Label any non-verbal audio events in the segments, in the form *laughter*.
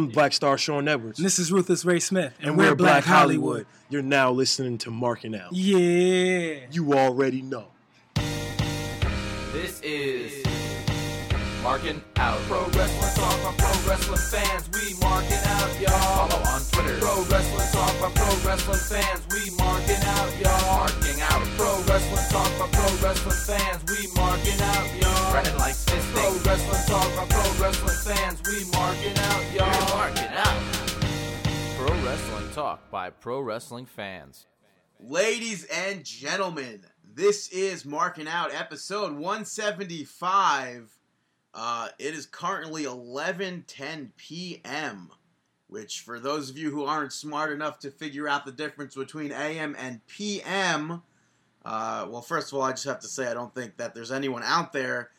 I'm Black Star Sean Edwards. And this is Ruthless Ray Smith. And, we're, Black, Hollywood. You're now listening to Marking Out. Yeah. You already know. This is Marking Out. Pro Wrestling Talk by Pro Wrestling fans. We marking out, y'all. Follow on Twitter. Pro Wrestling Talk by Pro Wrestling fans. We marking out, y'all. Marking out. Pro Wrestling Talk by Pro Wrestling fans. We marking out, y'all. Spreading like fisting. Pro Wrestling Talk by Pro Wrestling fans. We marking out, y'all. We're marking out. Pro Wrestling Talk by Pro Wrestling fans. Ladies and gentlemen, this is Marking Out episode 175. Uh, it is currently 11:10 p.m., which for those of you who aren't smart enough to figure out the difference between AM and PM, uh, well, first of all, I just have to say I don't think that there's anyone out there,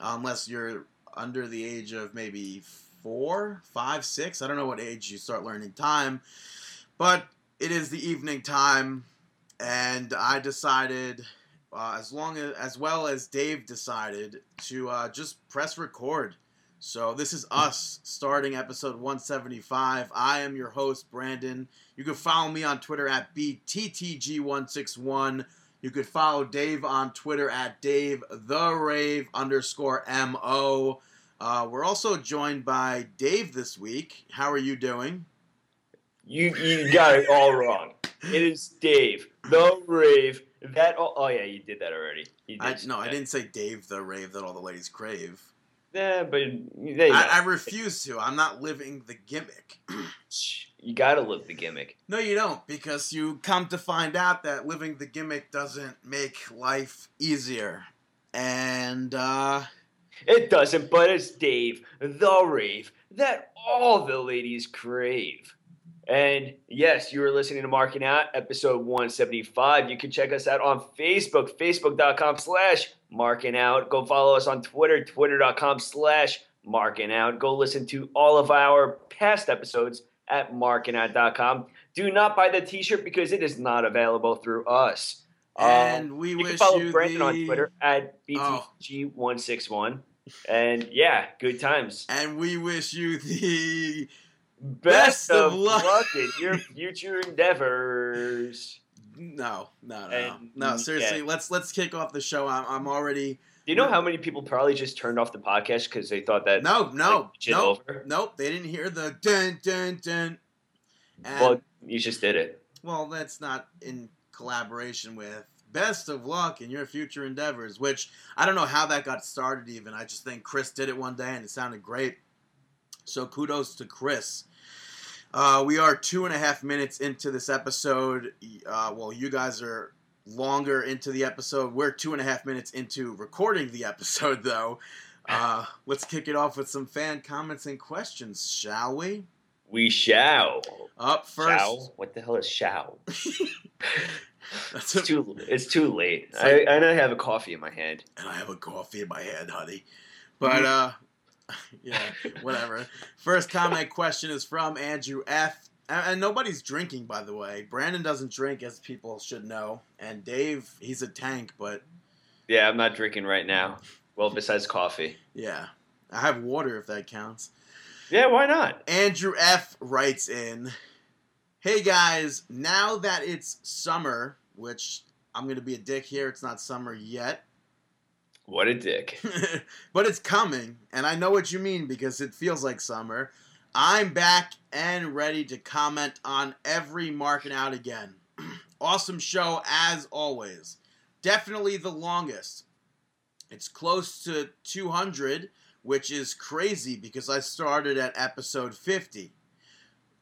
unless you're under the age of maybe four, five, six. I don't know what age you start learning time, but it is the evening time, and I decided uh, as long as as well as Dave decided to uh, just press record. So this is us starting episode 175. I am your host Brandon. You can follow me on Twitter at bttg161. You could follow Dave on Twitter at Dave the Rave underscore mo. Uh, we're also joined by Dave this week. How are you doing? You you got it all wrong. It is Dave, the rave. That oh, oh yeah, you did that already. You I, did no, I didn't say Dave the Rave that all the ladies crave. Yeah, but there you go. I, I refuse to. I'm not living the gimmick. *clears throat* you gotta live the gimmick. No, you don't, because you come to find out that living the gimmick doesn't make life easier. And, uh, It doesn't, but it's Dave, the rave, that all the ladies crave. And yes, you are listening to Marking Out, episode 175. You can check us out on Facebook, facebook.com slash marking out. Go follow us on Twitter, twitter.com slash marking out. Go listen to all of our past episodes at markingout.com. Do not buy the t-shirt because it is not available through us. and Um, we you wish can follow you Brandon the... on Twitter at Oh. BTG161. And yeah, good times. And we wish you the... Best, Best of of luck. luck in your future endeavors. *laughs* No, no, no, And- no. Seriously, yeah. let's let's kick off the show. I'm, I'm already... Do you know how many people probably just turned off the podcast because they thought that? No, no, like, no, over? nope. They didn't hear the dun, dun, dun. And, Well, you just did it. Well, that's not in collaboration with Best of Luck in Your Future Endeavors, which I don't know how that got started even. I just think Chris did it one day and it sounded great. So kudos to Chris. Uh, we are two and a half minutes into this episode. Uh, well, you guys are longer into the episode. We're two and a half minutes into recording the episode, though. Uh, let's kick it off with some fan comments and questions, shall we? We shall. Up first. Shall? What the hell is shall? *laughs* It's too. It's too late. It's like- I, and I have a coffee in my hand. and I have a coffee in my hand, honey. But uh *laughs* yeah, whatever. First comment question is from Andrew F. And, and nobody's drinking, by the way. Brandon doesn't drink, as people should know. And Dave, he's a tank, but Yeah, I'm not drinking right now. Well, besides coffee. yeah. I have water if that counts. Yeah, why not? Andrew F writes in Hey guys, now that it's summer, which I'm going to be a dick here, it's not summer yet. What a dick. *laughs* but it's coming, and I know what you mean because it feels like summer. I'm back and ready to comment on every marking out again. *clears throat* awesome show as always. Definitely the longest. It's close to 200, which is crazy because I started at episode 50.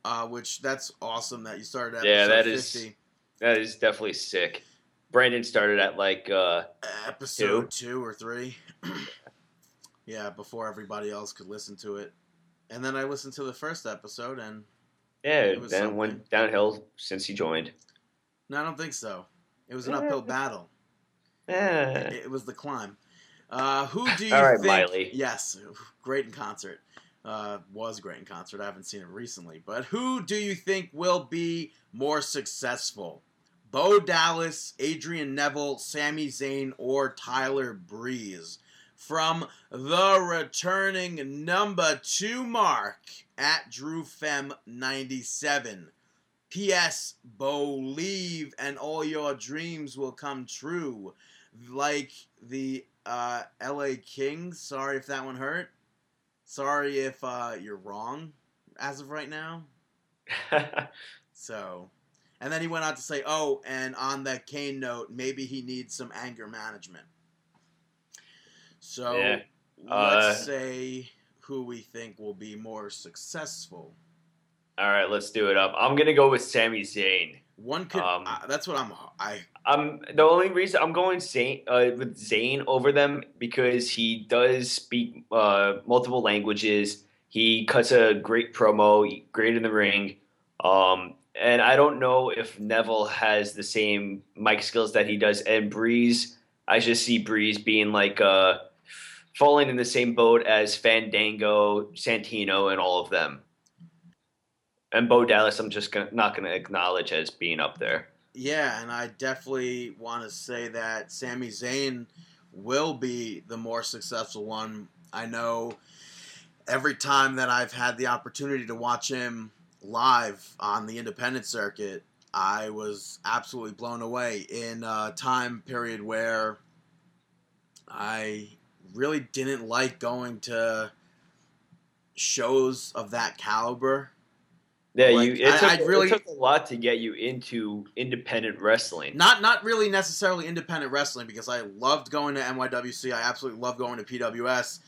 Uh, which that's awesome that you started at Yeah, episode that is 50. That is definitely sick. Brandon started at like uh episode two, or three. *clears throat* yeah, before everybody else could listen to it. And then I listened to the first episode, and yeah, It was then something. went downhill since he joined. no, I don't think so. It was an uphill battle. Eh. It, it was the climb. Uh, who do you All right, think? Miley. Yes, great in concert. Uh, was great in concert. I haven't seen it recently, but who do you think will be more successful? Bo Dallas, Adrian Neville, Sami Zayn, or Tyler Breeze? From the returning number two mark, at DrewFem97. P.S. Believe and all your dreams will come true. Like the uh, L.A. Kings. Sorry if that one hurt. Sorry if uh, you're wrong as of right now. *laughs* So, and then he went on to say, "Oh, and on that Kane note, maybe he needs some anger management." So, Yeah. let's Uh, say who we think will be more successful. All right, let's do it up. I'm gonna go with Sami Zayn. One could. Um, uh, that's what I'm. I I'm the only reason I'm going Zayn uh, with Zayn over them because he does speak uh, multiple languages. He cuts a great promo, great in the ring. Um, and I don't know if Neville has the same mic skills that he does. And Breeze, I just see Breeze being like uh, falling in the same boat as Fandango, Santino, and all of them. And Bo Dallas, I'm just gonna, not going to acknowledge as being up there. yeah, and I definitely want to say that Sami Zayn will be the more successful one. I know every time that I've had the opportunity to watch him live on the independent circuit, I was absolutely blown away in a time period where I really didn't like going to shows of that caliber. Yeah, Like, you. It took, I'd really- it took a lot to get you into independent wrestling. Not not really necessarily independent wrestling because I loved going to NYWC. I absolutely loved going to PWS.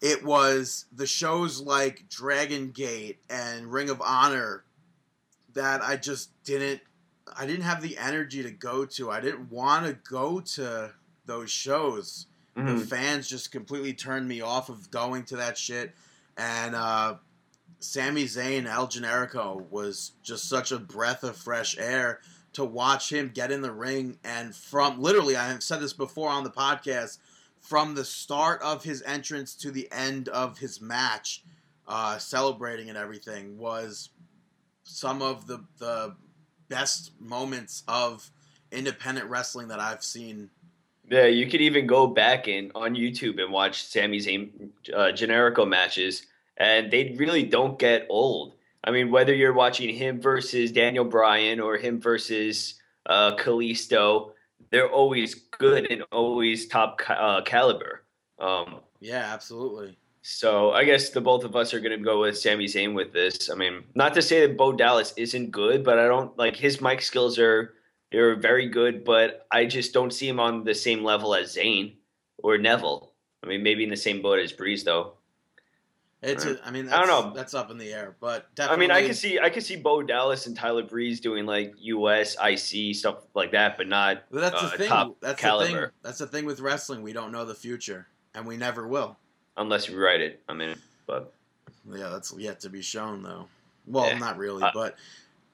It was the shows like Dragon Gate and Ring of Honor that I just didn't I didn't have the energy to go to. I didn't want to go to those shows. The Mhm. fans just completely turned me off of going to that shit. And uh, Sami Zayn, El Generico was just such a breath of fresh air to watch him get in the ring. And from literally, I have said this before on the podcast, from the start of his entrance to the end of his match, uh, celebrating and everything was some of the the best moments of independent wrestling that I've seen Yeah, you could even go back in on YouTube and watch Sami Zayn uh, Generico matches, and they really don't get old. I mean, whether you're watching him versus Daniel Bryan or him versus uh, Kalisto, they're always good and always top ca- uh, caliber. Um, Yeah, absolutely. So I guess the both of us are going to go with Sami Zayn with this. I mean, not to say that Bo Dallas isn't good, but I don't like his mic skills are they're very good, but I just don't see him on the same level as Zayn or Neville. I mean, maybe in the same boat as Breeze though. It's. A, I mean, I don't know. That's up in the air, but I mean, I can see I can see Bo Dallas and Tyler Breeze doing like US IC stuff like that, but not But that's uh, the thing. That's the thing. That's the thing with wrestling. We don't know the future, and we never will. unless you write it. I mean, but Yeah, that's yet to be shown, though. Well, Yeah. not really, Uh, but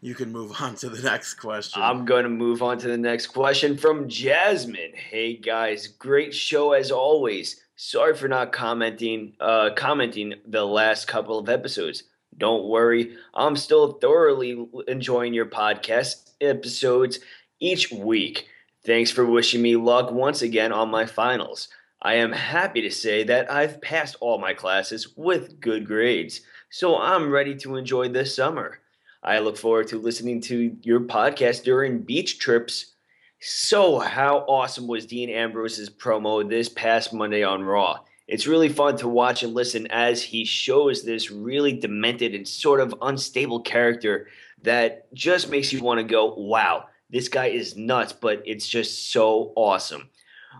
you can move *laughs* on to the next question. I'm going to move on to the next question from Jasmine. Hey guys, great show as always. Sorry for not commenting uh commenting the last couple of episodes. Don't worry, I'm still thoroughly enjoying your podcast episodes each week. Thanks for wishing me luck once again on my finals. I am happy to say that I've passed all my classes with good grades, so I'm ready to enjoy this summer. I look forward to listening to your podcast during beach trips. So, how awesome was Dean Ambrose's promo this past Monday on Raw? It's really fun to watch and listen as he shows this really demented and sort of unstable character that just makes you want to go, wow, this guy is nuts, but it's just so awesome.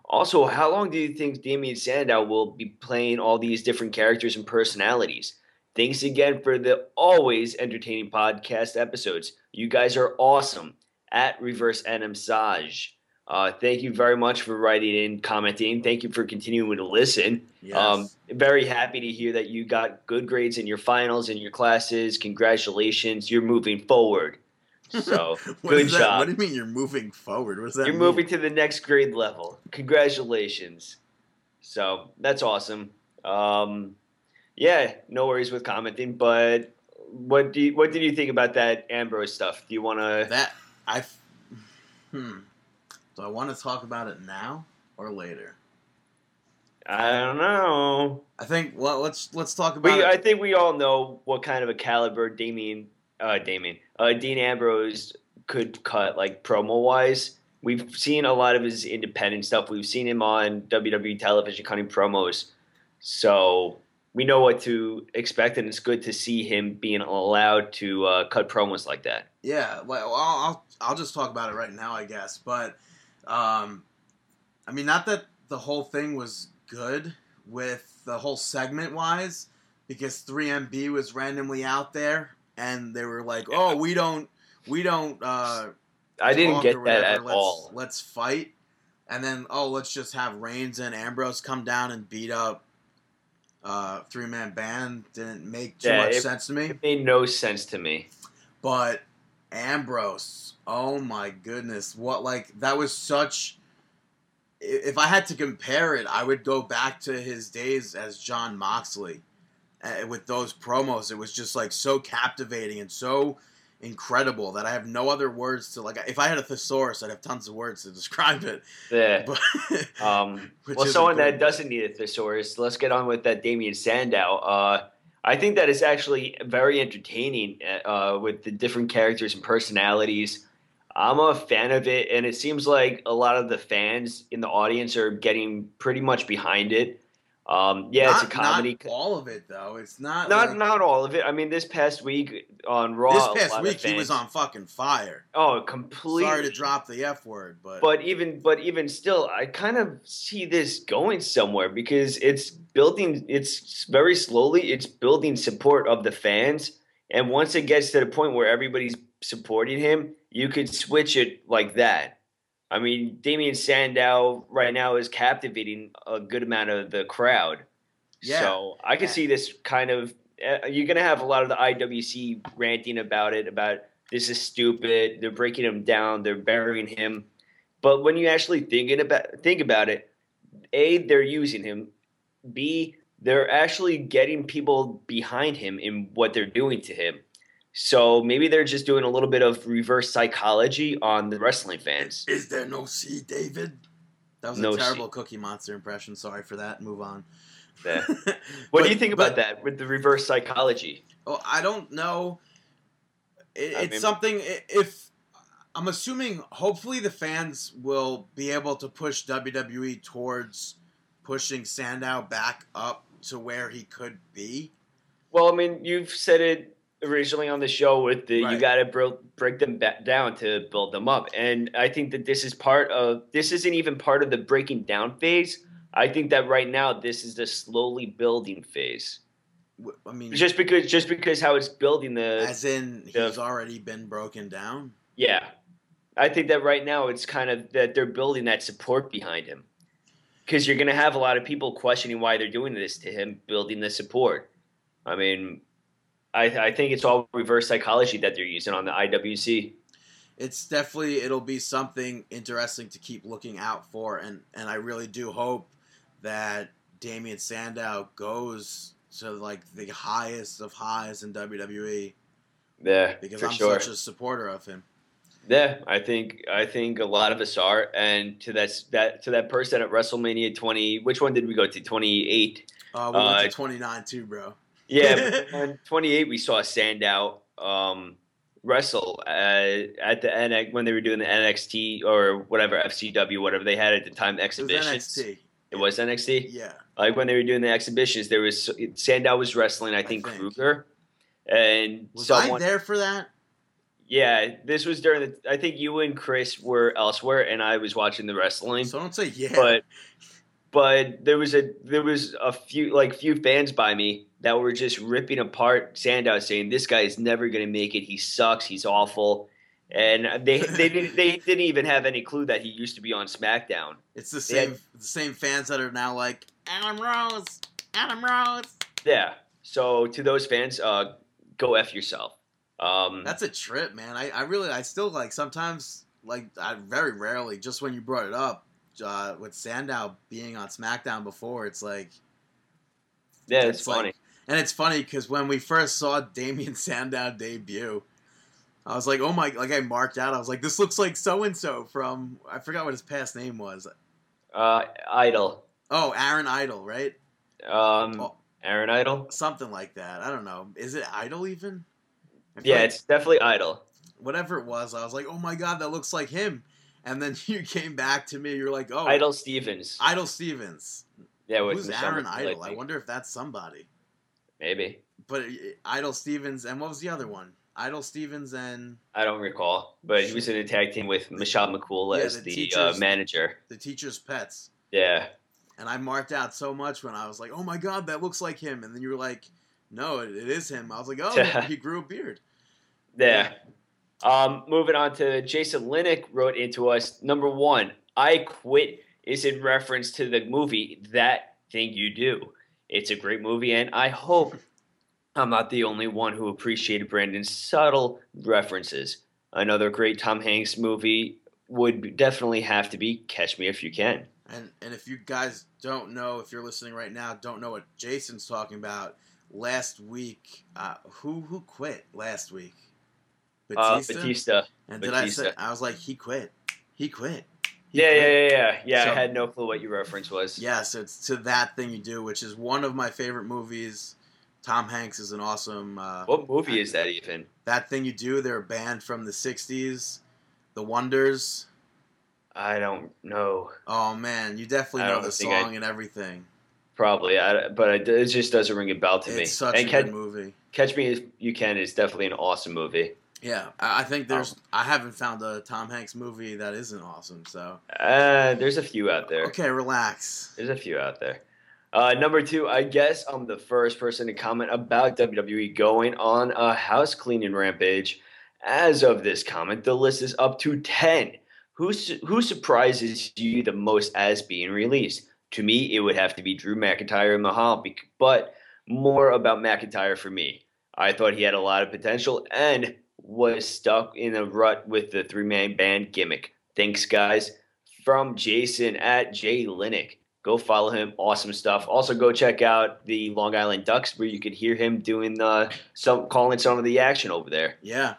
Also, how long do you think Damien Sandow will be playing all these different characters and personalities? Thanks again for the always entertaining podcast episodes. You guys are awesome. At Reverse NM Saj. Uh, thank you very much for writing in, commenting. Thank you for continuing to listen. yes. Um, very happy to hear that you got good grades in your finals and your classes. Congratulations. You're moving forward. So, *laughs* What good job. What do you mean you're moving forward? What does that You're mean? moving to the next grade level. Congratulations. So that's awesome. Um, yeah, no worries with commenting. But what do you, what did you think about that Ambrose stuff? Do you want to? That I. Hmm. Do I want to talk about it now or later? I don't know. I think well, let's let's talk about. We, it. I think we all know what kind of a caliber Damien, uh, Damien, uh, Dean Ambrose could cut like promo wise. We've seen a lot of his independent stuff. We've seen him on WWE television cutting promos, so we know what to expect, and it's good to see him being allowed to uh, cut promos like that. Yeah, well, I'll, I'll I'll just talk about it right now, I guess. But, um, I mean, not that the whole thing was good with the whole segment wise, because 3MB was randomly out there, and they were like, "Oh, we don't, we don't." Uh, I didn't get that at let's, all. Let's fight, and then oh, let's just have Reigns and Ambrose come down and beat up. Uh, three man band didn't make too Yeah, much it- sense to me. It made no sense to me. But Ambrose, oh my goodness, what like that was such. If I had to compare it, I would go back to his days as Jon Moxley, uh, with those promos. It was just like so captivating and so incredible that I have no other words to like. If I had a thesaurus, I'd have tons of words to describe it. Yeah. But *laughs* Um, *laughs* well, someone that doesn't need a thesaurus, let's get on with that Damien Sandow. Uh, I think that is actually very entertaining uh, with the different characters and personalities. I'm a fan of it, and it seems like a lot of the fans in the audience are getting pretty much behind it. Um, yeah, not, it's a comedy. Not all of it though. It's not. Not like- not all of it. I mean, this past week on Raw, this past week he was on fucking fire. Oh, completely. Sorry to drop the f word, but but even but even still i kind of see this going somewhere because it's building it's very slowly it's building support of the fans and once it gets to the point where everybody's supporting him you could switch it like that i mean Damien sandow right now is captivating a good amount of the crowd Yeah. so i can Yeah. see this kind of uh, you're gonna have a lot of the iwc ranting about it about this is stupid they're breaking him down they're burying him but when you actually thinking about think about it, a they're using him. B they're actually getting people behind him in what they're doing to him. So maybe they're just doing a little bit of reverse psychology on the wrestling fans. Is there no C, David? That was No a terrible C. Cookie Monster impression. Sorry for that. Move on. Yeah. *laughs* What But- do you think but- about that with the reverse psychology? Oh, I don't know. It, it's mean- something. If I'm assuming, hopefully the fans will be able to push WWE towards pushing Sandow back up to where he could be. Well, I mean, you've said it originally on the show with the you got to bro- break them back down to build them up, and I think that this is part of this isn't even part of the breaking down phase. I think that right now this is the slowly building phase. i mean, Just because, just because how it's building the as in he's the- already been broken down. yeah, I think that right now it's kind of that they're building that support behind him because you're going to have a lot of people questioning why they're doing this to him, building the support. I mean, I, I think it's all reverse psychology that they're using on the IWC. it's definitely it'll be something interesting to keep looking out for and and I really do hope that Damien Sandow goes to like the highest of highs in WWE Yeah, because I'm sure. such a supporter of him. Yeah, I think I think a lot of us are, and to that that to that person at WrestleMania 20, which one did we go to? 28. Uh, we went Uh, to 29 too, bro. Yeah, on *laughs* 28 we saw Sandow um, wrestle uh, at the NX when they were doing the NXT or whatever FCW, whatever they had at the time It was exhibitions. NXT. It was NXT. Yeah. Like when they were doing the exhibitions, there was Sandow was wrestling. I think, think. Kruger, and Was someone. I there for that? Yeah, this was during the. I think you and Chris were elsewhere, and I was watching the wrestling. So don't say yeah. But but there was a there was a few like few fans by me that were just ripping apart Sandow, saying this guy is never going to make it. He sucks. He's awful. And they they didn't they *laughs* didn't even have any clue that he used to be on SmackDown. it's the same had- the same fans that are now like Adam Rose, Adam Rose. Yeah. So to those fans, uh, go f yourself. Um, That's a trip, man. I, I really, I still like sometimes, like, I very rarely, just when you brought it up, uh, with Sandow being on SmackDown before, it's like, yeah, it's, it's like- funny. And it's funny because when we first saw Damien Sandow debut, I was like, oh my, like I marked out, I was like, this looks like so and so from, I forgot what his past name was. uh, idol. Oh, Aaron Idol, right? Um, Oh. Aaron Idol. Something like that. I don't know. Is it Idol even? Yeah, like it's definitely Idol. whatever it was. I was like, oh my god, that looks like him. And then *laughs* you came back to me. You're like, oh, Idol Stevens. Idol Stevens. Yeah, Who's Aaron McCool, Idle? I wonder if that's somebody. Maybe. But uh, Idol Stevens and what was the other one? Idol Stevens and I don't recall, but he was in a tag team with Michelle McCool Yeah, as the the, uh, manager. the Teacher's Pets. Yeah, And I marked out so much when I was like, oh my god, that looks like him. And then you were like, no, it, it is him. I was like, oh, *laughs* he grew a beard. yeah. Um, moving on to Jason Linick wrote into us. Number one, I quit is in reference to the movie That Thing You Do. It's a great movie, and I hope I'm not the only one who appreciated Brandon's subtle references. Another great Tom Hanks movie would definitely have to be Catch Me If You Can. And and if you guys don't know, if you're listening right now, don't know what Jason's talking about. Last week, uh, who who quit last week? Uh, Batista. And did I say? Batista. I was like, he quit. He quit. Yeah, yeah, yeah, yeah. Yeah, So- I had no clue what your reference was. Yeah, so it's to that thing you do, which is one of my favorite movies. Tom Hanks is an awesome. Uh, What movie is that even? that thing you do? They're a band from the '60s, The Wonders. I don't know. Oh man, you definitely know the think I- song and everything. Probably, I, but it, it just doesn't ring a bell to me. It's such and a Catch, good movie. Catch Me If You Can is definitely an awesome movie. Yeah, I I think there's. Oh. I haven't found a Tom Hanks movie that isn't awesome. So Uh, there's a few out there. okay, relax. There's a few out there. Uh, number two, I guess I'm the first person to comment about WWE going on a house cleaning rampage. As of this comment, the list is up to 10. Who, su- who surprises you the most as being released? To me, it would have to be Drew McIntyre and Mahal, bec- but more about McIntyre for me. I thought he had a lot of potential and was stuck in a rut with the three man band gimmick. Thanks, guys. From Jason at J Linick. Go follow him. Awesome stuff. Also, go check out the Long Island Ducks, where you could hear him doing uh, some calling some of the action over there. Yeah.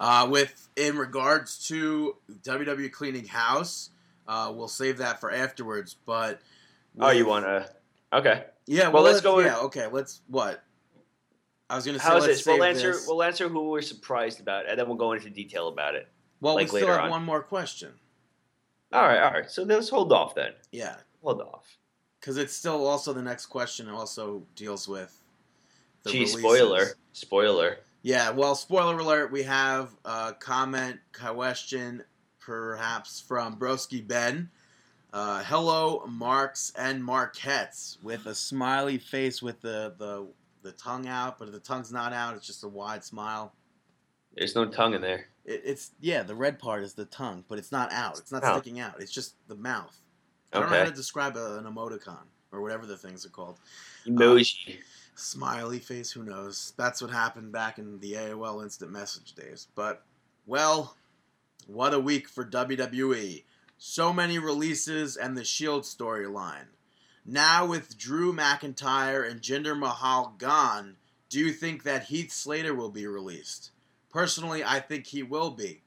Uh, with in regards to WWE cleaning house, uh, we'll save that for afterwards. But Oh, you want to? Okay. Yeah. well, let's let's go Yeah. Okay. Let's what? I was gonna say. How's let's this? We'll answer. this. We'll answer who we're surprised about, and then we'll go into detail about it. well, like we still have on. one more question. All right. All right. So let's hold off then. Yeah, Hold off. because it's still also the next question also deals with. the Gee, releases. spoiler. Spoiler. Yeah, well, spoiler alert, we have a comment, question, perhaps from Broski Ben. Uh, hello, Marks and Marquettes, with a smiley face with the, the, the tongue out, but if the tongue's not out, it's just a wide smile. There's no tongue in there. It, it's, yeah, the red part is the tongue, but it's not out. It's not Oh. sticking out. It's just the mouth. I don't know how to describe a, an emoticon, or whatever the things are called. Emoji. Uh, smiley face, who knows? That's what happened back in the AOL instant message days. But, well, what a week for WWE. So many releases and the Shield storyline. Now, with Drew McIntyre and Jinder Mahal gone, do you think that Heath Slater will be released? Personally, I think he will be.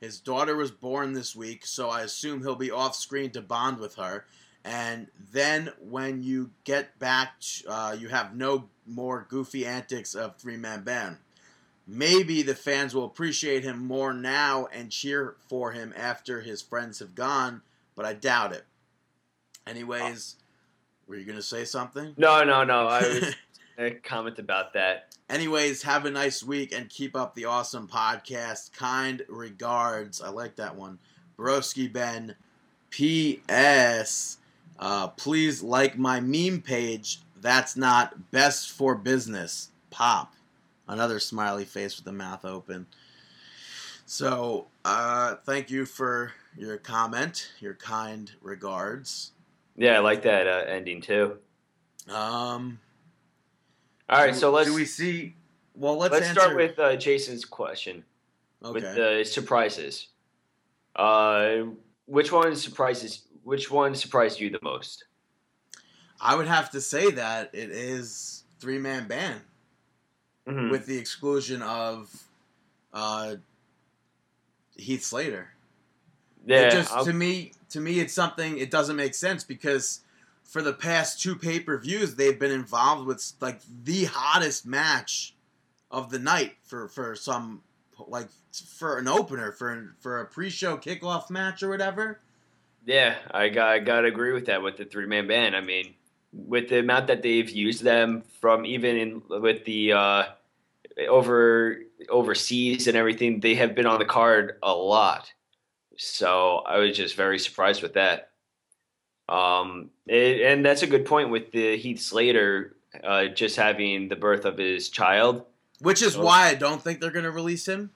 His daughter was born this week, so I assume he'll be off screen to bond with her. And then when you get back, uh, you have no more goofy antics of three man band. Maybe the fans will appreciate him more now and cheer for him after his friends have gone, but I doubt it. Anyways, were you gonna say something? No, no, no. I was *laughs* a comment about that. Anyways, have a nice week and keep up the awesome podcast. Kind regards. I like that one. Broski Ben. P.S. Uh, please like my meme page. That's not best for business. Pop. Another smiley face with the mouth open. So, uh, thank you for your comment, your kind regards. Yeah, I like that uh, ending too. Um, All right, do- so let's do we see? Well, let's, let's answer. start with uh, Jason's question okay. with the surprises. Uh, which one surprises? Which one surprised you the most? I would have to say that it is three man band Mhm. with the exclusion of uh, Heath Slater. Yeah, it just I'll- to me, to me, it's something. It doesn't make sense because for the past two pay per views, they've been involved with like the hottest match of the night for for some like for an opener for for a pre show kickoff match or whatever. Yeah, I got I got to agree with that with the three man band. I mean, with the amount that they've used them from even in with the uh, over overseas and everything, they have been on the card a lot. So I was just very surprised with that. Um, it, and that's a good point with the Heath Slater uh, just having the birth of his child. Which is So- why I don't think they're going to release him.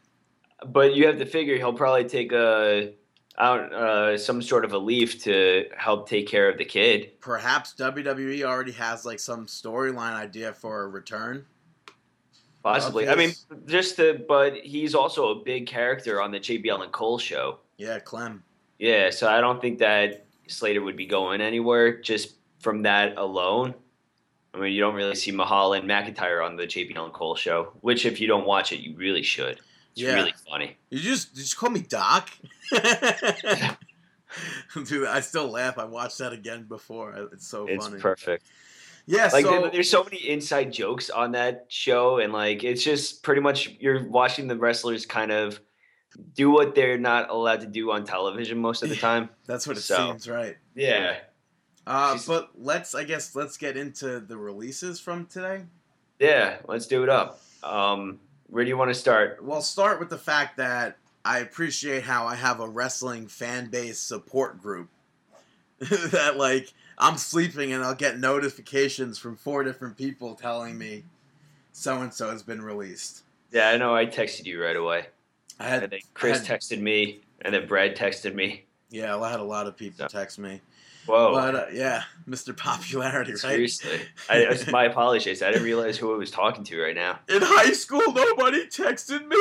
But you have to figure he'll probably take a out uh, some sort of a leave to help take care of the kid. Perhaps WWE already has like some storyline idea for a return. Possibly. I mean, just to, but he's also a big character on the JBL and Cole show. Yeah, Clem. Yeah, so I don't think that Slater would be going anywhere just from that alone. I mean, you don't really see Mahal and McIntyre on the JBL and Cole show, which if you don't watch it, you really should. It's Yeah. really funny. You just did you just call me Doc? *laughs* Dude, I still laugh. I watched that again before. It's so It's funny. perfect. yeah, Like so there's so many inside jokes on that show, and like it's just pretty much you're watching the wrestlers kind of do what they're not allowed to do on television most of the time. *laughs* that's what it so- seems, right? Yeah. Uh, but let's, I guess, let's get into the releases from today. Yeah, let's do it up. Um, where do you want to start? Well, start with the fact that I appreciate how I have a wrestling fan base support group. *laughs* that like I'm sleeping and I'll get notifications from four different people telling me so and so has been released. Yeah, I know I texted you right away. I had And then Chris had- texted me, and then Brad texted me. yeah, I had a lot of people Yeah. text me. Whoa. But uh, yeah, *laughs* Mr. Popularity, right? Seriously. I, my *laughs* apologies. I didn't realize who I was talking to right now. In high school, nobody texted me.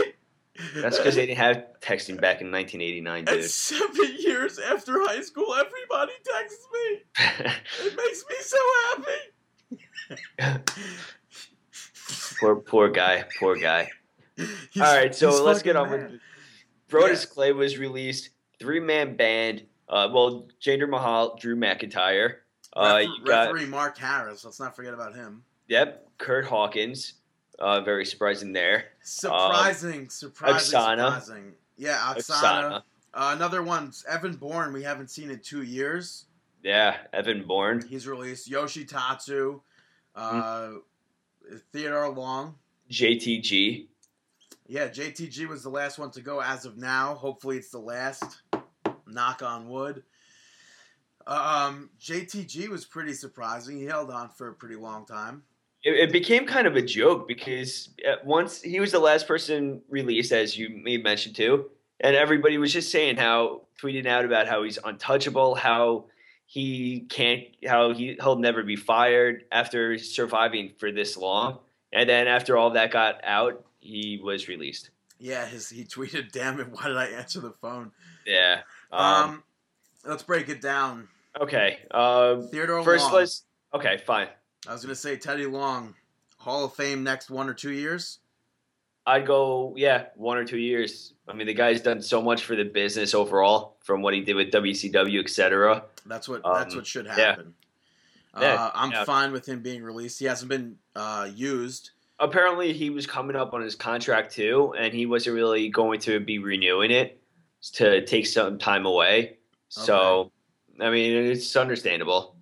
That's because they *laughs* didn't have texting back in 1989, And seven years after high school, everybody texts me. It makes me so happy. poor, poor guy. Poor guy. *laughs* All right, so let's get on mad. with Brodus Yeah. Clay was released. Three man band. Uh, well, Jinder Mahal, Drew McIntyre. Uh, Refer- you got referee Mark Harris. Let's not forget about him. yep, Kurt Hawkins. Uh, very surprising there. Surprising, surprising, Aksana. surprising. Yeah, Aksana. Aksana. Uh, another one, Evan Bourne. We haven't seen in two years. Yeah, Evan Bourne. He's released. Yoshi Tatsu, uh, Theodore Long. JTG. Yeah, JTG was the last one to go as of now. Hopefully, it's the last. Knock on wood. Um, JTG was pretty surprising. He held on for a pretty long time. It, it became kind of a joke because once he was the last person released, as you may mention too, and everybody was just saying how tweeting out about how he's untouchable, how he can't, how he he'll never be fired after surviving for this long, and then after all that got out, he was released. Yeah, his he tweeted, "Damn it, why did I answer the phone?" Yeah. Um, Um, let's break it down. okay. Um, Theodore first, Long. Okay, fine. I was gonna say Teddy Long, Hall of Fame next one or two years. I'd go, yeah, one or two years. I mean, the guy's done so much for the business overall, from what he did with WCW, etc. That's what Um, that's what should happen. Yeah, uh, I'm yeah. fine with him being released. He hasn't been uh, used. Apparently, he was coming up on his contract too, and he wasn't really going to be renewing it to take some time away. So, I mean, it's understandable.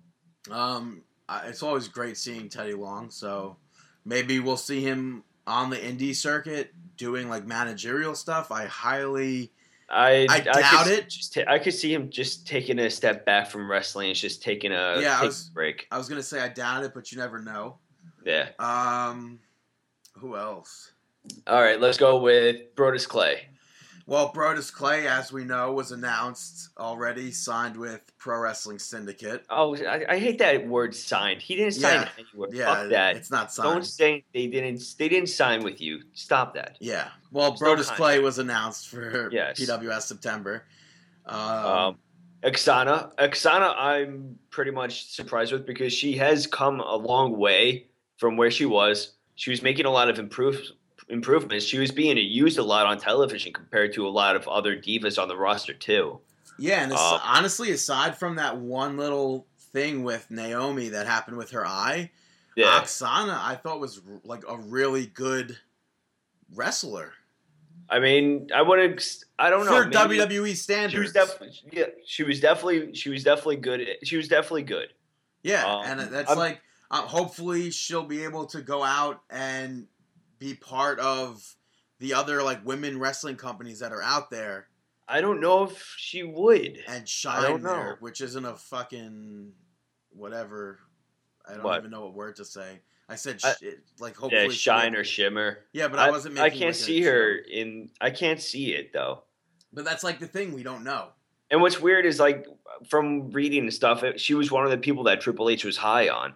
Um, it's always great seeing Teddy Long. So maybe we'll see him on the indie circuit doing like managerial stuff. I highly I I could doubt s- it. Just ta- I could see him just taking a step back from wrestling, and just taking a, Yeah, I was- break. I was gonna say I doubt it, but you never know. Yeah. Um, who else? All right, let's go with Brodus Clay. Well, Brodus Clay, as we know, was announced already, signed with Pro Wrestling Syndicate. Oh, I, I hate that word "signed." He didn't sign Yeah. anywhere. Yeah, Fuck that. it's not signed. Don't say they didn't. They didn't sign with you. Stop that. Yeah. Well, There's Brodus contract. Clay was announced for Yes. PWS September. Um, Um, Aksana, Aksana, I'm pretty much surprised with because she has come a long way from where she was. She was making a lot of improve, improvements. She was being used a lot on television compared to a lot of other divas on the roster too. yeah, and um, honestly, aside from that one little thing with Naomi that happened with her eye. Yeah, Aksana, I thought was r- like a really good wrestler I mean, I wouldn't. I don't know. for WWE standards. She was definitely. Yeah, she was definitely. She was definitely good. She was definitely good. Yeah, Um, and that's I'm- like uh, hopefully she'll be able to go out and be part of the other like women wrestling companies that are out there I don't know if she would. and shine don't know. there, which isn't a fucking whatever. I don't What? even know what word to say. I said I- like hopefully Yeah, shine or shimmer. Yeah, but I, wasn't. Making I can't like, see her in. I can't see it though. But that's like the thing we don't know. And what's weird is like from reading and stuff, she was one of the people that Triple H was high on.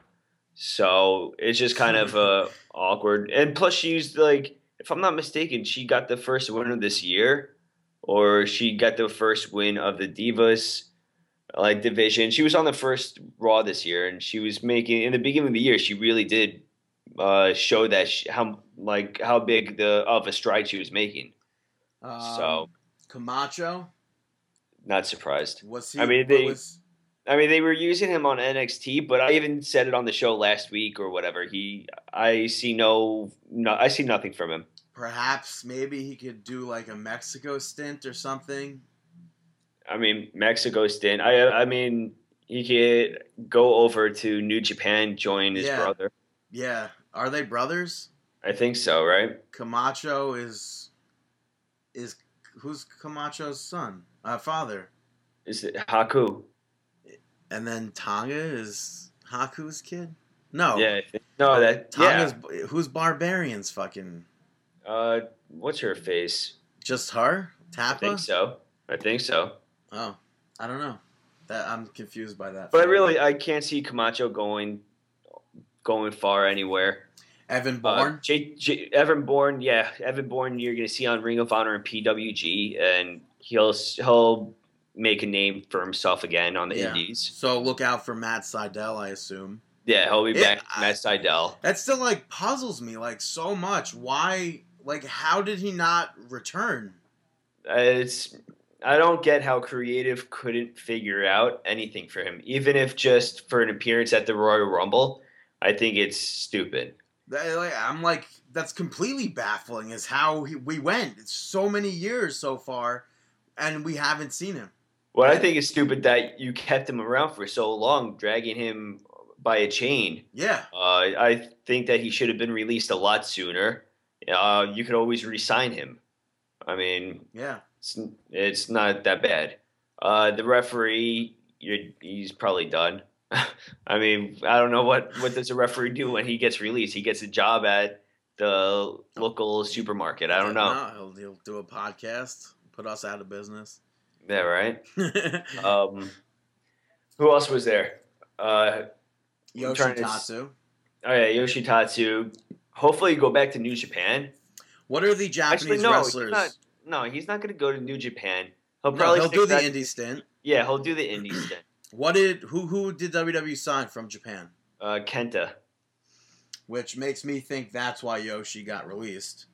So it's just kind of uh, awkward. And plus, she's like, if I'm not mistaken, she got the first win of this year, or she got the first win of the Divas like division. She was on the first Raw this year, and she was making in the beginning of the year. She really did uh, show that she, how like how big the of a stride she was making. Um, So- Camacho Not surprised. was he? I mean, they- was, I mean, they were using him on NXT, but I even said it on the show last week or whatever. He, I see no, no, I see nothing from him. perhaps maybe he could do like a Mexico stint or something. I mean, Mexico stint. I, I mean, he could go over to New Japan, join his Yeah. brother. Yeah, are they brothers? I think so, right? Camacho is is who's Camacho's son? Uh, father. Is it Haku? And then Tonga is Haku's kid? No. Yeah, no, that Tonga's yeah. who's Barbarian's fucking Uh, what's her face? just her? I Tappa? think so. I think so. Oh. I don't know. That I'm confused by that. But I really, I can't see Camacho going, going far anywhere. Evan Uh, Bourne? J, J, Evan Bourne, yeah, Evan Bourne. You're going to see on Ring of Honor and PWG, and he'll he'll make a name for himself again on the Yeah. Indies. so look out for Matt Sydal, I assume. Yeah, he'll be back. I- Matt Sydal. That still like puzzles me like so much. Why like how did he not return? Uh, It's I don't get how creative couldn't figure out anything for him, even if just for an appearance at the Royal Rumble. I think it's stupid. I'm like that's completely baffling is how he, we went. It's so many years so far and we haven't seen him. What I think is stupid that you kept him around for so long, dragging him by a chain. Yeah. Uh, I think that he should have been released a lot sooner. Uh, you could always re-sign him. I mean, Yeah. it's, it's not that bad. Uh, the referee, he's probably done. *laughs* I mean, I don't know what what does a referee do when he gets released. He gets a job at the local supermarket. I don't know. No, he'll, he'll do a podcast, put us out of business. Yeah, right. *laughs* Um, who else was there? Uh, trying to Yoshi Tatsu. oh yeah, Yoshi Tatsu. Hopefully, you go back to New Japan. What are the Japanese Actually, no, wrestlers? he's not. No, he's not going to go to New Japan. He'll No, probably he'll stick do the indie stint. Yeah, he'll do the indie stint. *clears throat* What did who who did WWE sign from Japan? Uh, Kenta. Which makes me think that's why Yoshi got released.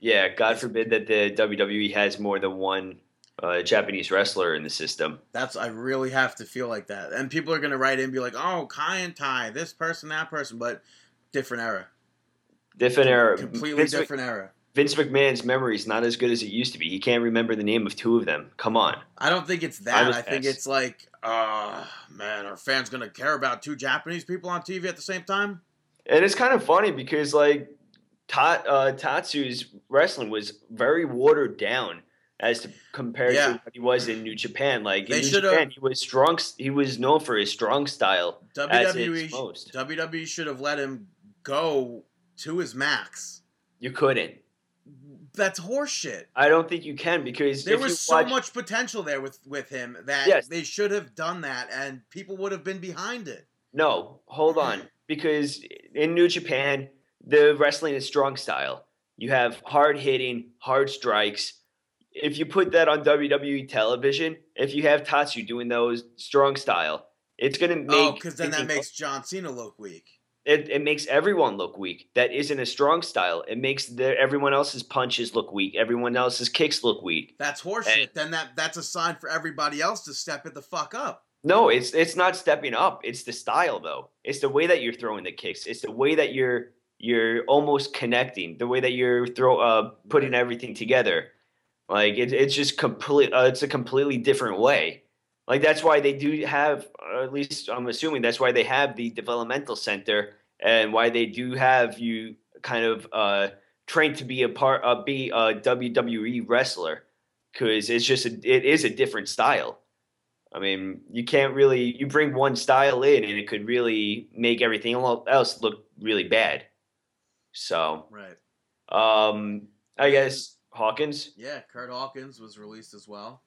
Yeah, God forbid that the WWE has more than one uh, Japanese wrestler in the system. That's I really have to feel like that. And people are gonna write in and be like, "Oh, Kai En Tai, this person, that person," but different era, Different era. completely Vince, Mc- different era. Vince McMahon's memory is not as good as it used to be. He can't remember the name of two of them. Come on. I don't think it's that. was I think it's like, uh man, are fans gonna care about two Japanese people on TV at the same time? And it's kind of funny because like Ta- uh, Tatsu's wrestling was very watered down as to compared Yeah. to what he was in New Japan. Like They in New Japan, he was strong. He was known for his strong style. As WWE. WWE should have let him go to his max. You couldn't. That's horseshit. I don't think you can because There was so watch- much potential there with with him that Yes. they should have done that, and people would have been behind it. No, hold on. Because in New Japan, the wrestling is strong style. You have hard hitting, hard strikes. If you put that on WWE television, if you have Tatsu doing those strong style, it's gonna make oh, because then that makes John Cena look weak. it, it makes everyone look weak. That isn't a strong style. It makes the, everyone else's punches look weak. Everyone else's kicks look weak. That's horseshit. Hey. Then that that's a sign for everybody else to step it the fuck up. No, it's it's not stepping up. It's the style though. It's the way that you're throwing the kicks. It's the way that you're you're almost connecting. The way that you're throw uh putting everything together. Like it, it's just complete. Uh, it's a completely different way. Like that's why they do have, or at least I'm assuming that's why they have the developmental center and why they do have you kind of uh, trained to be a part, uh, be a WWE wrestler, because it's just a, it is a different style. I mean, you can't really you bring one style in and it could really make everything else look really bad. So, Right. um, I guess Hawkins. Yeah, Kurt Hawkins was released as well.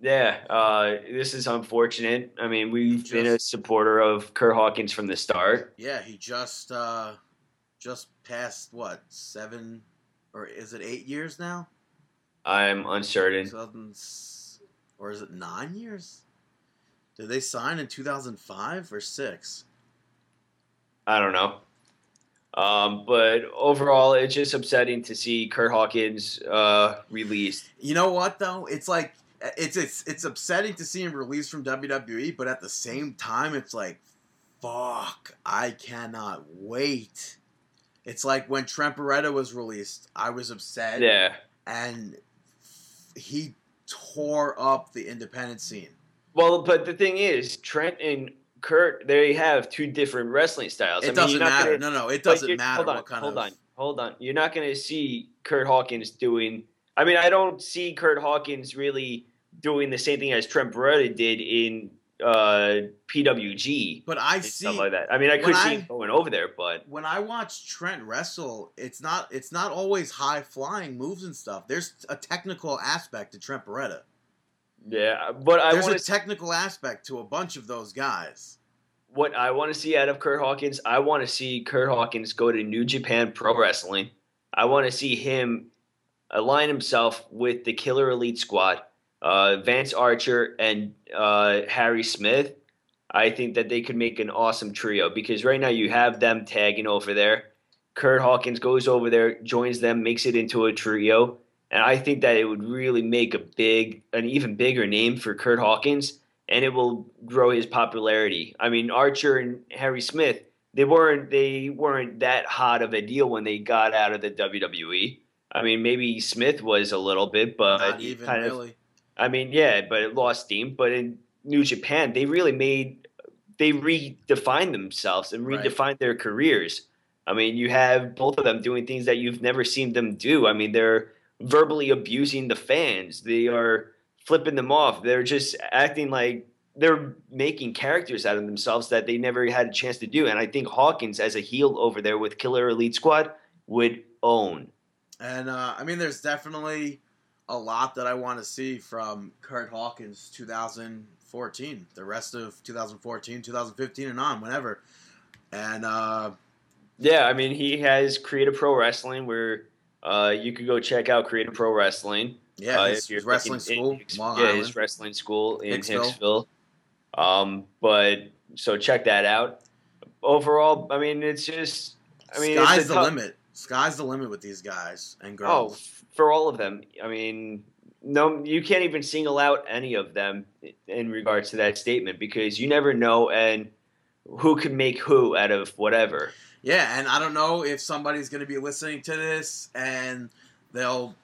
Yeah, uh, this is unfortunate. I mean, we've been a supporter of Kurt Hawkins from the start. Yeah, he just uh just passed what seven or is it eight years now? I'm uncertain. 2000 or is it nine years? Did they sign in 2005 or six? I don't know. Um, but overall, it's just upsetting to see Kurt Hawkins uh, released. You know what though? It's like it's it's it's upsetting to see him released from WWE, but at the same time, it's like, fuck, I cannot wait. It's like when Trent Beretta was released, I was upset, Yeah. and he tore up the independent scene. Well, but the thing is, Trent and Kurt, they have two different wrestling styles. It I mean, doesn't matter. Gonna, no, no, it doesn't matter Hold on, what kind hold of. on, hold on. You're not going to see Kurt Hawkins doing. I mean, I don't see Kurt Hawkins really doing the same thing as Trent Beretta did in uh, PWG But I see stuff like that. I mean, I could see I- him going over there, but when I watch Trent wrestle, it's not it's not always high flying moves and stuff. There's a technical aspect to Trent Beretta. Yeah. But I There's a to technical aspect to a bunch of those guys. what I want to see out of Kurt Hawkins, I want to see Kurt Hawkins go to New Japan Pro Wrestling. I want to see him align himself with the Killer Elite Squad, uh, Vance Archer and uh, Harry Smith. I think that they could make an awesome trio because right now you have them tagging over there. Kurt Hawkins goes over there, joins them, makes it into a trio. And I think that it would really make a big, an even bigger name for Kurt Hawkins and it will grow his popularity. I mean, Archer and Harry Smith, they weren't they weren't that hot of a deal when they got out of the WWE. I mean, maybe Smith was a little bit, but Not even kind of- really. I mean, yeah, but it lost steam. But in New Japan, they really made they redefined themselves and Right. their careers. I mean, you have both of them doing things that you've never seen them do. I mean, they're verbally abusing the fans. They are flipping them off. They're just acting like they're making characters out of themselves that they never had a chance to do. And I think Hawkins, as a heel over there with Killer Elite Squad, would own. And uh, I mean, there's definitely a lot that I want to see from Kurt Hawkins 2014, the rest of 2014, 2015, and on, whenever. And uh, Yeah, I mean, he has created Pro Wrestling where uh, you could go check out Create A Pro Wrestling. yeah, uh, his, his wrestling in school, Hicks- yeah, Island. his wrestling school in Hicksville. Hicksville. Um, but so check that out. Overall, I mean, it's just, I mean, Sky's the tough- limit. Sky's the limit with these guys and Oh, girls. f- for all of them. I mean, no, you can't even single out any of them in regards to that statement because you never know and who could make who out of whatever. Yeah, and I don't know if somebody's going to be listening to this and they'll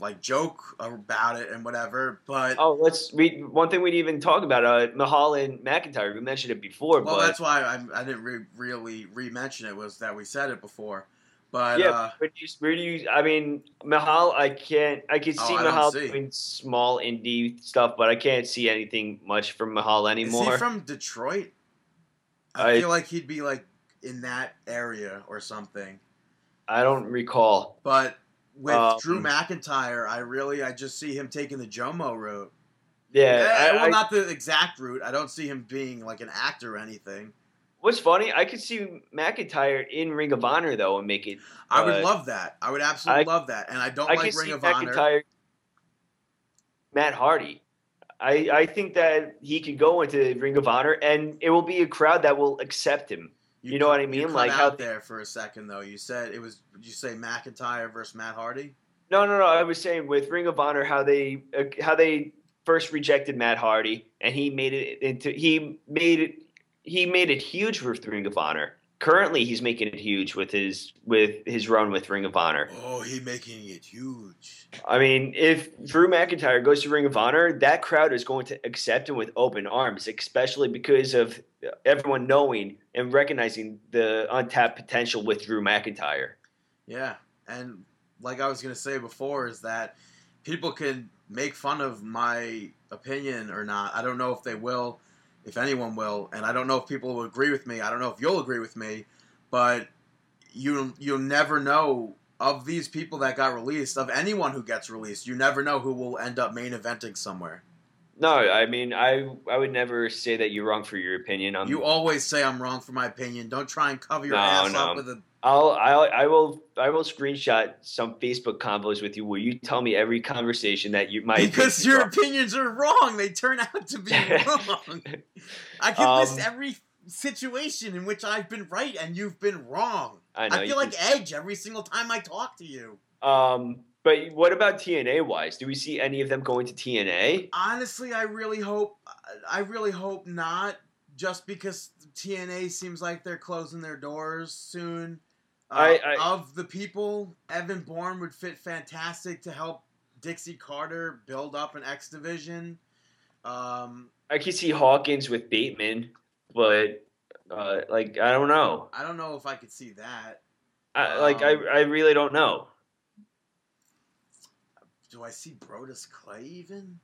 like joke about it and whatever. But Oh, let's we one thing we didn't even talk about uh Mahal and McIntyre. We mentioned it before, well, but that's why I, I didn't re- really re-mention it was that we said it before. But yeah, uh, where do you, where do you? I mean, Mahal, I can't. I can Oh, see I Mahal see. doing small indie stuff, but I can't see anything much from Mahal is anymore. he from Detroit? I, I- feel like he'd be like in that area or something. I don't recall. But with Um, Drew McIntyre, I really I just see him taking the Jomo route. Yeah, Eh, I- well, I- not the exact route. I don't see him being like an actor or anything. what's funny? I could see McIntyre in Ring of Honor though, and make it. I would Uh, love that. I would absolutely I- love that. And I don't I like Ring see of Honor. McIntyre, Matt Hardy. I, I think that he could go into Ring of Honor, and it will be a crowd that will accept him. You know what I mean? You Like out how- there for a second though. You said it was. Did you say McIntyre versus Matt Hardy? No, no, no. I was saying with Ring of Honor, how they uh, how they first rejected Matt Hardy, and he made it into he made it he made it huge with Ring of Honor. Currently, he's making it huge with his with his run with Ring of Honor. Oh, he making it huge. I mean, if Drew McIntyre goes to Ring of Honor, that crowd is going to accept him with open arms, especially because of everyone knowing and recognizing the untapped potential with Drew McIntyre. Yeah, and like I was gonna say before, is that people can make fun of my opinion or not. I don't know if they will, if anyone will, and I don't know if people will agree with me. I don't know if you'll agree with me, but you you'll never know of these people that got released, of anyone who gets released. You never know who will end up main eventing somewhere. No, I mean, I I would never say that you're wrong for your opinion. I'm, You always say I'm wrong for my opinion. Don't try and cover your No, ass no. up with a. I'll, I'll I will I will screenshot some Facebook convos with you where you tell me every conversation that you might Because your opinions are wrong. They turn out to be *laughs* wrong. I can list Um, every situation in which I've been right and you've been wrong. I I, feel like Edge every single time I talk to you. Um, but what about TNA wise? Do we see any of them going to TNA? Honestly, I really hope I really hope not. Just because TNA seems like they're closing their doors soon. Uh, I- I- of the people, Evan Bourne would fit fantastic to help Dixie Carter build up an X division. Um, I could see Hawkins with Bateman, but uh, like I don't know. I don't know if I could see that. I, like I, Um, I really don't know. Do I see Brodus Clay even?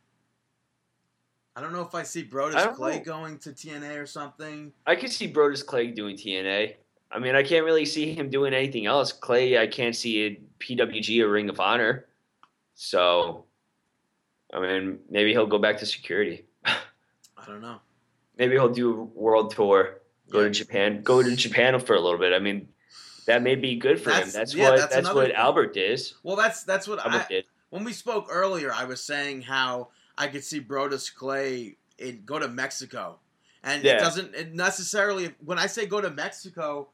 I don't know if I see I Brodus don't Clay know. going to TNA or something. I could see Brodus Clay doing TNA. I mean, I can't really see him doing anything else. Clay, I can't see a PWG or Ring of Honor. So, I mean, maybe he'll go back to security. I don't know. Maybe he'll do a world tour, go Yeah. to Japan, go to Japan for a little bit. I mean, that may be good for him. That's- That's yeah, what that's that's, what thing. Albert did. Well, that's that's what Albert I did. when we spoke earlier. I was saying how I could see Brodus Clay it, go to Mexico, and Yeah. it doesn't it necessarily. When I say go to Mexico,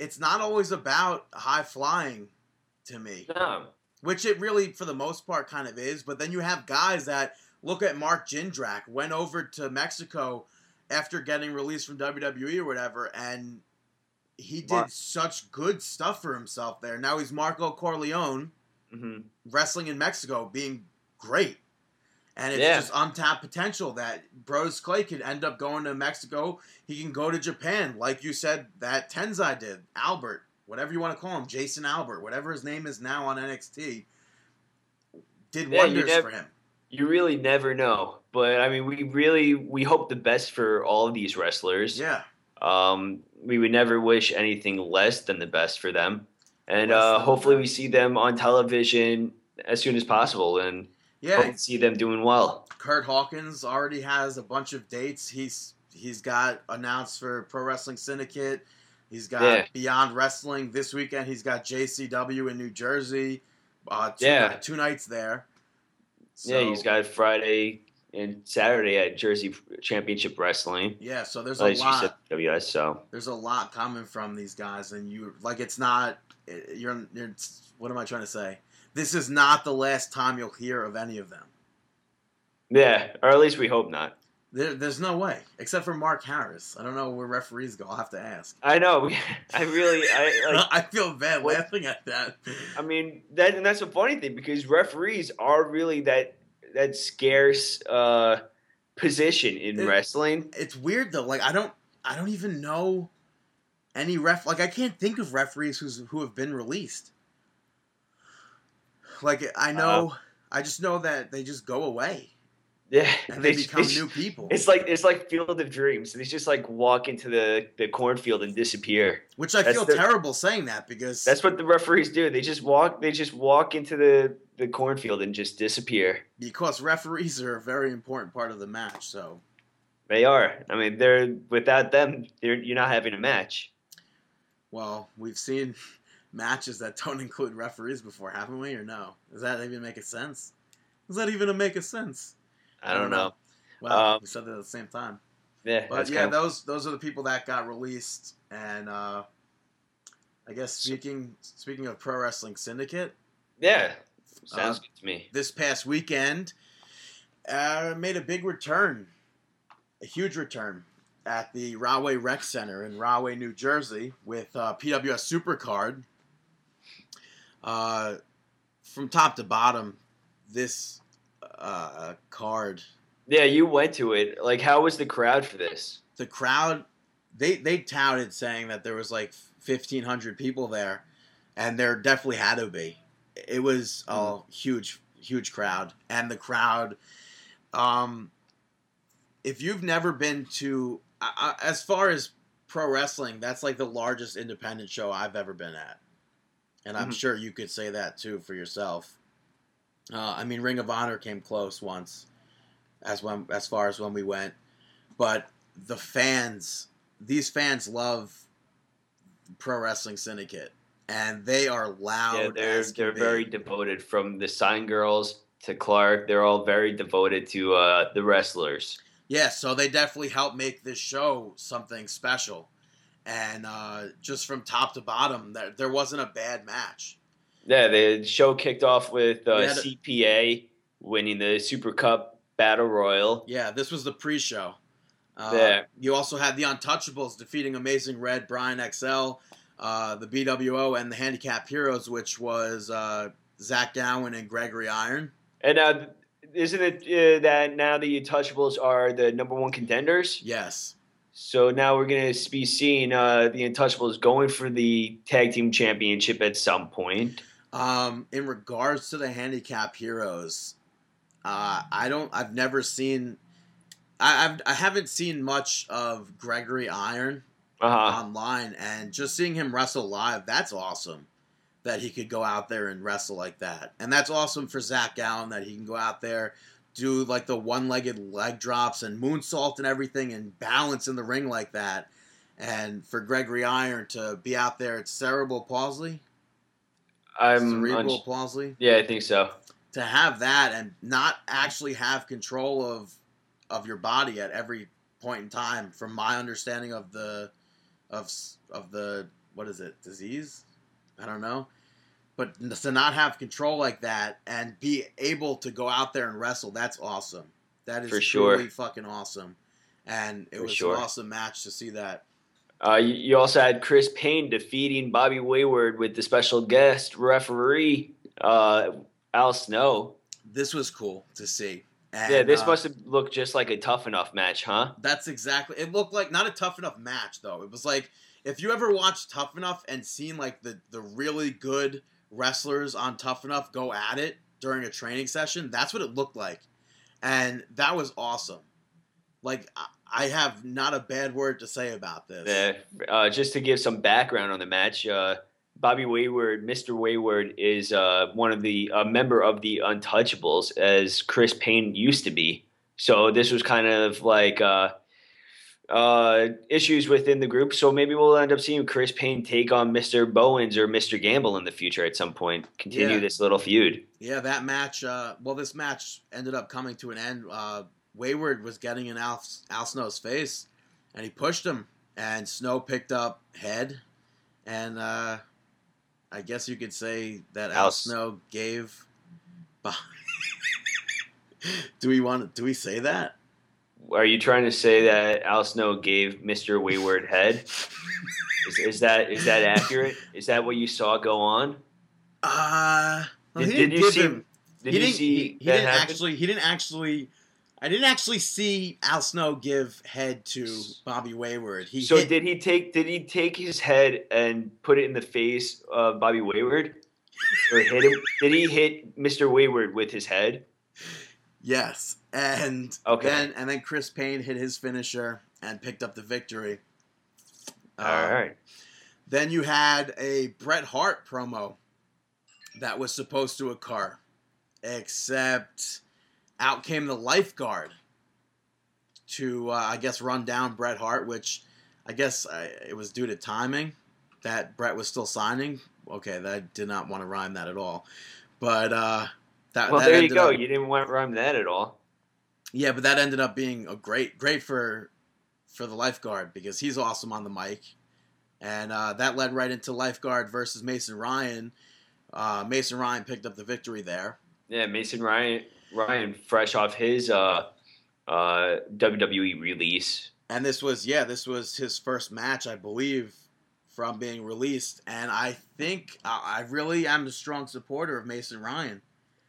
it's not always about high flying to me. No. which it really for the most part kind of is but then you have guys that look at mark jindrak went over to mexico after getting released from wwe or whatever and he did Mark- such good stuff for himself there now he's marco corleone hmm wrestling in mexico being great and it's Yeah. just untapped potential that Brodus Clay could end up going to Mexico. He can go to Japan, like you said that Tensai did. Albert, whatever you want to call him, Jason Albert, whatever his name is now on NXT, did Yeah, wonders nev- for him. You really never know, but I mean, we really we hope the best for all of these wrestlers. Yeah, Um, we would never wish anything less than the best for them, and uh, hopefully we see them on television as soon as possible, and yeah. hope to see them doing well. Kurt Hawkins already has a bunch of dates. He's he's got announced for Pro Wrestling Syndicate. He's got Yeah. Beyond Wrestling this weekend. He's got JCW in New Jersey. Uh, two, Yeah. two nights there. yeah, he's So- got Friday and Saturday at Jersey Championship Wrestling. Yeah, so there's a lot. WS. So There's a lot coming from these guys, and you like it's not. You're, you're. What am I trying to say? This is not the last time you'll hear of any of them. yeah, or at least we hope not. There, there's no way, except for Mark Harris. I don't know where referees go. I'll have to ask. I know. *laughs* I really, I like. *laughs* I feel bad What- laughing at that. I mean that, and that's a funny thing because referees are really that that scarce uh, position in It- wrestling. it's weird though. Like I don't, I don't even know any ref. Like I can't think of referees who's who have been released. Like I uh, know, I just know that they just go away Yeah, and *laughs* they, they- become they- new people. It's like it's like Field of Dreams. They just like walk into the the cornfield and disappear. Which I That's feel the- terrible saying that because That's what the referees do. They just walk. They just walk into the the cornfield and just disappear. because referees are a very important part of the match. So They are. I mean, they're without them, they're, you're not having a match. well, we've seen matches that don't *laughs* include referees before, haven't we? Or no? Does that even make a sense? Does that even make a sense? I don't know. Well, Um, we said that at the same time. Yeah, But yeah, kind of, those those are the people that got released, and uh, I guess speaking speaking of pro wrestling syndicate, yeah. Sounds uh, good to me. this past weekend, uh, made a big return, a huge return at the Rahway Rec Center in Rahway, New Jersey, with uh, PWS Supercard. Uh, from top to bottom, this uh, card, Yeah, you went to it. Like, how was the crowd for this? the crowd, they they touted saying that there was like fifteen hundred people there, and there definitely had to be. It was a huge, huge crowd, and the crowd, um, if you've never been to, I, I, as far as pro wrestling, that's like the largest independent show I've ever been at, and I'm Mhm. sure you could say that too for yourself. Uh, I mean, Ring of Honor came close once, as when as far as when we went, but the fans, these fans love Pro Wrestling Syndicate, and they are loud. Yeah, they're as they're very devoted. From the sign girls to Clark, they're all very devoted to uh, the wrestlers. Yeah, so they definitely help make this show something special. And uh, just from top to bottom, there, there wasn't a bad match. Yeah, the show kicked off with uh, a- CPA winning the Super Cup Battle Royal. Yeah, this was the pre-show. Uh, Yeah. You also had the Untouchables defeating Amazing Red, Brian XL, uh, the BWO, and the Handicap Heroes, which was uh, Zach Gowen and Gregory Iron. And uh, isn't it uh, that now the Untouchables are the number one contenders? Yes. So now we're going to be seeing uh, the Untouchables going for the tag team championship at some point. Um, in regards to the handicap heroes, uh, I don't. I've never seen. I, I've, I haven't seen much of Gregory Iron Uh-huh. online, and just seeing him wrestle live, that's awesome. That he could go out there and wrestle like that, and that's awesome for Zach Gowen that he can go out there, do like the one-legged leg drops and moonsault and everything, and balance in the ring like that. And for Gregory Iron to be out there, it's cerebral palsy, I'm cerebral uns- palsy yeah, I think so. to have that and not actually have control of of your body at every point in time from my understanding of the of of the what is it disease i don't know but to not have control like that and be able to go out there and wrestle that's awesome that is For sure. truly fucking awesome and it For was sure. an awesome match to see that Uh, you, you also had Chris Payne defeating Bobby Wayward with the special guest referee uh, Al Snow. this was cool to see and, yeah, this uh, must have looked just like a tough enough match, huh? That's exactly. It looked like not a tough enough match though. It was like if you ever watched Tough Enough and seen like the the really good wrestlers on Tough Enough go at it during a training session, that's what it looked like, and that was awesome. Like I- have not a bad word to say about this. Yeah, uh, just to give some background on the match, uh, Bobby Wayward, Mr. Wayward, is uh, one of the a member of the Untouchables, as Chris Payne used to be. So this was kind of like uh, issues within the group. So maybe we'll end up seeing Chris Payne take on Mr. Bowens or Mr. Gamble in the future at some point. Continue Yeah. this little feud. Yeah, that match. Uh, well, this match ended up coming to an end. Uh, Wayward was getting in Al, Al Snow's face, and he pushed him, and Snow picked up head, and uh, I guess you could say that Al, Al Snow gave. *laughs* do we want? Do we say that? Are you trying to say that Al Snow gave Mr. Wayward head? Is, is that is that accurate? Is that what you saw go on? Uh, well, Did, he did didn't you see? him. Did he you didn't, see he, he didn't happen? actually. He didn't actually. I didn't actually see Al Snow give head to Bobby Wayward. He so hit, did he take did he take his head and put it in the face of Bobby Wayward, or hit him? Did he hit Mr. Wayward with his head? Yes, and Okay. then and then Chris Payne hit his finisher and picked up the victory. All Uh, right. Then you had a Bret Hart promo that was supposed to occur, except out came the lifeguard to, uh, I guess, run down Bret Hart, which I guess uh, it was due to timing that Bret was still signing. Okay, that did not want to rhyme that at all, but uh, that Well, that there you go. up- You didn't want to rhyme that at all. Yeah, but that ended up being a great, great for for the lifeguard because he's awesome on the mic, and uh, that led right into lifeguard versus Mason Ryan. Uh, Mason Ryan picked up the victory there. Yeah, Mason Ryan Ryan fresh off his uh uh WWE release. And this was yeah, this was his first match, I believe, from being released. And I think I I really am a strong supporter of Mason Ryan.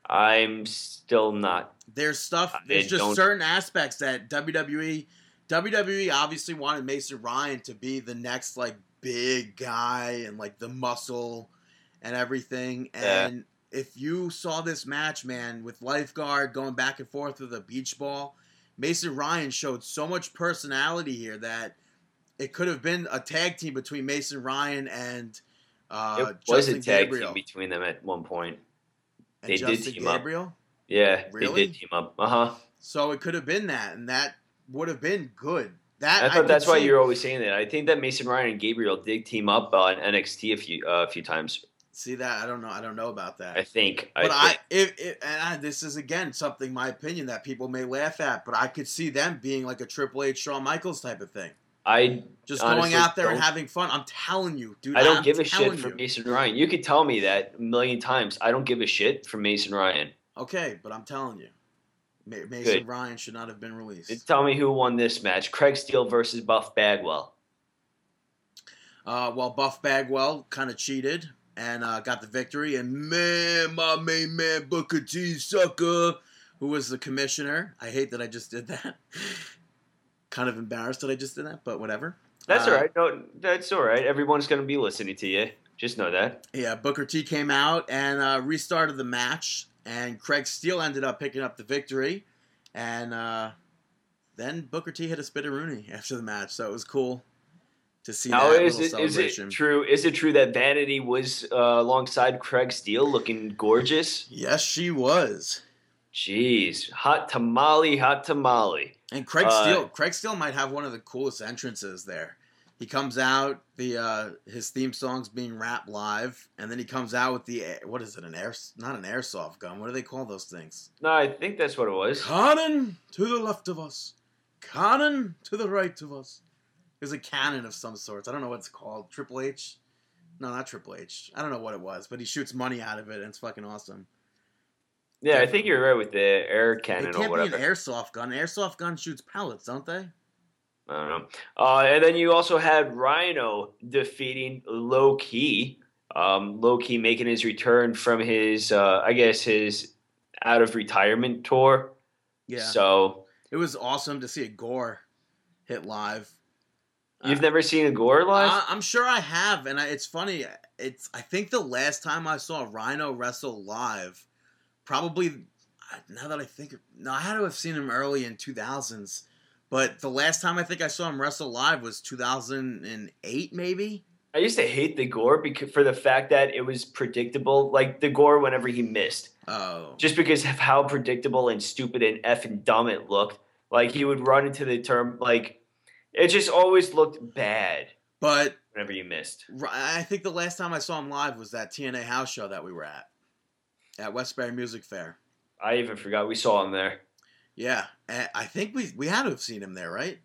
I'm still not. There's stuff. There's just certain aspects that WWE, WWE obviously wanted Mason Ryan to be the next like big guy and like the muscle and everything. Yeah. And if you saw this match, man, with lifeguard going back and forth with a beach ball, Mason Ryan showed so much personality here that it could have been a tag team between Mason Ryan and uh, it was Justin a tag Gabriel. team between them at one point. And they did Justin team up. Gabriel. Yeah, Really? they did team up. Uh huh. So it could have been that, and that would have been good. That I I thought that's could why see- you're always saying that. I think that Mason Ryan and Gabriel did team up on NXT a few uh, a few times. see that. I don't know. I don't know about that. I think. but I, I, if, if and I, this is again something, my opinion, that people may laugh at, but I could see them being like a Triple H, Shawn Michaels type of thing, I just Honestly, going out there and having fun. I'm telling you, dude. I don't I'm give a shit for you. Mason Ryan. You could tell me that a million times. I don't give a shit for Mason Ryan. Okay, but I'm telling you, Mason Good. Ryan should not have been released. Tell me who won this match: Craig Steele versus Buff Bagwell. Uh, well, Buff Bagwell kind of cheated and uh, got the victory. And man, my main man Booker T sucker, who was the commissioner. I hate that I just did that. *laughs* kind of embarrassed that I just did that, but whatever. That's Uh, all right. No, that's all right. Everyone's gonna be listening to you. Just know that. Yeah, Booker T came out and uh, restarted the match, and Craig Steele ended up picking up the victory. And uh, then Booker T hit a spinaroonie *laughs* after the match, so it was cool to see Now, that is little it is it true? Is it true that Vanity was uh, alongside Craig Steele, looking gorgeous? yes, she was. Jeez, hot tamale, hot tamale. And Craig Uh, Steele, Craig Steele might have one of the coolest entrances there. He comes out, the uh, his theme song's being rapped live, and then he comes out with the air- what is it? An air, not an airsoft gun. What do they call those things? No, I think that's what it was. Cannon to the left of us, cannon to the right of us. There's a cannon of some sorts. I don't know what it's called. Triple H? No, not Triple H. I don't know what it was, but he shoots money out of it, and it's fucking awesome. Yeah, I think you're right with the air cannon it can't be an airsoft gun. An airsoft gun shoots pellets, don't they? I don't know. Uh, and then you also had Rhino defeating Low Ki. Um, Low Ki making his return from his, uh, I guess, his out of retirement tour. Yeah. So It was awesome to see a Gore hit live. you've Uh, never seen a Gore live? I, I'm sure I have, and I, it's funny. It's I think the last time I saw Rhino wrestle live, probably now that I think, no, I had to have seen him early in 2000s. But the last time I think I saw him wrestle live was 2008, maybe. I used to hate the Gore because for the fact that it was predictable, like the Gore whenever he missed, Oh, just because of how predictable and stupid and effing dumb it looked. Like he would run into the term, like it just always looked bad but whenever you missed. I think the last time I saw him live was that TNA house show that we were at at Westbury Music Fair. I even forgot we saw him there. Yeah, I think we we had to have seen him there, right?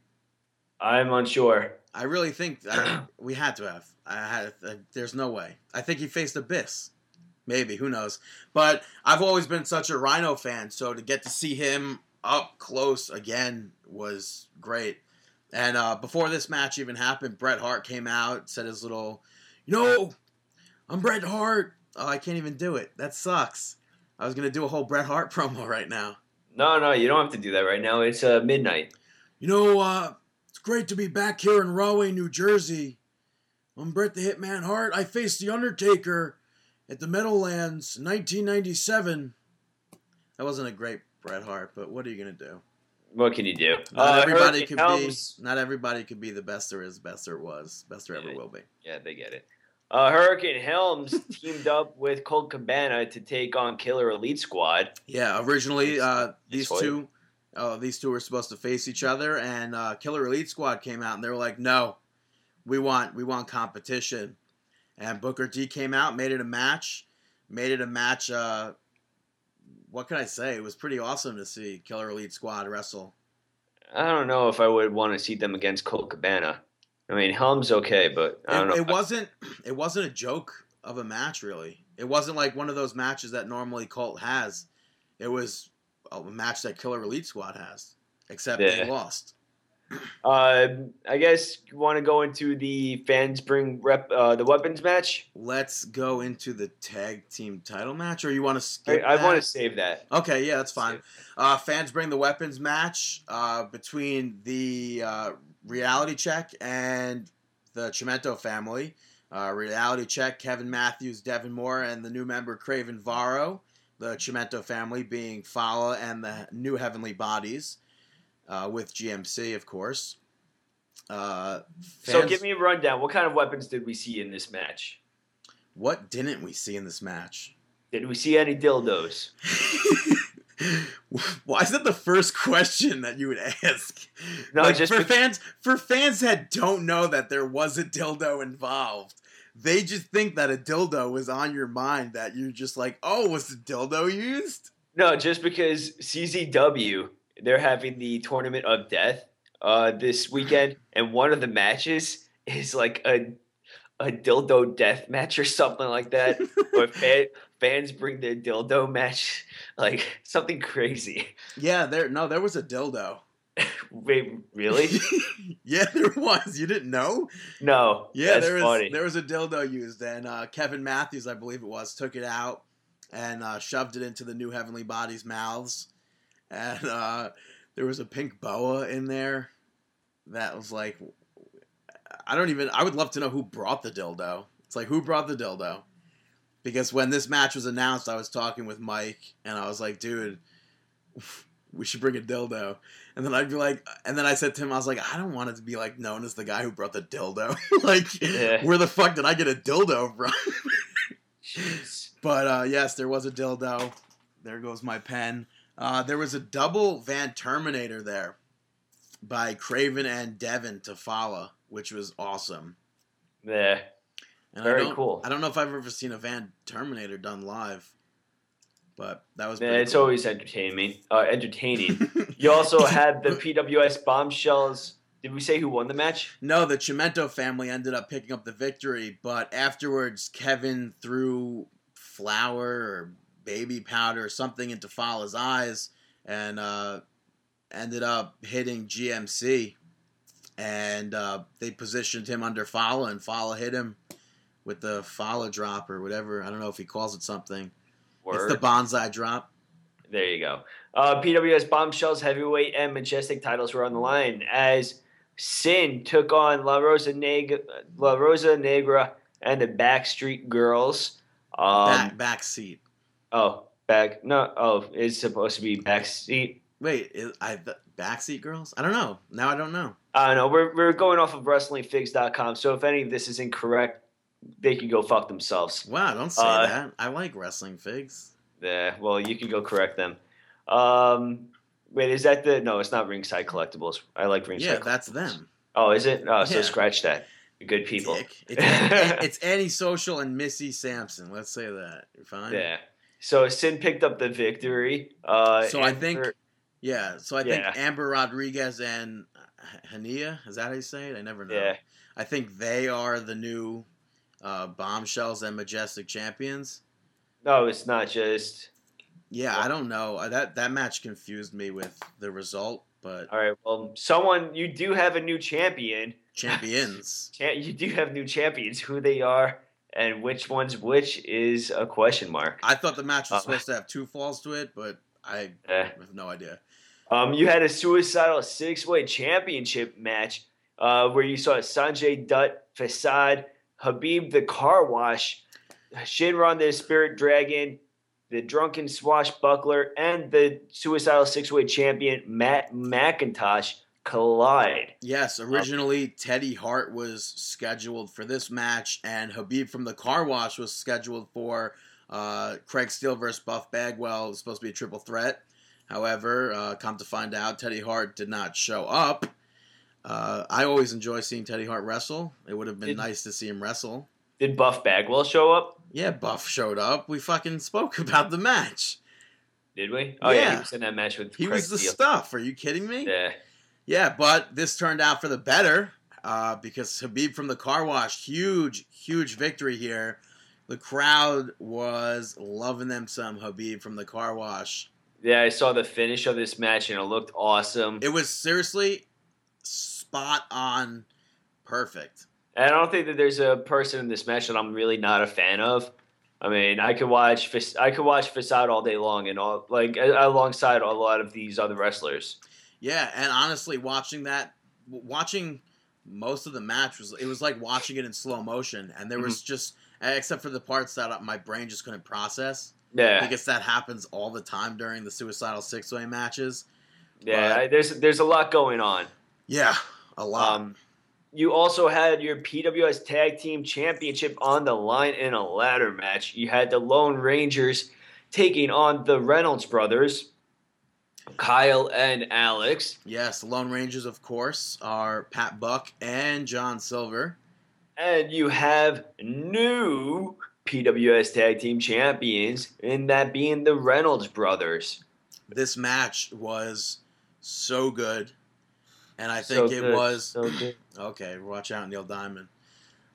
I'm unsure. I really think I, *clears throat* we had to have. I had. Uh, there's no way. I think he faced Abyss. Maybe who knows? But I've always been such a Rhino fan, so to get to see him up close again was great. And uh, before this match even happened, Bret Hart came out, said his little, "You know, I'm Bret Hart." Oh, I can't even do it. That sucks. I was gonna do a whole Bret Hart *laughs* promo right now. No, no, you don't have to do that right now. It's uh, midnight. You know, uh, it's great to be back here in Rahway, New Jersey. I'm Bret the Hitman Hart. I faced The Undertaker at the Meadowlands 1997. That wasn't a great Bret Hart, but what are you gonna do? What can you do? Not Uh, everybody could be. Not everybody could be the best there is, best there was, best there ever will be. Yeah, they get it. Uh, Hurricane Helms teamed up with Colt Cabana to take on Killer Elite Squad. Yeah, originally uh, these two, uh, these two were supposed to face each other, and uh, Killer Elite Squad came out and they were like, "No, we want we want competition." And Booker T came out, made it a match, made it a match. Uh, what can I say? It was pretty awesome to see Killer Elite Squad wrestle. I don't know if I would want to see them against Colt Cabana. I mean, Helms okay, but I don't It, know. it wasn't it wasn't a joke of a match, really. It wasn't like one of those matches that normally Colt has. it was a match that Killer Elite Squad has, except Yeah. they lost. *clears throat* Um, I guess you want to go into the fans bring rep uh, the weapons match. Let's go into the tag team title match, or you want to skip? I that? want to save that. Okay, yeah, that's fine. Uh, fans bring the weapons match uh, between the uh, Reality Check and the Chimento family. Uh, reality Check, Kevin Matthews, Devin Moore, and the new member Craven Varro. The Chimento family being Fala and the new Heavenly Bodies, uh, with GMC, of course. Uh, So give me a rundown. What kind of weapons did we see in this match? what didn't we see in this match? Did we see any dildos? *laughs* *laughs* Why is that the first question that you would ask? No, Like, just for fans for fans that don't know that there was a dildo involved. They just think that a dildo was on your mind. That you're just like, oh, was the dildo used? No, just because CZW they're having the tournament of death uh, this weekend, and one of the matches is like a a dildo death match or something like that, *laughs* where fan, fans bring their dildo match, *laughs* like something crazy. Yeah, there. No, there was a dildo. *laughs* Wait, really? *laughs* yeah, there was. You didn't know? No. Yeah, there was funny. there was a dildo used, and uh, Kevin Matthews, I believe it was, took it out and uh, shoved it into the new Heavenly Bodies' mouths, and uh, there was a pink boa in there that was like, I don't even. I would love to know who brought the dildo. It's like who brought the dildo, because when this match was announced, I was talking with Mike, and I was like, dude. We should bring a dildo, and then I'd be like, and then I said to him, I was like, I don't want it to be like known as the guy who brought the dildo. *laughs* like, Yeah. where the fuck did I get a dildo from? *laughs* But uh, yes, there was a dildo. There goes my pen. Uh, there was a double Van Terminator there by Craven and Devin to follow, which was awesome. Yeah. And Very I don't, cool. I don't know if I've ever seen a Van Terminator done live, but that was. Yeah, it's cool. always entertaining. Uh, entertaining. *laughs* You also had the PWS bombshells. Did we say who won the match? No, the Chimento family ended up picking up the victory, but afterwards, Kevin threw flour or baby powder or something into Fala's eyes and uh, ended up hitting GMC. And uh, they positioned him under Fala, and Fala hit him with the Fala drop or whatever. I don't know if he calls it something. Word. It's the bonsai drop. There you go. Uh, PWS Bombshells heavyweight and majestic titles were on the line as Sin took on La Rosa Negra, La Rosa Negra and the Backstreet Girls. Um, back, back seat. Oh, back. No. Oh, it's supposed to be backseat. Wait, is, I the backseat girls? I don't know. Now I don't know. I don't know. We're, we're going off of WrestlingFigs.com, so if any of this is incorrect, they can go fuck themselves. Wow, don't say Uh, that. I like wrestling figs. Yeah, well, you can go correct them. Um, wait, is that the? No, it's not Ringside Collectibles. I like Ringside. Yeah, that's them. Oh, is it? Oh, so Yeah. scratch that. You're good people. Dick. It's, *laughs* it's antisocial and Missy Sampson. Let's say that. You're fine. Yeah. So Sin picked up the victory. Uh, So I think- Yeah. So I Yeah. think Amber Rodriguez and Hania, is that how you say it? I never know. Yeah. I think they are the new uh, bombshells and majestic champions. no, it's not just. Yeah, I don't know. Uh, That that match confused me with the result, but All right. Well, someone you do have a new champion. champions. *laughs* Cha- You do have new champions. Who they are and which one's which is a question mark. I thought the match was Uh, supposed to have two falls to it, but I Eh. have no idea. Um, you had a suicidal six-way championship match uh, where you saw Sanjay Dutt, Facade, Habib the Car Wash, Shynron the Spirit Dragon, the Drunken Swashbuckler, and the suicidal six-way champion Matt McIntosh collide. Yes, originally Teddy Hart was scheduled for this match, and Habib from the Car Wash was scheduled for uh, Craig Steele versus Buff Bagwell. It was supposed to be a triple threat. However, uh, come to find out, Teddy Hart did not show up. Uh, I always enjoy seeing Teddy Hart wrestle. It would have been Did- nice to see him wrestle. Did Buff Bagwell show up? Yeah, Buff showed up. We fucking spoke *laughs* about the match. Did we? Oh yeah, Yeah. he was in that match with He Craig was the Steele. stuff. Are you kidding me? Yeah. Yeah, but this turned out for the better uh, because Habib from the car wash, huge, huge victory here. The crowd was loving them some Habib from the car wash. Yeah, I saw the finish of this match and it looked awesome. It was seriously spot on perfect. And I don't think that there's a person in this match that I'm really not a fan of. I mean, I could watch I could watch Facade all day long and all like alongside a lot of these other wrestlers. Yeah, and honestly, watching that, watching most of the match was it was like watching it in slow motion, and there mm-hmm. was just except for the parts that my brain just couldn't process Yeah, because that happens all the time during the suicidal six way matches. yeah. but- I- there's there's a lot going on. Yeah, a lot. Um, you also had your PWS Tag Team Championship on the line in a ladder match. You had the Lone Rangers taking on the Reynolds brothers, Kyle and Alex. yes, the Lone Rangers, of course, are Pat Buck and John Silver. And you have new PWS Tag Team Champions, and that being the Reynolds brothers. This match was so good, and I So think it good, was so *clears throat* okay. Watch out, Neil Diamond.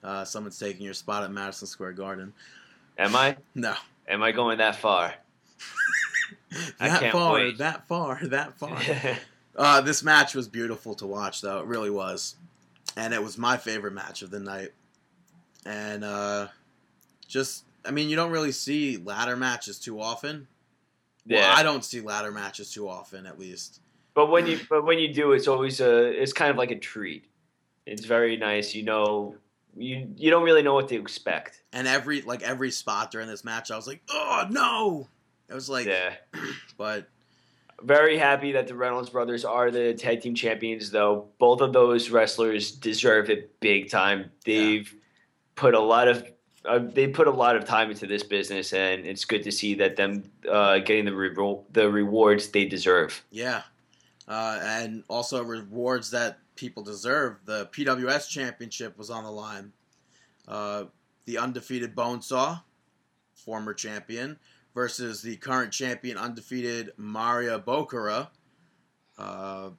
Uh, someone's taking your spot at Madison Square Garden. Am I? *laughs* No, Am I going that far? *laughs* That far, wait. that far, that far. *laughs* Uh, this match was beautiful to watch, though. It really was. And it was my favorite match of the night. And uh, just, I mean, you don't really see ladder matches too often. yeah. Well, I don't see ladder matches too often, at least. But when you but when you do, it's always a it's kind of like a treat. It's very nice. You know, you you don't really know what to expect. And every, like, every spot during this match, I was like, oh, no! It was like, yeah. *clears throat* but Very happy that the Reynolds brothers are the tag team champions, though. Both of those wrestlers deserve it big time. They've put a lot of uh, they put a lot of time into this business, and it's good to see that them uh, getting the re- the rewards they deserve. yeah. Uh, and also rewards that people deserve. The PWS Championship was on the line. Uh, the undefeated Bonesaw, former champion, versus the current champion, undefeated Mario Bokara. Uh,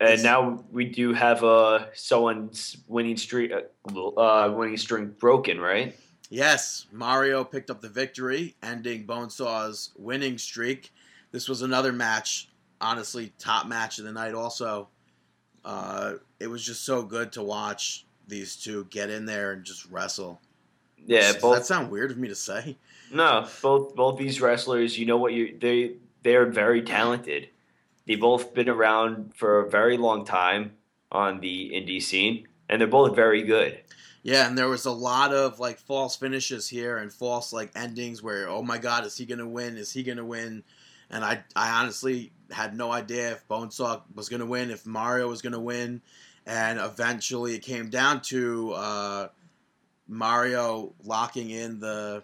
And now we do have uh, someone's winning streak, uh, uh, winning streak broken, right? yes, Mario picked up the victory, ending Bonesaw's winning streak. This was another match, honestly, top match of the night. Also, uh, it was just so good to watch these two get in there and just wrestle. Yeah, Does both. that sound weird of me to say? No, both both these wrestlers. You know what you they they are very talented. They've both been around for a very long time on the indie scene, and they're both very good. Yeah, and there was a lot of like false finishes here and false like endings where oh my god, is he gonna win? Is he gonna win? And I I honestly had no idea if Bonesaw was gonna win, if Mario was gonna win, and eventually it came down to uh, Mario locking in the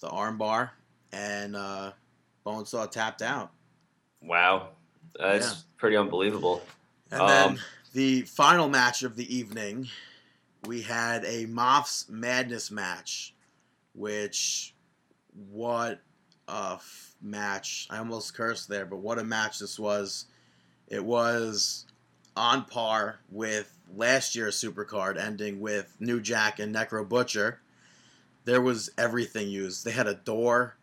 the armbar and uh, Bonesaw tapped out. Wow, that's Yeah. pretty unbelievable. And Um, then the final match of the evening, we had a Moff's Madness match, which what f- match! I almost cursed there, but what a match this was! It was on par with last year's Supercard, ending with New Jack and Necro Butcher. There was everything used. They had a door,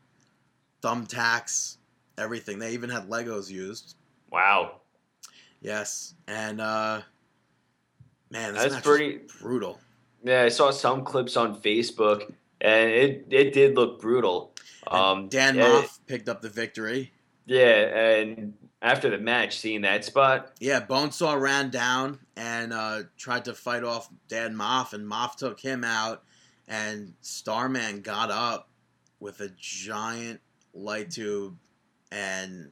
thumbtacks, everything. They even had Legos used. Wow, Yes, and uh, man, this That's pretty- brutal. yeah, I saw some clips on Facebook, and it it did look brutal. Um, Dan yeah, Moff picked up the victory. Yeah, and after the match, seeing that spot, Yeah, Bonesaw ran down and uh, tried to fight off Dan Moff, and Moff took him out, and Starman got up with a giant light tube and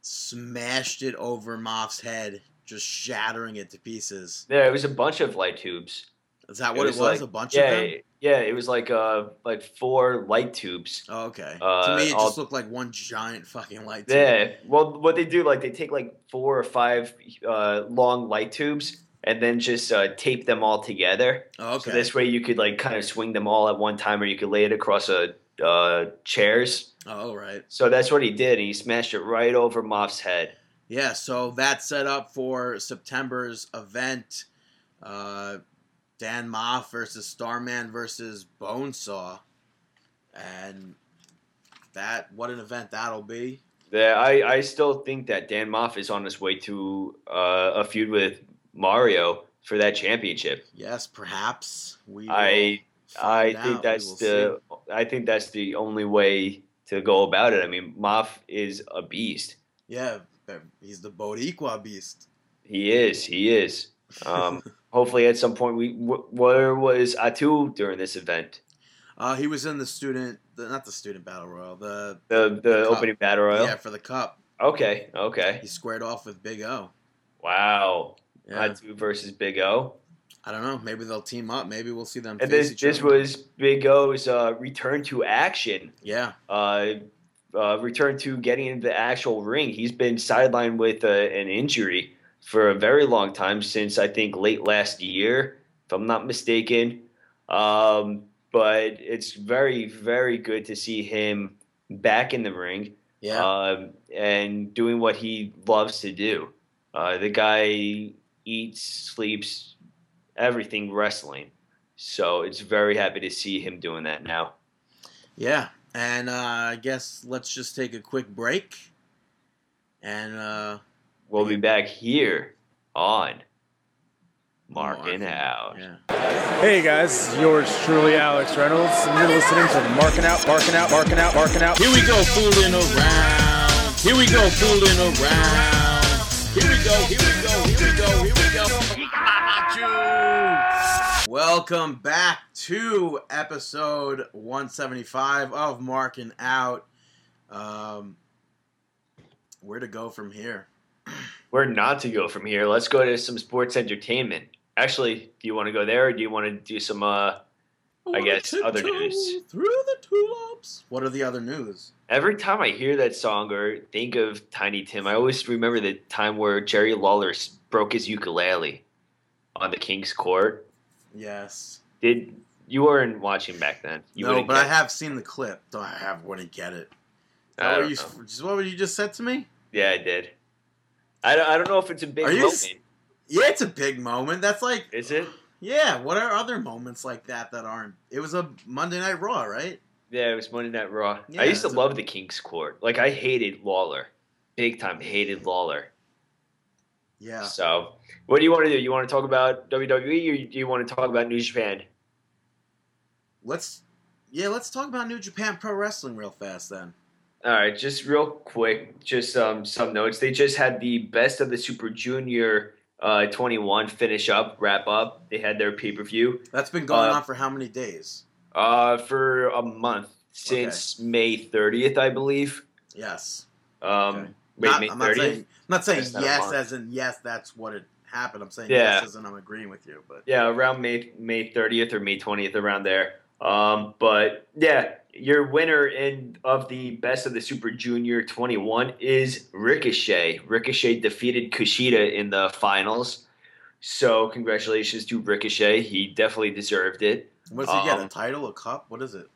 smashed it over Moff's head, just shattering it to pieces. yeah, it was a bunch of light tubes. Is that what it was? like- a bunch yeah, of them? yeah, it was like uh like four light tubes. Oh, okay. Uh, to me, it I'll- just looked like one giant fucking light tube. Yeah, well, what they do like they take like four or five uh, long light tubes and then just uh, tape them all together. Oh, okay. So this way you could like kind of swing them all at one time, or you could lay it across a uh, chairs. oh, right. So that's what he did. He smashed it right over Moff's head. Yeah, so that's set up for September's event. Uh, Dan Moff versus Starman versus Bonesaw. And that, what an event that'll be. Yeah, I, I still think that Dan Moff is on his way to uh, a feud with Mario for that championship. Yes, perhaps we. I I think out. that's the I think that's the only way to go about it. I mean, Moff is a beast. yeah. He's the Boricua beast. He is. He is. Um, hopefully, at some point, we wh- where was Atu during this event? Uh, he was in the student, the, not the student battle royal, the The the Cup. opening battle royal. yeah for the cup. Okay. Okay. He squared off with Big O. Wow. Yeah. Atu versus Big O. I don't know. Maybe they'll team up. Maybe we'll see them. And this this other. was Big O's uh, return to action. Yeah. Uh, uh, return to getting into the actual ring. He's been sidelined with uh, an injury for a very long time since I think late last year, if I'm not mistaken. Um, but it's very very good to see him back in the ring Yeah. um, and doing what he loves to do. Uh, the guy eats, sleeps, everything wrestling. So it's very happy to see him doing that now. yeah. And uh, I guess let's just take a quick break. And uh, We'll be back here on Marking Marking, Out. yeah. Hey guys, yours truly, Alex Reynolds, and you're listening to Marking Out, Marking Out, Marking Out, Marking Out. Here we go, fooling around. Here we go, fooling around. Here we go, here we go, here we go, here we go. Pikachu. Welcome back to episode 175 of Marking Out. Um, where to go from here? Where not to go from here? Let's go to some sports entertainment. Actually, do you want to go there or do you want to do some uh I guess other news. Through the tulips. What are the other news? Every time I hear that song or think of Tiny Tim, I always remember the time where Jerry Lawler broke his ukulele on the King's Court. Yes. Did you weren't watching back then? You no, wouldn't but I get- have seen the clip. Do I have? Wouldn't get it? I What, don't were you, know. just what you just said to me? Yeah, I did. I don't, I don't know if it's a big Are moment. s- Yeah, it's a big moment. That's like, Is it? yeah. What are other moments like that that aren't? It was a Monday Night Raw, right? Yeah, it was Monday Night Raw. Yeah, I used to it's a- love the King's Court. Like I hated Lawler, big time. Hated Lawler. Yeah. So, what do you want to do? You want to talk about WWE or do you want to talk about New Japan? Let's, yeah, let's talk about New Japan Pro Wrestling real fast then. All right, just real quick, just um, some notes. They just had the best of the Super Junior uh, 21 finish up, wrap up. They had their pay per view That's been going Uh, on for how many days? uh, for a month since May 30th, I believe. Yes. Um, Okay. wait, Not- May I'm not 30th? saying, I'm not saying That's yes as in yes, that's what it happened. I'm saying Yeah. yes as in I'm agreeing with you. But Yeah, around May May 30th or May 20th, around there. Um, but yeah, your winner in of the best of the Super Junior 21 is Ricochet. Ricochet defeated Kushida in the finals. So congratulations to Ricochet. He definitely deserved it. what's he get? A Um, title, a cup? What is it?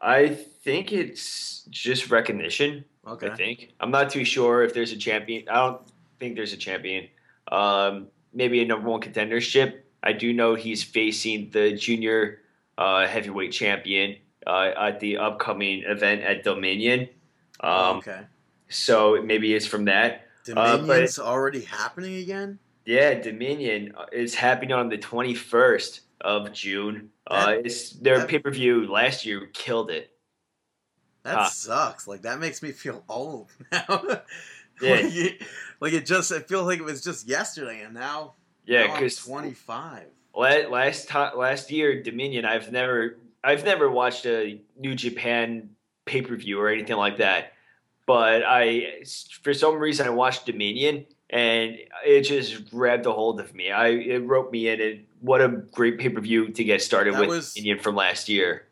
I think it's just recognition. Okay. I think. I'm not too sure if there's a champion. I don't think there's a champion. Um, maybe a number one contendership. I do know he's facing the junior uh, heavyweight champion uh, at the upcoming event at Dominion. Um, okay. So maybe it's from that. uh, but- Dominion's already happening again. Yeah, Dominion uh, is happening on the 21st of June. Uh, it's their pay per view last year killed it. That Huh. sucks. Like that makes me feel old *laughs* now. Yeah. like, it, like it just, I feel like it was just yesterday, and now, Yeah, because 25. La- last time last year Dominion I've never I've never watched a New Japan pay per view or anything like that, but I for some reason I watched Dominion and it just grabbed a hold of me. I it roped me in and what a great pay per view to get started That with was- Dominion from last year.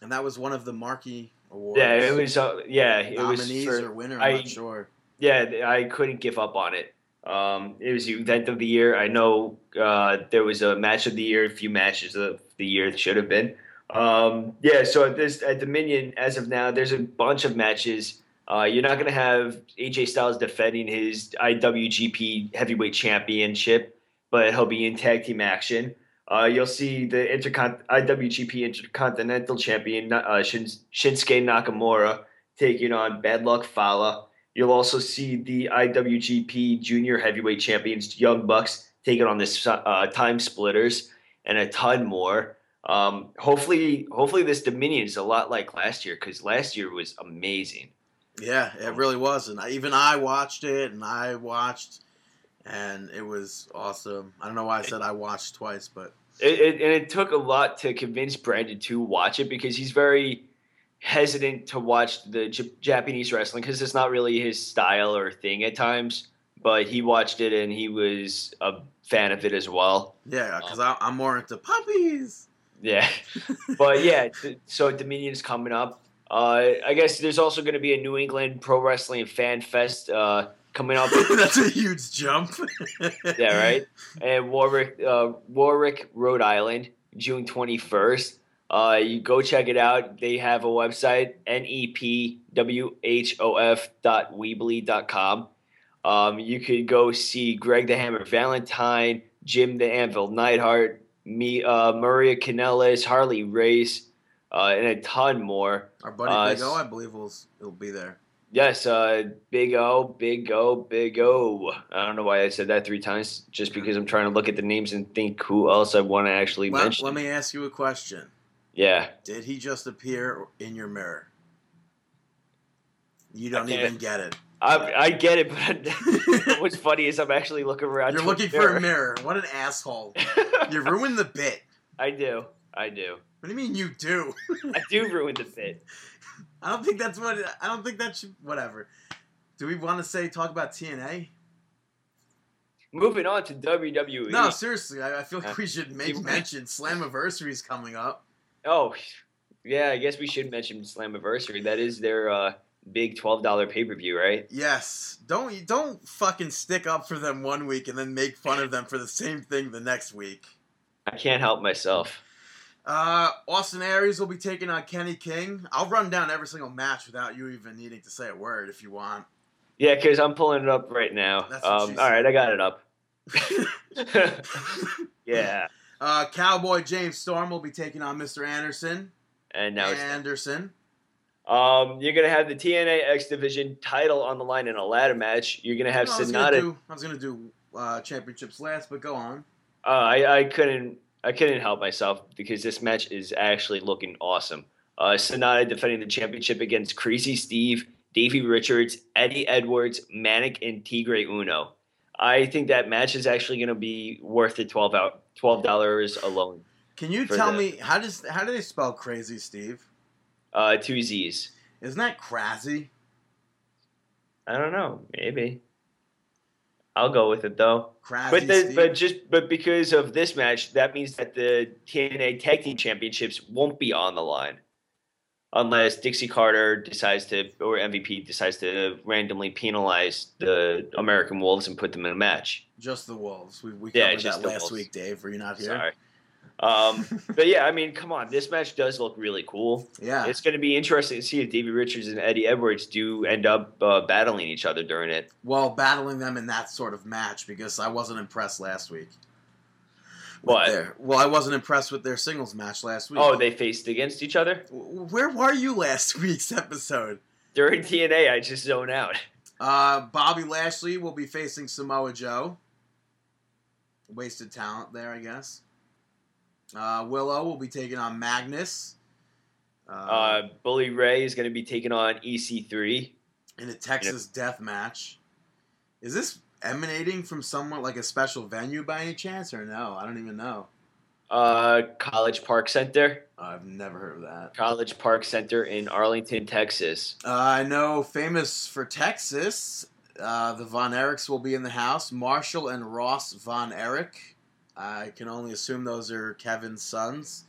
And that was one of the marquee awards. Yeah, it was uh, yeah it was nominees for, or winner. I- I'm not sure. yeah, I couldn't give up on it. Um, it was the event of the year. I know uh, there was a match of the year, a few matches of the year it should have been. Um, yeah, so at this at Dominion, as of now, there's a bunch of matches. Uh, you're not going to have AJ Styles defending his IWGP Heavyweight Championship, but he'll be in tag team action. Uh, you'll see the Intercon- IWGP Intercontinental Champion uh, Shin- Shinsuke Nakamura taking on Bad Luck Fale. You'll also see the IWGP Junior Heavyweight Champions Young Bucks taking on the uh, Time Splitters and a ton more. Um, hopefully, hopefully this Dominion is a lot like last year because last year was amazing. Yeah, it really was, and I, even I watched it, and I watched, and it was awesome. I don't know why I said I watched twice, but It, it, and it took a lot to convince Brandon to watch it because he's very hesitant to watch the J- Japanese wrestling because it's not really his style or thing at times. But he watched it and he was a fan of it as well. yeah, because I'm more into puppies. Yeah, *laughs* but yeah, so Dominion's coming up. Uh, I guess there's also going to be a New England Pro Wrestling Fan Fest uh, coming up. *laughs* That's a huge jump. *laughs* yeah, right. And Warwick, uh, Warwick, Rhode Island, June 21st. Uh, you go check it out. They have a website, E nepwhof dot weebly dot com. Um, you could go see Greg the Hammer Valentine, Jim the Anvil Neidhart, me, uh, Maria Kanellis, Harley Race, uh, and a ton more. Our buddy Uh, Big O, I believe, will will be there. Yes, uh, Big O, Big O, Big O. I don't know why I said that three times. Just because I'm trying to look at the names and think who else I want to actually Let, mention. let me ask you a question. yeah, Did he just appear in your mirror? You don't even get it. I, I get it, but *laughs* what's funny is I'm actually looking around. You're looking for a mirror. What an asshole. *laughs* You ruined the bit. I do, I do, What do you mean you do? I do ruin the bit. *laughs* I don't think that's what. I don't think that should. Whatever. Do we want to say talk about TNA? Moving on to WWE. No, seriously. I, I feel like we should make mention Slammiversary is coming up. Oh, yeah. I guess we should mention Slammiversary. That is their uh, big twelve dollar pay per view, right? Yes. Don't don't fucking stick up for them one week and then make fun of them for the same thing the next week. I can't help myself. Uh, Austin Aries will be taking on Kenny King. I'll run down every single match without you even needing to say a word if you want. Yeah, because I'm pulling it up right now. Um, all right. I got it up. *laughs* yeah, *laughs* Uh, Cowboy James Storm will be taking on Mr. Anderson. and now it's Anderson. Um, you're gonna have the TNA X Division title on the line in a ladder match. You're gonna have No, I was gonna Sanada. do, I was gonna do uh, championships last, but go on. Uh, I I couldn't I couldn't help myself because this match is actually looking awesome. Uh, Sanada defending the championship against Crazy Steve, Davey Richards, Eddie Edwards, Manik, and Tigre Uno. I think that match is actually going to be worth the twelve out twelve dollars alone. Can you tell the- me how does how do they spell crazy, Steve? Uh, two Z's. Isn't that crazy? I don't know. Maybe. I'll go with it though. Crazy, But the, but just but because of this match, that means that the TNA Tag Team Championships won't be on the line, unless Dixie Carter decides to or MVP decides to randomly penalize the American Wolves and put them in a match. just the wolves. We, we Yeah, covered just that last Wolves. week, Dave. Were you not here? Sorry. Um, but yeah, I mean, come on, this match does look really cool. Yeah. It's going to be interesting to see if Davey Richards and Eddie Edwards do end up uh, battling each other during it. well, battling them in that sort of match because I wasn't impressed last week. What? their- well, I wasn't impressed with their singles match last week. Oh, they faced against each other Where were you last *laughs* week's episode? during TNA. I just zone out. Uh, Bobby Lashley will be facing Samoa Joe. Wasted talent there, I guess. Uh, Willow will be taking on Magnus. Uh, Uh, Bully Ray is going to be taking on EC3. in a Texas death match. Is this emanating from somewhat like a special venue by any chance, or no? I don't even know. Uh, College Park Center. I've never heard of that. College Park Center in Arlington, Texas. Uh, I know, famous for Texas, uh, the Von Erichs will be in the house. Marshall and Ross Von Erich. I can only assume those are Kevin's sons.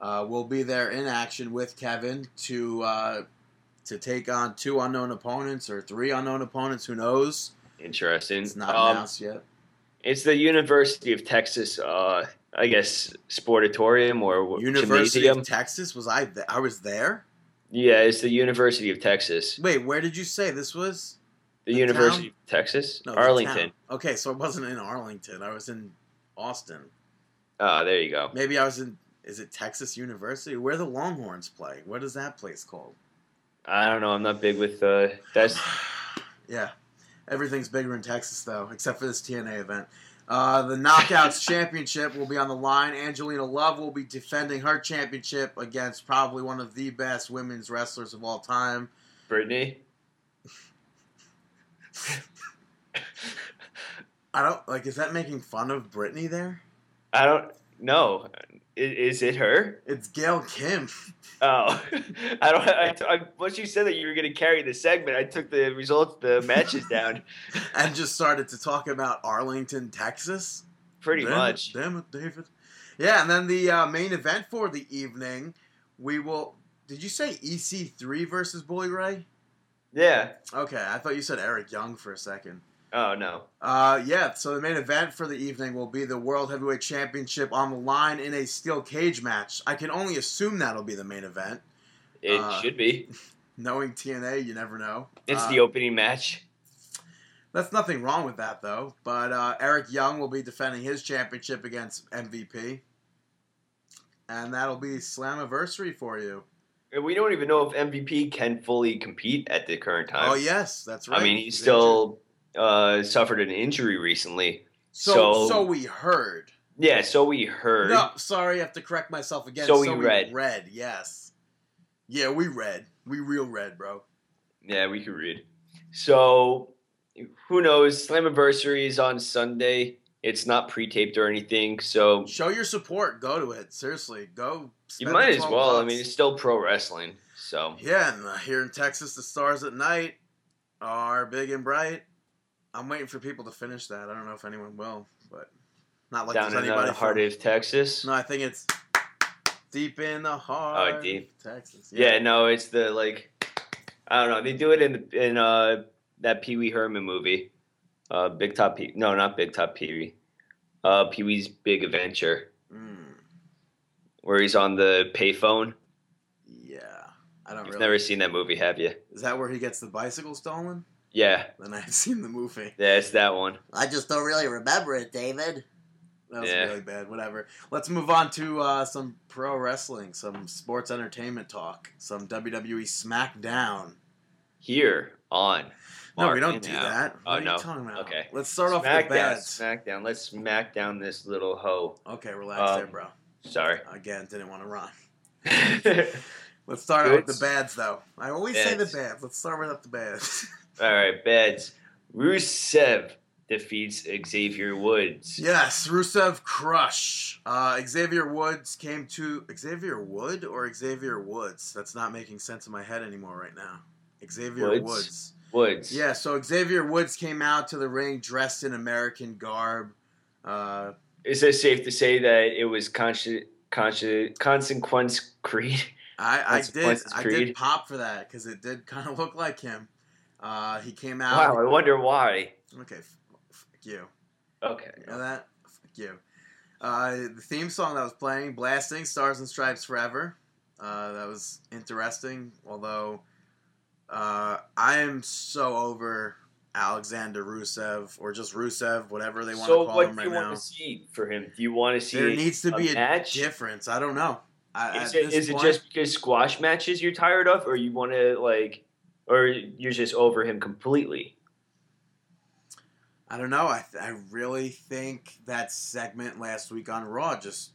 Uh, will be there in action with Kevin to uh, to take on two unknown opponents or three unknown opponents. Who knows? Interesting. It's not Um, announced yet. It's the University of Texas, uh, I guess, sportatorium or University gymnasium. of Texas. Was I? Th- I was there. yeah, it's the University of Texas. Wait, where did you say this was? The, The University town? of Texas, No, Arlington. Okay, so it wasn't in Arlington. I was in Austin. Ah, there you go. Maybe I was in. Is it Texas University? Where the Longhorns play? What is that place called? I don't know. I'm not big with uh, that's *sighs* Yeah, everything's bigger in Texas though, except for this TNA event. Uh, the Knockouts *laughs* Championship will be on the line. Angelina Love will be defending her championship against probably one of the best women's wrestlers of all time. Brittany. *laughs* I don't like. Is that making fun of Brittany there? I don't know. Is, is it her? It's Gail Kim. Oh, *laughs* I don't. I, I, once you said that you were going to carry the segment, I took the results, the matches *laughs* down. and just started to talk about Arlington, Texas. Pretty Damn it, much. damn it, David. Yeah, and then the uh, main event for the evening, we will. Did you say EC3 versus Bully Ray? Yeah. Okay, I thought you said Eric Young for a second. Oh no. Uh, yeah, so the main event for the evening will be the World Heavyweight Championship on the line in a steel cage match. I can only assume that'll be the main event. It Uh, should be. *laughs* Knowing TNA, you never know. It's Uh, the opening match. That's nothing wrong with that, though. But uh, Eric Young will be defending his championship against MVP. And that'll be Slammiversary for you. And We don't even know if MVP can fully compete at the current time. Oh, yes, that's right. I mean, he He's still uh, suffered an injury recently. So, So- so we heard. Yeah, so we heard. No, sorry, I have to correct myself again. So we read. Read, yes. Yeah, we read. We real read, bro. Yeah, we could read. So who knows? Slammiversary is on Sunday. It's not pre-taped or anything, so Show your support. Go to it. Seriously, go. you might as 12 well. I mean, it's still pro wrestling. So Yeah, and uh, here in Texas, the stars at night are big and bright. I'm waiting for people to finish that. I don't know if anyone will, but not like down there's in anybody the heart from- of Texas. No, I think it's deep in the heart. Oh, deep. of Texas. Yeah, no, it's the like I don't know. They do it in the, in uh that Pee Wee Herman movie, uh, Big Top Pee. No, not Big Top Pee Wee. Uh, Pee Wee's Big Adventure, Mm, where he's on the payphone. yeah. I don't You've really. never seen that movie, have you? Is that where he gets the bicycle stolen? Yeah, Then I've seen the movie. yeah, it's that one. I just don't really remember it, David. That was Yeah. really bad. Whatever. Let's move on to uh, some pro wrestling, some sports entertainment talk, some WWE SmackDown. Here on. No, we don't do Out. that. What Oh, are no. you talking about? Okay. Let's start off with Smackdown, the bads. Smackdown. Let's smack down this little hoe. Okay, relax Um, there, bro. Sorry. Again, didn't want to run. Let's start out with the bads, though. I always say the Bads. bads. Let's start right up the bads. *laughs* right, beds. Rusev defeats Xavier Woods. yes, Rusev Crush. Uh, Xavier Woods came to Xavier Wood or Xavier Woods. That's not making sense in my head anymore right now. Xavier Woods? Woods. Woods. Yeah, so Xavier Woods came out to the ring dressed in American garb. Uh, Is it safe to say that it was consci- consci- Consequence Creed? I, I did I did pop for that because it did kind of look like him. Uh, he came out. Wow, I wonder why. Okay, fuck you. Okay. You know that? Fuck you. Uh, the theme song that was playing, blasting "Stars and Stripes Forever." Uh, that was interesting. Although uh, I am so over Alexander Rusev or just Rusev, whatever they want so to call what him do right you now. want to see for him? Do you want to see There needs to a be a match? difference. I don't know. I, Is it, it just because squash matches you're tired of, or you want to like, or you're just over him completely? I don't know. I I really think that segment last week on Raw just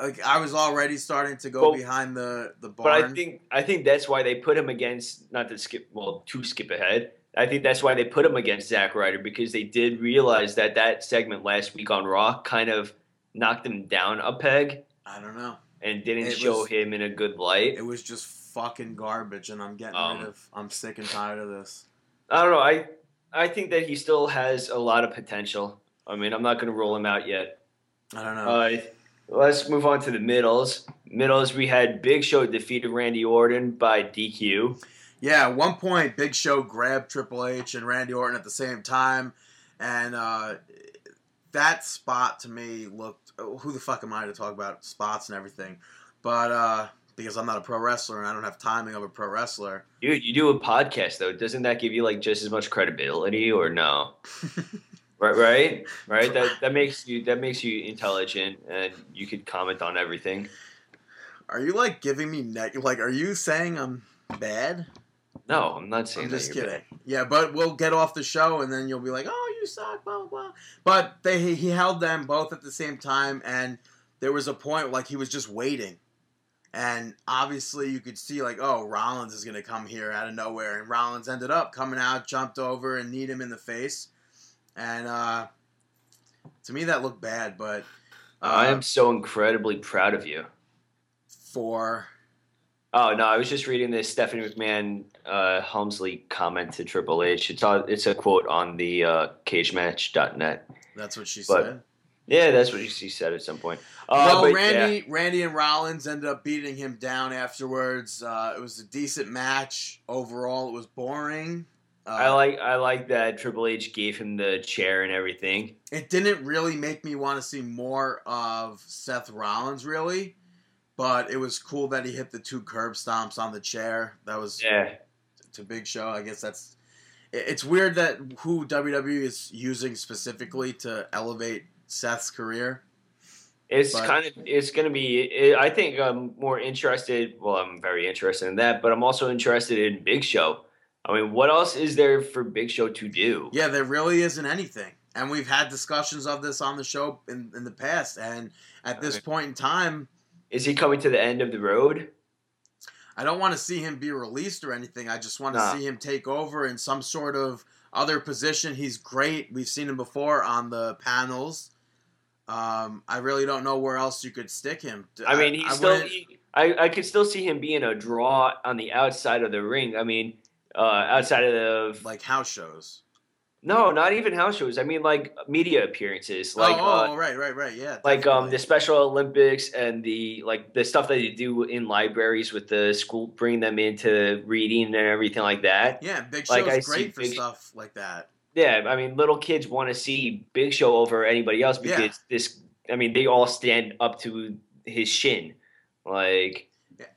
like I was already starting to go behind the the barn. But. I think I think that's why they put him against not to skip well to skip ahead. I think that's why they put him against Zack Ryder because they did realize that that segment last week on Raw kind of knocked him down a peg I don't know. and didn't It show was- him in a good light. It was just fucking garbage, and I'm getting Um, rid of. I'm sick and tired of this. I don't know. I I think that he still has a lot of potential. I mean, I'm not going to roll him out yet. I don't know. Uh, let's move on to the middles. Middles, we had Big Show defeated Randy Orton by DQ. yeah, at one point, Big Show grabbed Triple H and Randy Orton at the same time, and uh, that spot to me looked. Who the fuck am I to talk about spots and everything? But uh, because I'm not a pro wrestler and I don't have timing of a pro wrestler. Dude, you do a podcast though. Doesn't that give you like just as much credibility or no? *laughs* Right, right, right. That that makes you that makes you intelligent and you could comment on everything. Are you like giving me net? Like, are you saying I'm bad? No, I'm not saying I'm just kidding. Yeah, but we'll get off the show and then you'll be like, "Oh, you suck," blah blah. blah. But they he held them both at the same time, and there was a point like he was just waiting, and obviously you could see like, "Oh, Rollins is gonna come here out of nowhere," and Rollins ended up coming out, jumped over, and kneed him in the face, and uh, to me that looked bad, but uh, I am so incredibly proud of you. for Oh no, I was just reading this Stephanie McMahon uh, Helmsley comment to Triple H. It's on, it's a quote on the uh, CageMatch.net. that's what she But- said. Yeah, that's what she said at some point. Uh, well, but, Randy, Randy and Rollins ended up beating him down afterwards. Uh, it was a decent match overall. It was boring. Uh, I like I like that Triple H gave him the chair and everything. It didn't really make me want to see more of Seth Rollins, really, but it was cool that he hit the two curb stomps on the chair. That was Yeah, to Big Show. I guess that's. It's weird that who WWE is using specifically to elevate Seth's career. it's But- kind of it's going to be. I think I'm more interested. Well, I'm very interested in that, but I'm also interested in Big Show. I mean, what else is there for Big Show to do? Yeah, there really isn't anything. And we've had discussions of this on the show in, in the past. And at this point in time, Is he coming to the end of the road? I don't want to see him be released or anything. I just want to Nah. see him take over in some sort of other position. He's great. We've seen him before on the panels. Um, I really don't know where else you could stick him. I mean, he's I still. He, I I could still see him being a draw on the outside of the ring. I mean, uh, outside of the like house shows. no, not even house shows. I mean, like media appearances, like oh, uh, oh, right, right, right. Yeah. like um the Special Olympics and the like the stuff that you do in libraries with the school, bring them into reading and everything like that. Yeah, Big Show's like, great for Big- stuff like that. Yeah, I mean, little kids want to see Big Show over anybody else Yeah. because this. I mean, they all stand up to his shin, like.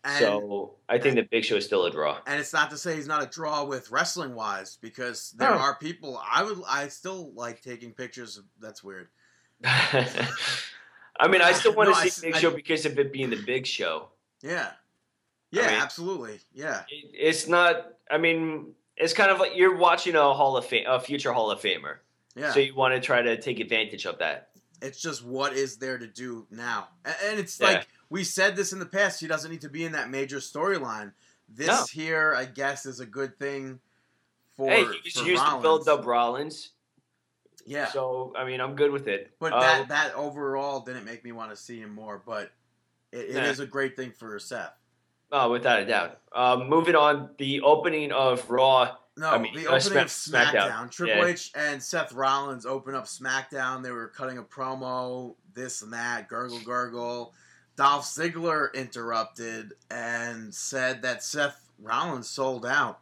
And, so I think that Big Show is still a draw. and it's not to say he's not a draw with wrestling wise because there No. are people I would I still like taking pictures of that's weird. *laughs* I mean, I still want *laughs* No, to see s- Big I- Show because of it being the Big Show. Yeah. Yeah, mean- absolutely. Yeah. It, it's not. I mean, it's kind of like you're watching a Hall of Fame, a future Hall of Famer. Yeah. So you want to try to take advantage of that. it's just what is there to do now. And, it's Yeah. like we said this in the past, he doesn't need to be in that major storyline. This No. here, I guess, is a good thing for hey, he was for used Rollins. to build up Rollins. Yeah. So I mean, I'm good with it. but Uh, that that overall didn't make me want to see him more, but it, it Nah. is a great thing for Seth. Oh, without a doubt. Um, moving on, the opening of Raw. No, I mean, the uh, opening of SmackDown. SmackDown. Triple Yeah. H and Seth Rollins open up SmackDown. They were cutting a promo, this and that, gurgle, gurgle. Dolph Ziggler interrupted and said that Seth Rollins sold out.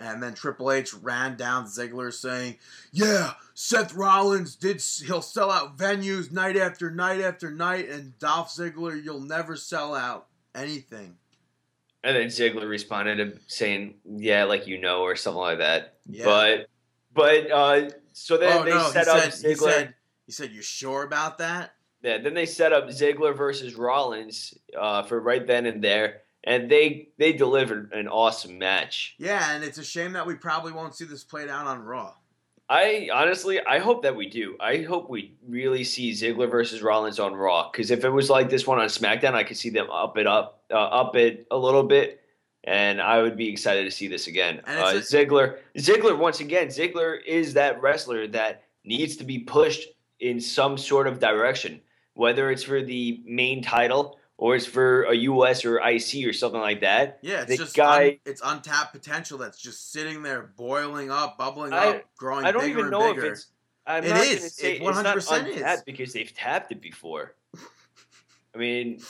And then Triple H ran down Ziggler saying, "Yeah, Seth Rollins did. He'll sell out venues night after night after night, and Dolph Ziggler, you'll never sell out anything." And then Ziggler responded him saying, "Yeah, like you know," or something like that. Yeah. But, but uh, so then oh they no, set he up said, Ziggler. he said, he said, "You sure about that?" Yeah, then they set up Ziggler versus Rollins uh, for right then and there, and they they delivered an awesome match. Yeah, and it's a shame that we probably won't see this played out on Raw. I honestly, I hope that we do. I hope we really see Ziggler versus Rollins on Raw. Because if it was like this one on SmackDown, I could see them up it up, uh, up it a little bit, and I would be excited to see this again. Uh, it's Ziggler, Ziggler, once again, Ziggler is that wrestler that needs to be pushed in some sort of direction, whether it's for the main title or it's for a US or IC or something like that. Yeah, it's The just guy- un- it's untapped potential that's just sitting there, boiling up, bubbling I- up, growing I don't bigger even know if it's. I'm It not is. say It it's not 100% is. untapped because they've tapped it before. *laughs* I mean,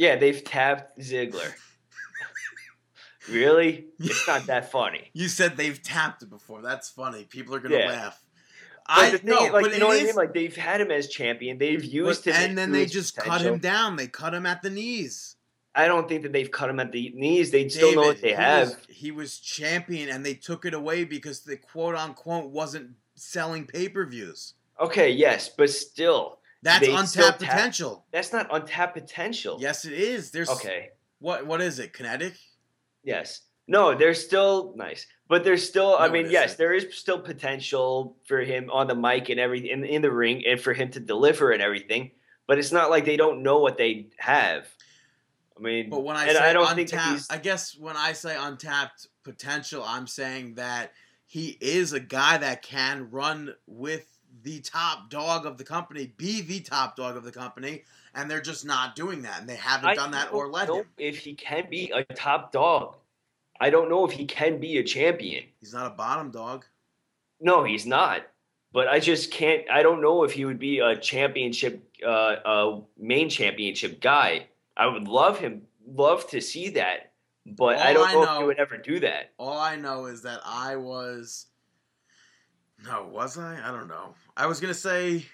yeah, they've tapped Ziggler. *laughs* really? It's not that funny. *laughs* You said they've tapped it before. That's funny. People are gonna Yeah. laugh. But I the thing, no, like, but you know what I mean? Like they've had him as champion. They've used but- him, and then they just cut him down. They cut him at the knees. I don't think that they've cut him at the knees. They still know what they he have. Was, he was champion, and they took it away because the quote unquote wasn't selling pay per views. Okay, yes, but still, That's untapped tap- potential. that's not untapped potential. Yes, it is. There's Okay. What what is it? Kinetic? Yes. No, there's still nice, but there's still. I mean, yes, there is still potential for him on the mic and everything in, in the ring, and for him to deliver and everything. But it's not like they don't know what they have. I mean, But when I and say I don't untapped, I guess when I say untapped potential, I'm saying that he is a guy that can run with the top dog of the company, be the top dog of the company, and they're just not doing that, and they haven't I done that or let know him. if he can be a top dog. I don't know if he can be a champion. He's not a bottom dog. No, he's not. But I just can't. I don't know if he would be a championship, uh, uh, main championship guy. I would love him, love to see that, but I don't I know, if he would ever do that. All I know is that I was. No, was I? I don't know. I was gonna say.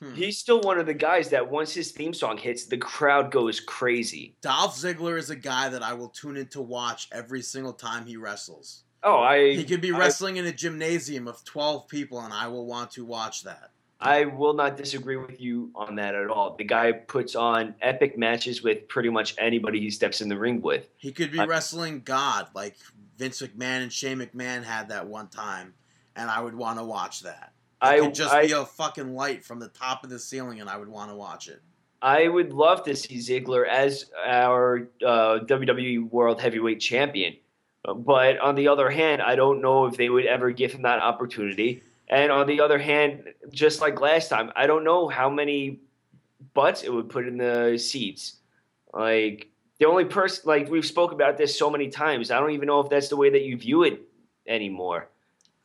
Hmm. He's still one of the guys that once his theme song hits, the crowd goes crazy. Dolph Ziggler is a guy that I will tune in to watch every single time he wrestles. Oh, I He could be I- wrestling in a gymnasium of 12 people, and I will want to watch that. I will not disagree with you on that at all. The guy puts on epic matches with pretty much anybody he steps in the ring with. He could be I- wrestling God, like Vince McMahon and Shane McMahon had that one time, and I would want to watch that. It I could just I, be a fucking light from the top of the ceiling, and I would want to watch it. I would love to see Ziggler as our uh, WWE World Heavyweight Champion. But on the other hand, I don't know if they would ever give him that opportunity. And on the other hand, just like last time, I don't know how many butts it would put in the seats. Like the only person, like we've spoke about this so many times, I don't even know if that's the way that you view it anymore.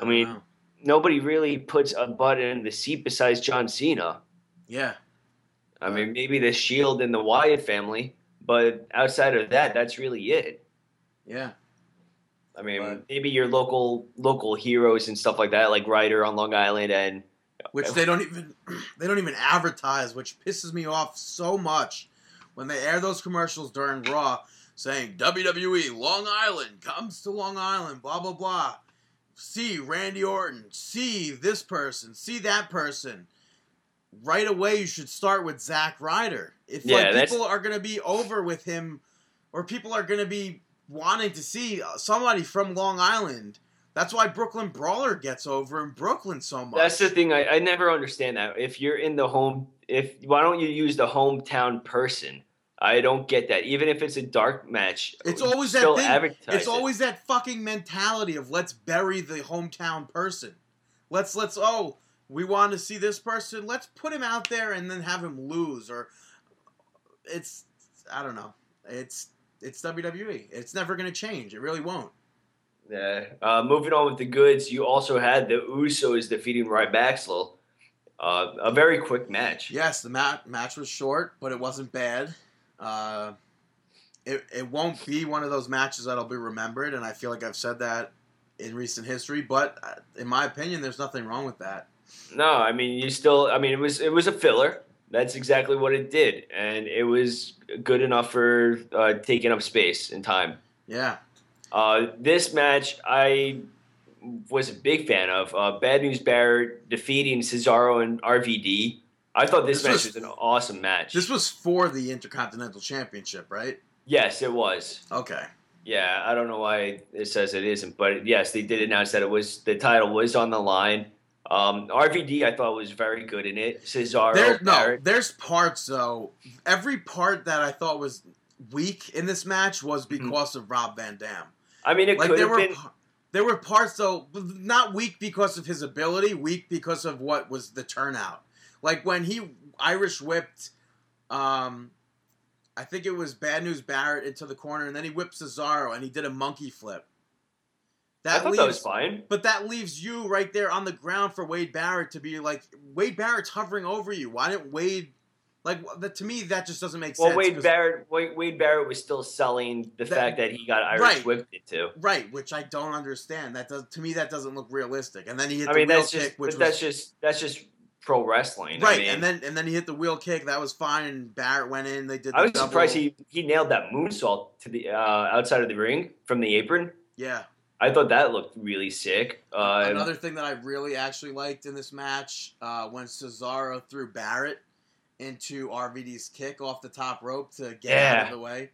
I mean, Wow. nobody really puts a butt in the seat besides John Cena. yeah, I mean, maybe the Shield and the Wyatt family, but outside of that, that's really it. yeah. I mean, But- maybe your local local heroes and stuff like that, like Ryder on Long Island, and Which uh, they don't even *clears throat* they don't even advertise, which pisses me off so much when they air those commercials during Raw saying WWE Long Island comes to Long Island, blah blah blah. See Randy Orton, see this person, see that person. Right away, you should start with Zack Ryder. If Yeah, like that's- people are gonna be over with him, or people are gonna be wanting to see somebody from Long Island. That's why Brooklyn Brawler gets over in Brooklyn so much. that's the thing. I, I never understand that. If you're in the home, if why don't you use the hometown person? I don't get that. Even if it's a dark match, It's always that thing. It's it. always that fucking mentality of let's bury the hometown person. Let's let's oh we want to see this person. Let's put him out there and then have him lose. Or it's I don't know. It's it's WWE. It's never gonna change. It really won't. Yeah. Uh, moving on with the goods, you also had the Usos defeating Ryback Uh, a very quick match. Yes, the mat- match was short, but it wasn't bad. Uh, it it won't be one of those matches that'll be remembered, and I feel like I've said that in recent history. But uh, in my opinion, there's nothing wrong with that. No, I mean you still. I mean it was it was a filler. That's exactly what it did, and it was good enough for uh, taking up space and time. Yeah. Uh, this match I was a big fan of. Uh, Bad News Barrett defeating Cesaro and RVD. I thought this, This match was- was, an awesome match. This was for the Intercontinental Championship, right? yes, it was. Okay. Yeah, I don't know why it says it isn't, but yes, they did announce that it was the title was on the line. Um, RVD I thought was very good in it. Cesaro, There, no, Barrett. there's parts though. Every part that I thought was weak in this match was Mm-hmm. because of Rob Van Dam. I mean, it Like could there have were, been. there were parts though, not weak because of his ability, weak because of what was the turnout. Like when he Irish whipped, um, I think it was Bad News Barrett into the corner, and then he whipped Cesaro, and he did a monkey flip. I thought that was fine. But that leaves you right there on the ground for Wade Barrett to be like, Wade Barrett's hovering over you. Why didn't Wade? Like the, to me, that just doesn't make sense? Well, sense. Wade 'cause- Barrett, Wade, Wade Barrett was still selling the That- fact that he got Irish Right. whipped into. right? Which I don't understand. That does to me that doesn't look realistic. And then he hit I the mean, wheel that's kick, just, which but was that's just that's just pro wrestling. I right. mean, and then and then he hit the wheel kick. That was fine. And Barrett went in. They did. The I was double- surprised he he nailed that moonsault to the uh, outside of the ring from the apron. Yeah. I thought that looked really sick. Uh, Another thing that I really actually liked in this match uh, when Cesaro threw Barrett into RVD's kick off the top rope to get out of the way.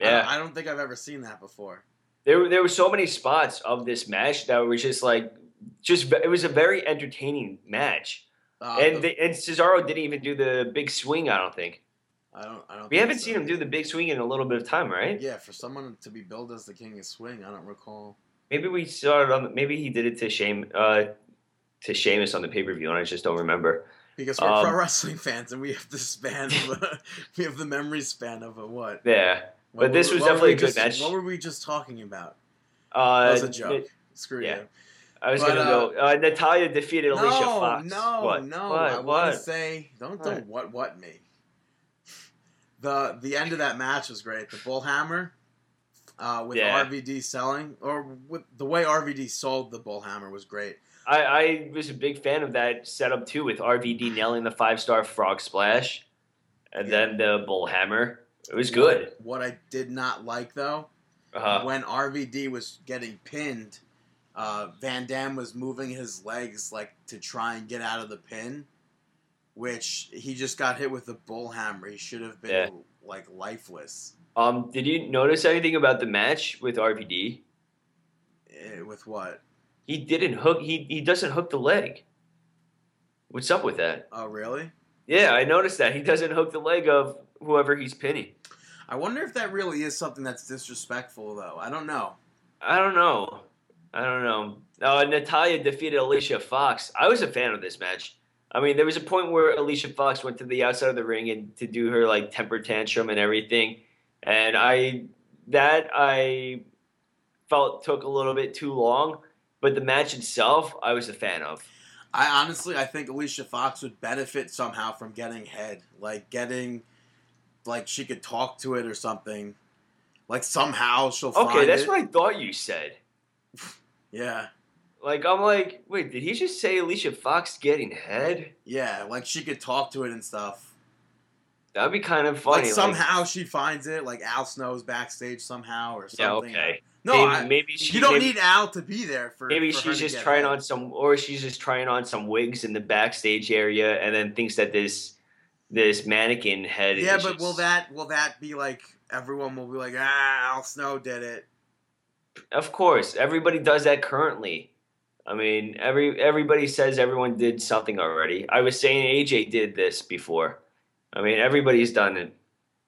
I yeah, don't, I don't think I've ever seen that before. there were there were so many spots of this match that were just like just it was a very entertaining match. Uh, and the- and Cesaro didn't even do the big swing. I don't think I don't. I don't. we haven't so. seen him do the big swing in a little bit of time, right? Yeah, for someone to be billed as the king of swing, I don't recall. Maybe we saw it on. Maybe he did it to Shame uh, to Sheamus on the pay per view, and I just don't remember. Because we're Um, pro wrestling fans and we have the span, of a, *laughs* we have the memory span of a what? Yeah, What But this was definitely a good just- match. What were we just talking about? uh, That was a joke. it- Screw yeah. you. I was But, gonna go. Uh, Natalya defeated Alicia no, Fox. no, what? no. What? I want to say, don't What? don't what what me. The the end of that match was great. The bullhammer, uh, with Yeah. RVD selling, or with the way RVD sold the bullhammer was great. I, I was a big fan of that setup too, with RVD nailing the five star frog splash, and Yeah. then the bullhammer. It was good. What, what I did not like though, Uh, when RVD was getting pinned, uh, Van Dam was moving his legs like to try and get out of the pin, which he just got hit with the bull hammer. He should have been Yeah. like lifeless. um, did you notice anything about the match with RVD? Eh, with what? He didn't hook. He he doesn't hook the leg. What's up with that? Oh, really? Yeah, I noticed that he doesn't hook the leg of whoever he's pinning. I wonder if that really is something that's disrespectful, though. I don't know. I don't know. I don't know. Uh, Natalya defeated Alicia Fox. I was a fan of this match. I mean, there was a point where Alicia Fox went to the outside of the ring and to do her like temper tantrum and everything, and I that I felt took a little bit too long. But the match itself, I was a fan of. I honestly, I think Alicia Fox would benefit somehow from getting head, like getting, like she could talk to it or something. Like somehow she'll Okay, find that's it. what I thought you said. Yeah, Like I'm like, wait, did he just say Alicia Fox getting head? yeah, like she could talk to it and stuff. That'd be kind of funny. like somehow she finds it, like Al Snow's backstage somehow or yeah, something. okay. No, maybe, I- maybe she, you don't maybe- need Al to be there for. Maybe for she's just trying head. on some, or she's just trying on some wigs in the backstage area, and then thinks that this this mannequin head. Yeah, is but just- will that will that be like everyone will be like ah Al Snow did it? Of course, everybody does that currently. I mean, every everybody says everyone did something already. I was saying AJ did this before. I mean, everybody's done it.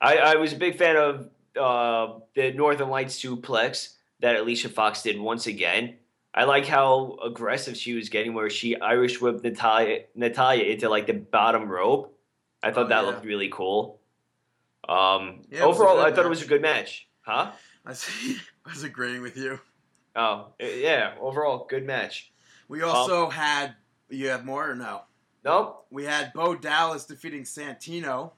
I, I was a big fan of uh, the Northern Lights suplex that Alicia Fox did once again. I like how aggressive she was getting, where she Irish whipped Natalya, Natalya into like the bottom rope. I thought Oh, that yeah. looked really cool. Um, Yeah, it was a overall, I thought it was a good match. Huh? I see. *laughs* I was agreeing with you. Oh, yeah. Overall, good match. We also had. You have more or no? Nope. We had Bo Dallas defeating Santino,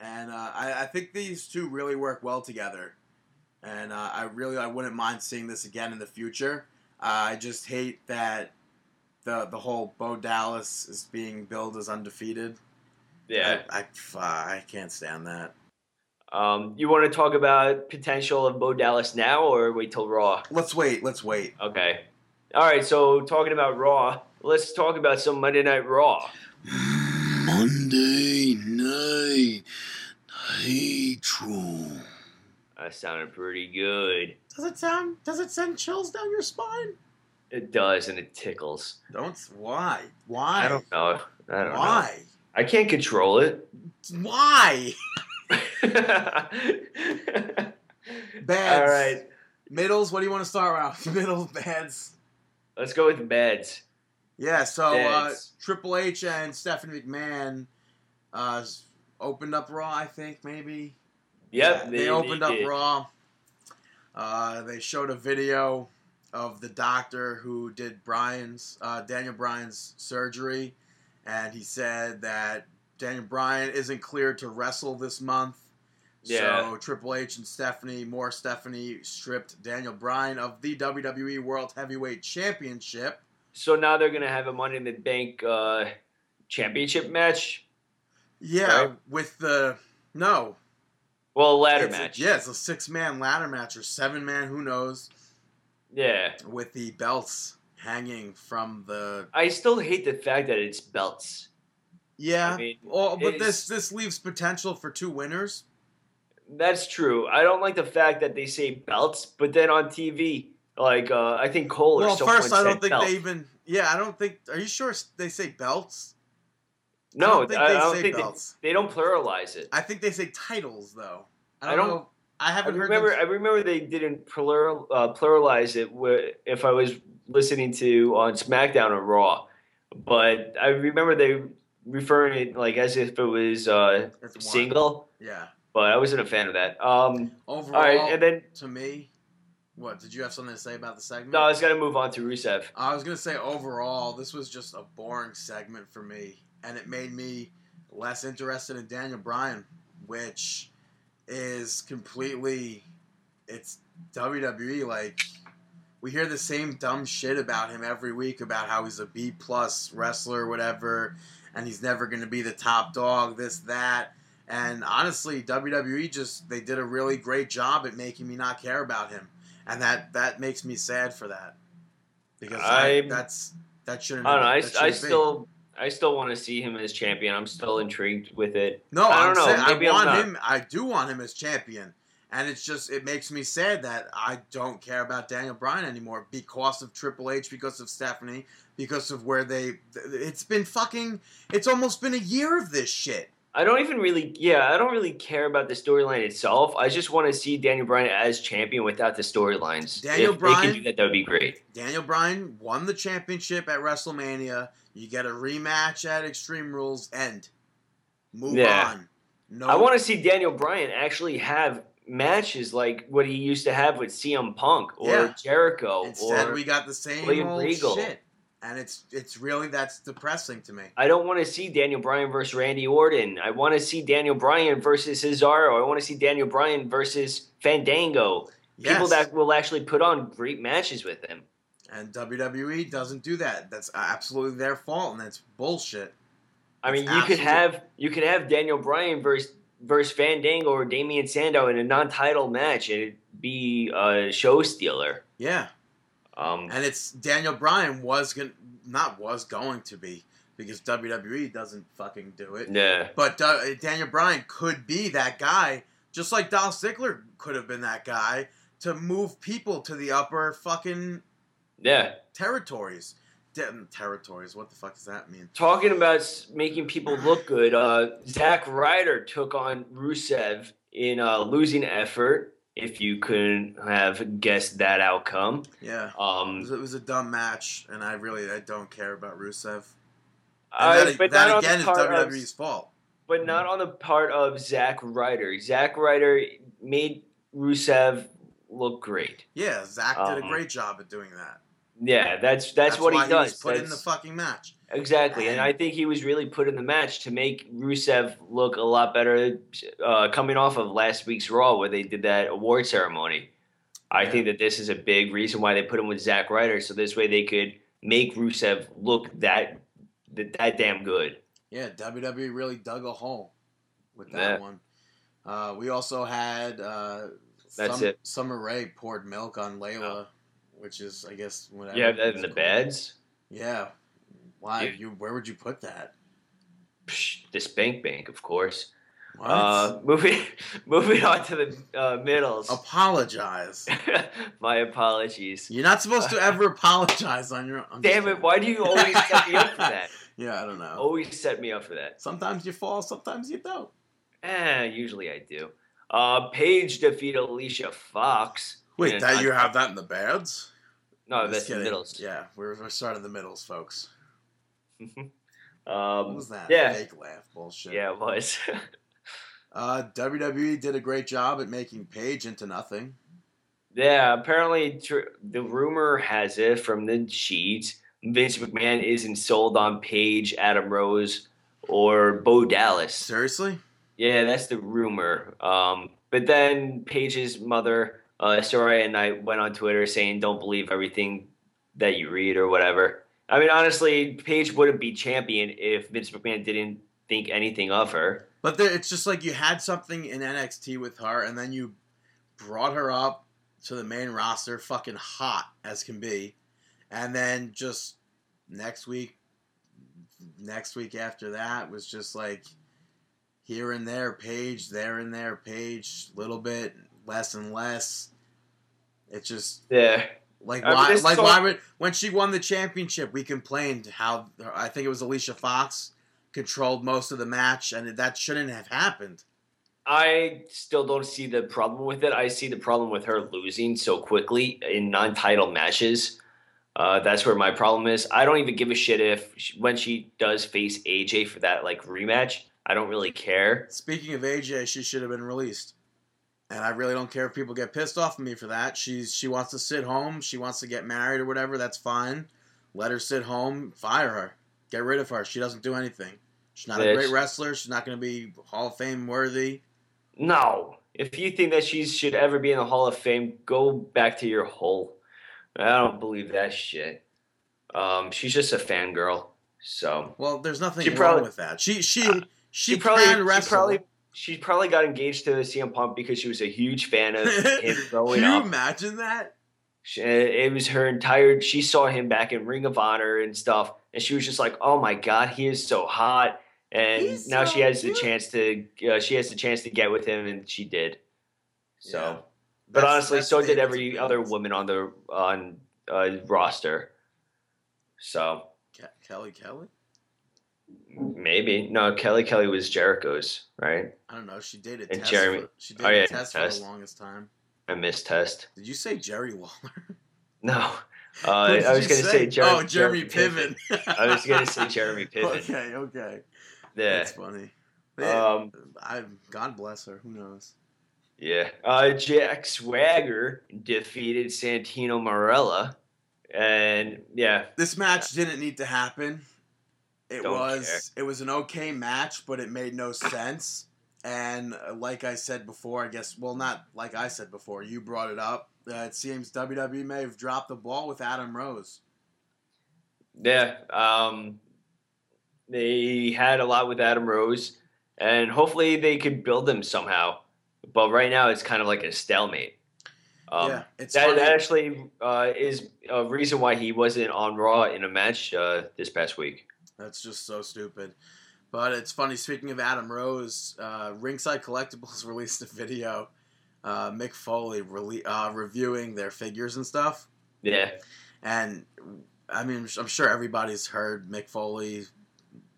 and uh, I, I think these two really work well together. And uh, I really I wouldn't mind seeing this again in the future. Uh, I just hate that the the whole Bo Dallas is being billed as undefeated. Yeah. I I, I can't stand that. Um, you want to talk about potential of Bo Dallas now, or wait till Raw? Let's wait. Let's wait. Okay. All right. So talking about Raw, let's talk about some Monday Night Raw. *sighs* Monday night Nitro. That sounded pretty good. Does it sound? Does it send chills down your spine? It does, and it tickles. Don't. Why? Why? I don't know. I don't know. Why? I can't control it. Why? *laughs* *laughs* Bads. All right. Middles. What do you want to start with? *laughs* Middles. Bads. Let's go with beds. Yeah. So uh, Triple H and Stephanie McMahon uh, opened up Raw. I think maybe. Yep. Yeah, they, opened up did. Raw. Uh, they showed a video of the doctor who did Bryan's uh, Daniel Bryan's surgery, and he said that Daniel Bryan isn't cleared to wrestle this month. Yeah. So Triple H and Stephanie, more Stephanie, stripped Daniel Bryan of the WWE World Heavyweight Championship. So now they're gonna have a Money in the Bank uh, championship match. Yeah, Right. with the no Well, a ladder it's a- match. yeah, it's a six man ladder match or seven man, who knows? Yeah. with the belts hanging from the I still hate the fact that it's belts. Yeah. I mean, well, but this this leaves potential for two winners. That's true. I don't like the fact that they say belts, but then on TV, like uh, I think Cole Well, first, I don't think belt. they even. Yeah, I don't think. Are you sure they say belts? I No, don't think I, they I don't say think belts. they, they don't pluralize it. I think they say titles though. I I don't. don't- know. I I haven't heard. remember. them- I remember they didn't plural, uh, pluralize it. If I was listening to on SmackDown or Raw, but I remember they referring it like as if it was uh, single. Yeah. But I wasn't a fan of that. Um, Overall, all right, and then to me, what did you have something to say about the segment? no, I was gonna move on to Rusev. I was gonna say overall, this was just a boring segment for me, and it made me less interested in Daniel Bryan, which is completely it's WWE. Like we hear the same dumb shit about him every week about how he's a B plus wrestler, whatever, and he's never gonna be the top dog, this that. And honestly, WWE just they did a really great job at making me not care about him, and that that makes me sad for that because I, I'm- that's that shouldn't. I don't know. I, I still I still want to see him as champion. I'm still intrigued with it. no. I I'm don't know. saying I I'm want not. him. I do want him as champion, and it's just it makes me sad that I don't care about Daniel Bryan anymore because of Triple H, because of Stephanie, because of where they. It's been fucking. It's almost been a year of this shit. I don't even really, yeah, I don't really care about the storyline itself. I just want to see Daniel Bryan as champion without the storylines. Daniel if they can do that, that would be great. Daniel Bryan won the championship at WrestleMania. You get a rematch at Extreme Rules. End. Move Yeah. on. No, I want to see Daniel Bryan actually have matches like what he used to have with CM Punk or Yeah. Jericho. Instead, or we got the same William old Regal. shit, and it's it's really that's depressing to me. I don't want to see Daniel Bryan versus Randy Orton. I want to see Daniel Bryan versus Cesaro. I want to see Daniel Bryan versus Fandango. People that will actually put on great matches with him. and WWE doesn't do that. That's absolutely their fault, and that's bullshit. I mean, It's you could have you could have Daniel Bryan versus versus Fandango or Damien Sandow in a non-title match, and it'd be a show stealer. Yeah, Um, and it's Daniel Bryan was going not was going to be because WWE doesn't fucking do it. yeah, But uh, Daniel Bryan could be that guy, just like Dolph Ziggler could have been that guy to move people to the upper fucking yeah. territories. De- territories. What the fuck does that mean? Talking about making people look good, uh, Zack Ryder took on Rusev in a losing effort. If you couldn't have guessed that outcome, Yeah. It um, was, it was a dumb match, and I really I don't care about Rusev. That, but that again is part of- WWE's fault. but not on the part of Zack Ryder. Zack Ryder made Rusev look great. Yeah, Zack did a Um, great job at doing that. Yeah, that's that's, what why he does. was put in the fucking match. Exactly, and I think he was really put in the match to make Rusev look a lot better. Uh, coming off of last week's Raw, where they did that award ceremony, I Yeah. think that this is a big reason why they put him with Zack Ryder, so this way they could make Rusev look that that, that damn good. Yeah, WWE really dug a hole with that Yeah. one. Uh, we also had uh, That's Sum- it. Summer Rae poured milk on Layla, which is I guess whatever. That in the called. beds. Yeah. Why you? Where would you put that? Psh, the Spank Bank, of course. What? Uh, *laughs* moving moving on to the uh, middles. Apologize. *laughs* My apologies. You're not supposed to ever apologize on your. I'm Damn it! Why do you always set me up for that? *laughs* Yeah, I don't know. Always set me up for that. Sometimes you fall, sometimes you don't. Eh, usually I do. Uh, Paige defeated Alicia Fox. Wait, that you have that in the beds? No, that's the middles. Yeah, we're, we're starting the middles, folks. Um, What was that? Yeah, Fake laugh bullshit. yeah, it was. *laughs* Uh, WWE did a great job at making Paige into nothing. yeah, apparently tr- the rumor has it from the sheets Vince McMahon isn't sold on Paige, Adam Rose, or Bo Dallas. Seriously? Yeah, that's the rumor. Um, but then Paige's mother, uh, Saraya Knight, went on Twitter saying, "Don't believe everything that you read or whatever." I mean, honestly, Paige wouldn't be champion if Vince McMahon didn't think anything of her. But there, it's just like you had something in NXT with her, and then you brought her up to the main roster, fucking hot as can be, and then just next week, next week after that was just like here and there, Paige there and there, Paige little bit less and less. It's just Yeah. Like I mean, why this like is all- why would when she won the championship we complained how I think it was Alicia Fox controlled most of the match and that shouldn't have happened. I still don't see the problem with it. I see the problem with her losing so quickly in non-title matches. Uh, that's where my problem is. I don't even give a shit if she, when she does face AJ for that like rematch. I don't really care. Speaking of AJ, she should have been released. And I really don't care if people get pissed off at me for that. She's she wants to sit home, she wants to get married or whatever, that's fine. Let her sit home, fire her. Get rid of her. She doesn't do anything. She's not a great wrestler, she's not going to be Hall of Fame worthy. No, if you think that she should ever be in the Hall of Fame, go back to your hole. I don't believe that shit. Um, she's just a fangirl. So Well, there's nothing She wrong probably- with that. She she Uh, she, she probably can she probably she probably got engaged to CM Punk because she was a huge fan of him *laughs* growing Can you up. imagine that? She- It was her entire. She saw him back in Ring of Honor and stuff, and she was just like, "Oh my god, he is so hot." And He's now so she has cute. the chance to. Uh, she has the chance to get with him, and she did. So, Yeah. but That's- honestly, that's so did every other woman on the on uh, roster. So Ke- Kelly Kelly? Maybe no. Kelly Kelly was Jericho's, right? I don't know. She dated And Tess. Jeremy- For, she Oh, yeah, Tess, Tess. for the longest time. I missed test. Did you say Jerry Lawler? *laughs* No, *laughs* uh, I was going to say, Jer- oh, Jeremy Piven. *laughs* I was going to say Jeremy Piven. Okay, okay. Yeah. That's funny. Um, I God bless her. Who knows? Yeah. Uh, Jack Swagger defeated Santino Marella. And yeah, This match didn't need to happen. It Don't was it was an okay match, but it made no sense. And uh, like I said before, I guess well not like I said before, you brought it up. Uh, it seems WWE may have dropped the ball with Adam Rose. yeah. Um, they had a lot with Adam Rose, and hopefully they could build them somehow. But right now, it's kind of like a stalemate. Um, yeah, it's that, that actually uh, is a reason why he wasn't on Raw in a match uh, this past week. That's just so stupid. But it's funny. Speaking of Adam Rose, uh, Ringside Collectibles *laughs* released a video. Uh, Mick Foley rele- uh, reviewing their figures and stuff. Yeah. And I mean, I'm sure everybody's heard Mick Foley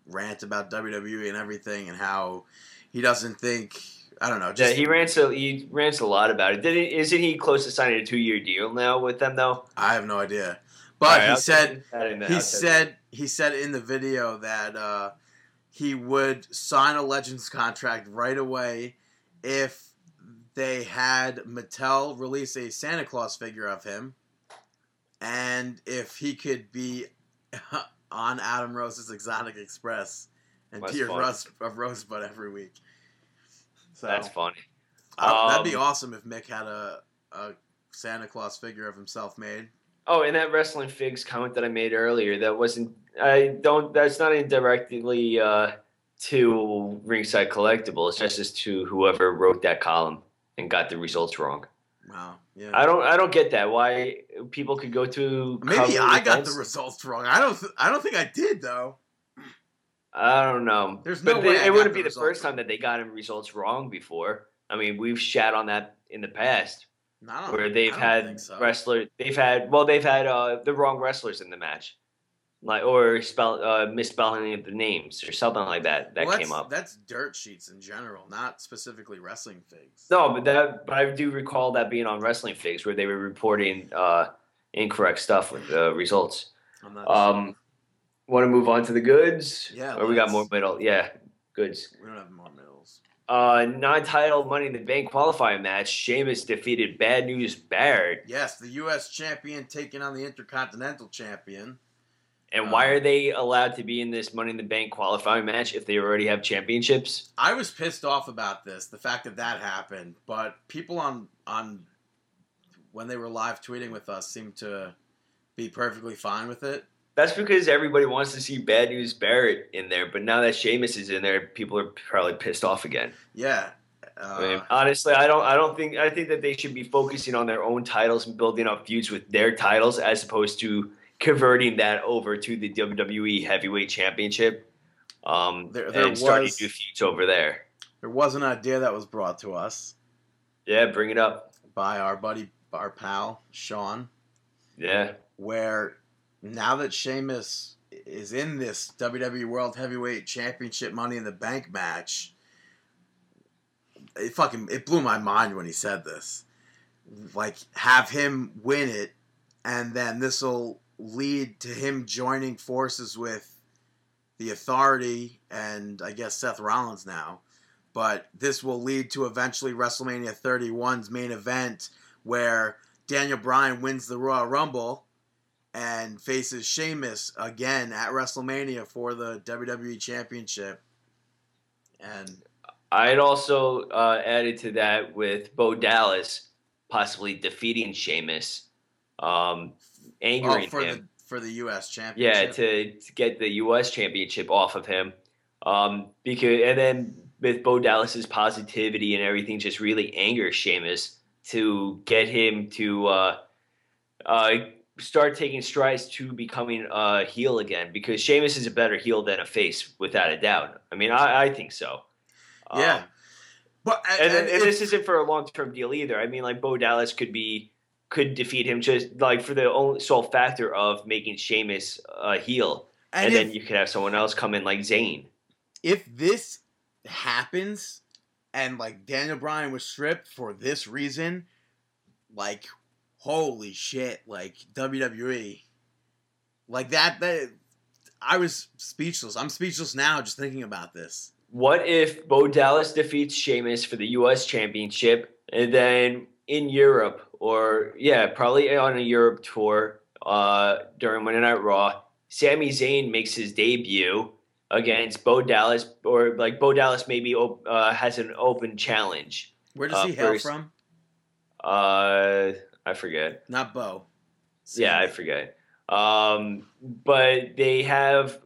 rant about WWE and everything, and how he doesn't think. I don't know. Just, yeah, he rants a he rants a lot about it. Did he, isn't he close to signing a two year deal now with them though? I have no idea. But Alright, he said in the- he said he said in the video that uh, he would sign a Legends contract right away if they had Mattel release a Santa Claus figure of him, and if he could be *laughs* on Adam Rose's Exotic Express and That's be a. Rose, a Rosebud every week. So That's funny. uh, that'd be Um, awesome if Mick had a, a Santa Claus figure of himself made. Oh, and that wrestling figs comment that I made earlier, that wasn't I don't that's not indirectly uh to Ringside Collectibles, that's just to whoever wrote that column and got the results wrong. Wow. Yeah. I don't I don't get that. Why people could go to Maybe I got events. the results wrong. I don't. Th- I don't think I did though. I don't know. There's no they- way I it wouldn't the be the first time that they got results wrong before. I mean, we've shat on that in the past. Where they've had so. wrestler they've had well they've had uh the wrong wrestlers in the match like or spell uh misspelling of the names or something like that that Well, came up That's dirt sheets in general, not specifically wrestling figs. no but that but i do recall that being on wrestling figs where they were reporting uh incorrect stuff with the results I'm not. um want to move on to the goods Yeah, or we got more middle yeah goods we don't have more. Uh non-title money in the bank qualifying match Sheamus defeated bad news barrett Yes, the U.S. champion taking on the Intercontinental champion. and why Uh, are they allowed to be in this money in the bank qualifying match if they already have championships I was pissed off about this, the fact that that happened. But people on on when they were live tweeting with us seemed to be perfectly fine with it. That's because everybody wants to see Bad News Barrett in there, but now that Sheamus is in there, people are probably pissed off again. Yeah. Uh, I mean, honestly, I don't, I don't think, I think that they should be focusing on their own titles and building up feuds with their titles as opposed to converting that over to the WWE Heavyweight Championship, um, There- there and starting was- to do feuds over there. there was an idea that was brought to us Yeah, bring it up. by our buddy, our pal Sean, Yeah. where now that Sheamus is in this WWE World Heavyweight Championship Money in the Bank match, it fucking it blew my mind when he said this. Like have him win it, and then this will lead to him joining forces with the Authority and I guess Seth Rollins now. But this will lead to eventually WrestleMania 31's main event where Daniel Bryan wins the Royal Rumble and faces Sheamus again at WrestleMania for the WWE Championship. And I'd also uh, added to that with Bo Dallas possibly defeating Sheamus, um, oh, angering for him. the for the US yeah, Championship. to, to get the U.S. championship off of him. Um, because and then with Bo Dallas's positivity and everything, just really angers Sheamus to get him to uh, uh, start taking strides to becoming a heel again. Because Sheamus is a better heel than a face, without a doubt. I mean, I, I think so. yeah. Um, but and, and, and if- this isn't for a long term deal either. I mean, like Bo Dallas could be could defeat him just like for the only sole factor of making Sheamus a heel, and, and then you could have someone else come in like Zayn. if this happens and like Daniel Bryan was stripped for this reason, like holy shit, like WWE, like that that I was speechless. I'm speechless now just thinking about this. What if Bo Dallas defeats Sheamus for the U.S. Championship, and then in Europe, or yeah, probably on a Europe tour uh, during Monday Night Raw, Sami Zayn makes his debut against Bo Dallas, or like Bo Dallas maybe op- uh, has an open challenge. Where does Uh, he hail from? Uh, I forget. Not Bo. Yeah, I forget. Um, but they have.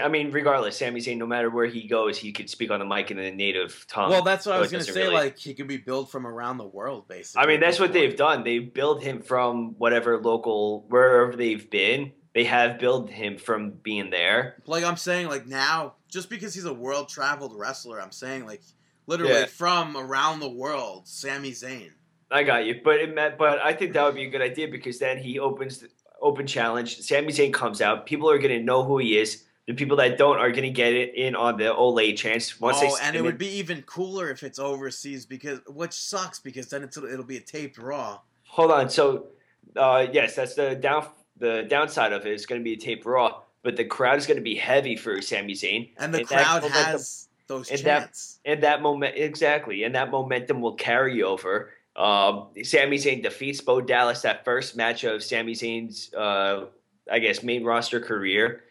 I mean, regardless, Sami Zayn, no matter where he goes, he could speak on the mic in the native tongue. Well, that's what I was gonna say. really- Like he could be billed from around the world, basically. I mean, that's what they've done. They build him from whatever local, wherever they've been. They have built him from being there. Like I'm saying, like now, just because he's a world traveled wrestler, I'm saying like literally Yeah. from around the world, Sami Zayn. I got you, but it meant, but I think that would be a good idea because then he opens the open challenge. Sami Zayn comes out. People are going to know who he is. The people that don't are going to get it in on the Olay chance. Once they oh, and it would be even cooler if it's overseas because which sucks because then it's it'll be a taped Raw. Hold on. So, uh, yes, that's the down. The downside of it. it is going to be a taped raw, but the crowd is going to be heavy for Sami Zayn, And the And that crowd has those and that- and that moment exactly, and that momentum will carry over. Um, Sami Zayn defeats Bo Dallas that first match of Sami Zayn's, uh, I guess, main roster career.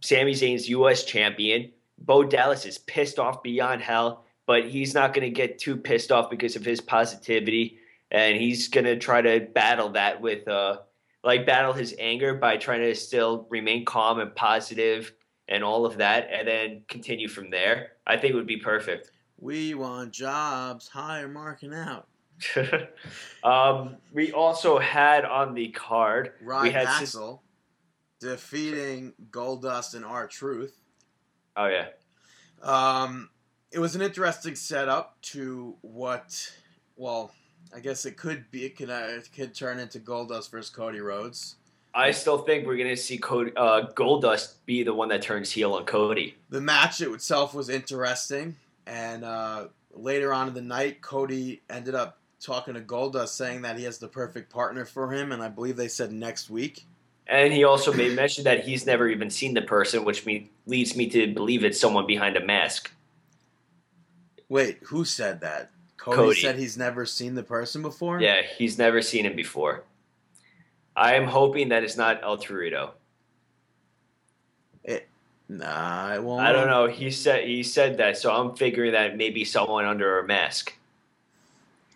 Sami Zayn's U.S. champion. Bo Dallas is pissed off beyond hell, but he's not going to get too pissed off because of his positivity, and he's going to try to battle that with, uh, like, battle his anger by trying to still remain calm and positive and all of that, and then continue from there. I think it would be perfect. We want jobs, hire marking out. *laughs* um, we also had on the card. Rod we had Axel defeating Goldust and R Truth. oh yeah, Um, it was an interesting setup to what. Well, I guess it could be. It could. Uh, it could turn into Goldust versus Cody Rhodes. I still think we're gonna see Cody, uh, Goldust be the one that turns heel on Cody. The match itself was interesting, and uh, later on in the night, Cody ended up talking to Goldust, saying that he has the perfect partner for him, and I believe they said next week. And he also made mention that he's never even seen the person, which me, leads me to believe it's someone behind a mask. Wait, who said that? Cody, Cody. said he's never seen the person before. Yeah, he's never seen him before. I am hoping that it's not El Torito. Nah, it won't. I don't know. He said he said that, so I'm figuring that maybe someone under a mask.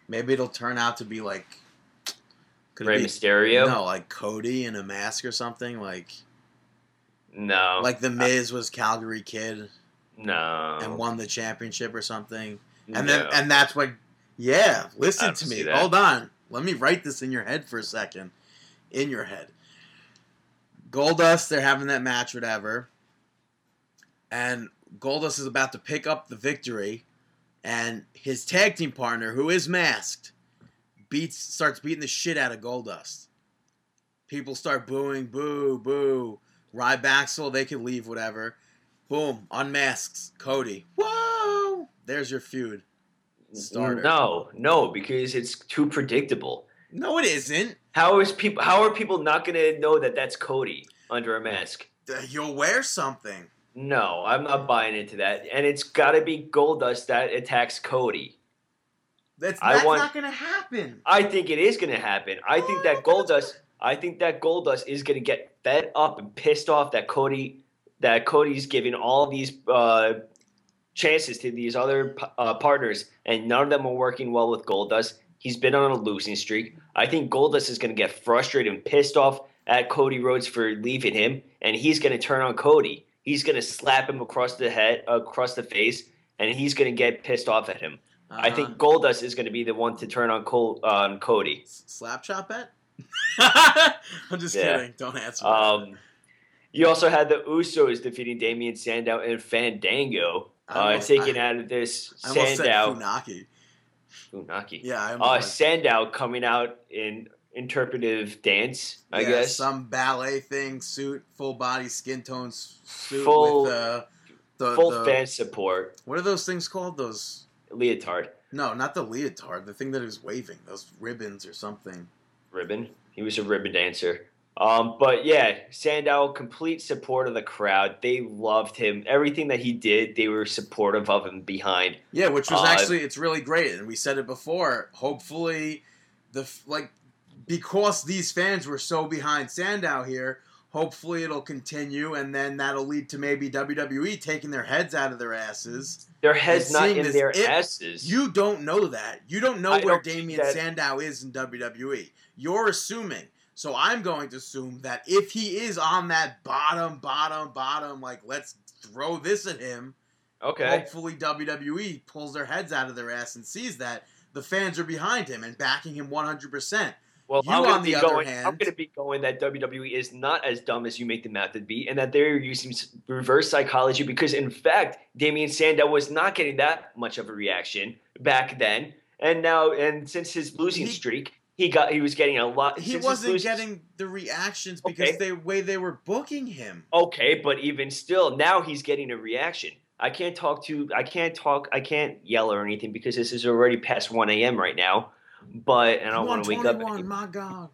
Maybe it'll turn out to be like. Could Rey be- Mysterio? No, like Cody in a mask or something. Like No. like the uh, Miz was Calgary Kid no. and won the championship or something. no. And then and that's what. Yeah, listen to me. Hold on. Let me write this in your head for a second. In your head. Goldust, they're having that match, whatever. And Goldust is about to pick up the victory. And his tag team partner, who is masked, beats starts beating the shit out of Goldust. People start booing, boo, boo. Rybaxel, they can leave, whatever. Boom, unmasks Cody. Whoa! There's your feud. Starter. No, no, because it's too predictable. No, it isn't. How is people? How are people not going to know that that's Cody under a mask? You'll wear something. No, I'm not buying into that. And it's got to be Goldust that attacks Cody. That's, that's want- not gonna happen. I think it is going to happen. I think Oh, that think it's Goldust. I think that Goldust is going to get fed up and pissed off that Cody, that Cody's giving all these uh, chances to these other uh, partners, and none of them are working well with Goldust. He's been on a losing streak. I think Goldust is going to get frustrated and pissed off at Cody Rhodes for leaving him, and he's going to turn on Cody. He's going to slap him across the head, across the face, and he's going to get pissed off at him. I Uh, think Goldust is going to be the one to turn on Col- on Cody. slap chop bet. *laughs* I'm just Yeah. kidding. Don't answer. Um, you also had the Usos defeating Damien Sandow and Fandango, I uh, almost- taking I- out of this I Sandow. Funaki. Funaki. Yeah, I Uh, Sandow coming out in interpretive dance, I yeah, guess. some ballet thing, suit, full body, skin tone suit Full- with uh, the Full the, fan support. What are those things called? Those Leotard no, not the leotard. The thing that is waving. Those ribbons or something. ribbon. He was a ribbon dancer. Um, but yeah, Sandow, complete support of the crowd. They loved him. Everything that he did, they were supportive of him behind. Yeah, which was Uh, actually it's really great, and we said it before. Hopefully, the like because these fans were so behind Sandow here. Hopefully, it'll continue, and then that'll lead to maybe WWE taking their heads out of their asses. Their heads not in their it- asses. You don't know that. You don't know I where don't Damien that- Sandow is in WWE. You're assuming. So I'm going to assume that if he is on that bottom, bottom, bottom, like let's throw this at him. okay. Hopefully WWE pulls their heads out of their ass and sees that the fans are behind him and backing him 100%. Well, You, I'm on the other going, I'm going to be going that WWE is not as dumb as you make them out to be, and that they're using reverse psychology because, in fact, Damien Sandow was not getting that much of a reaction back then, and now, and since his losing He- streak, he got he was getting a lot. He wasn't getting the reactions because Okay. the way they were booking him. Okay, but even still, now he's getting a reaction. I can't talk to, I can't talk, I can't yell or anything because this is already past 1 a.m. right now. But and I don't want to wake up. 121, anymore. my God.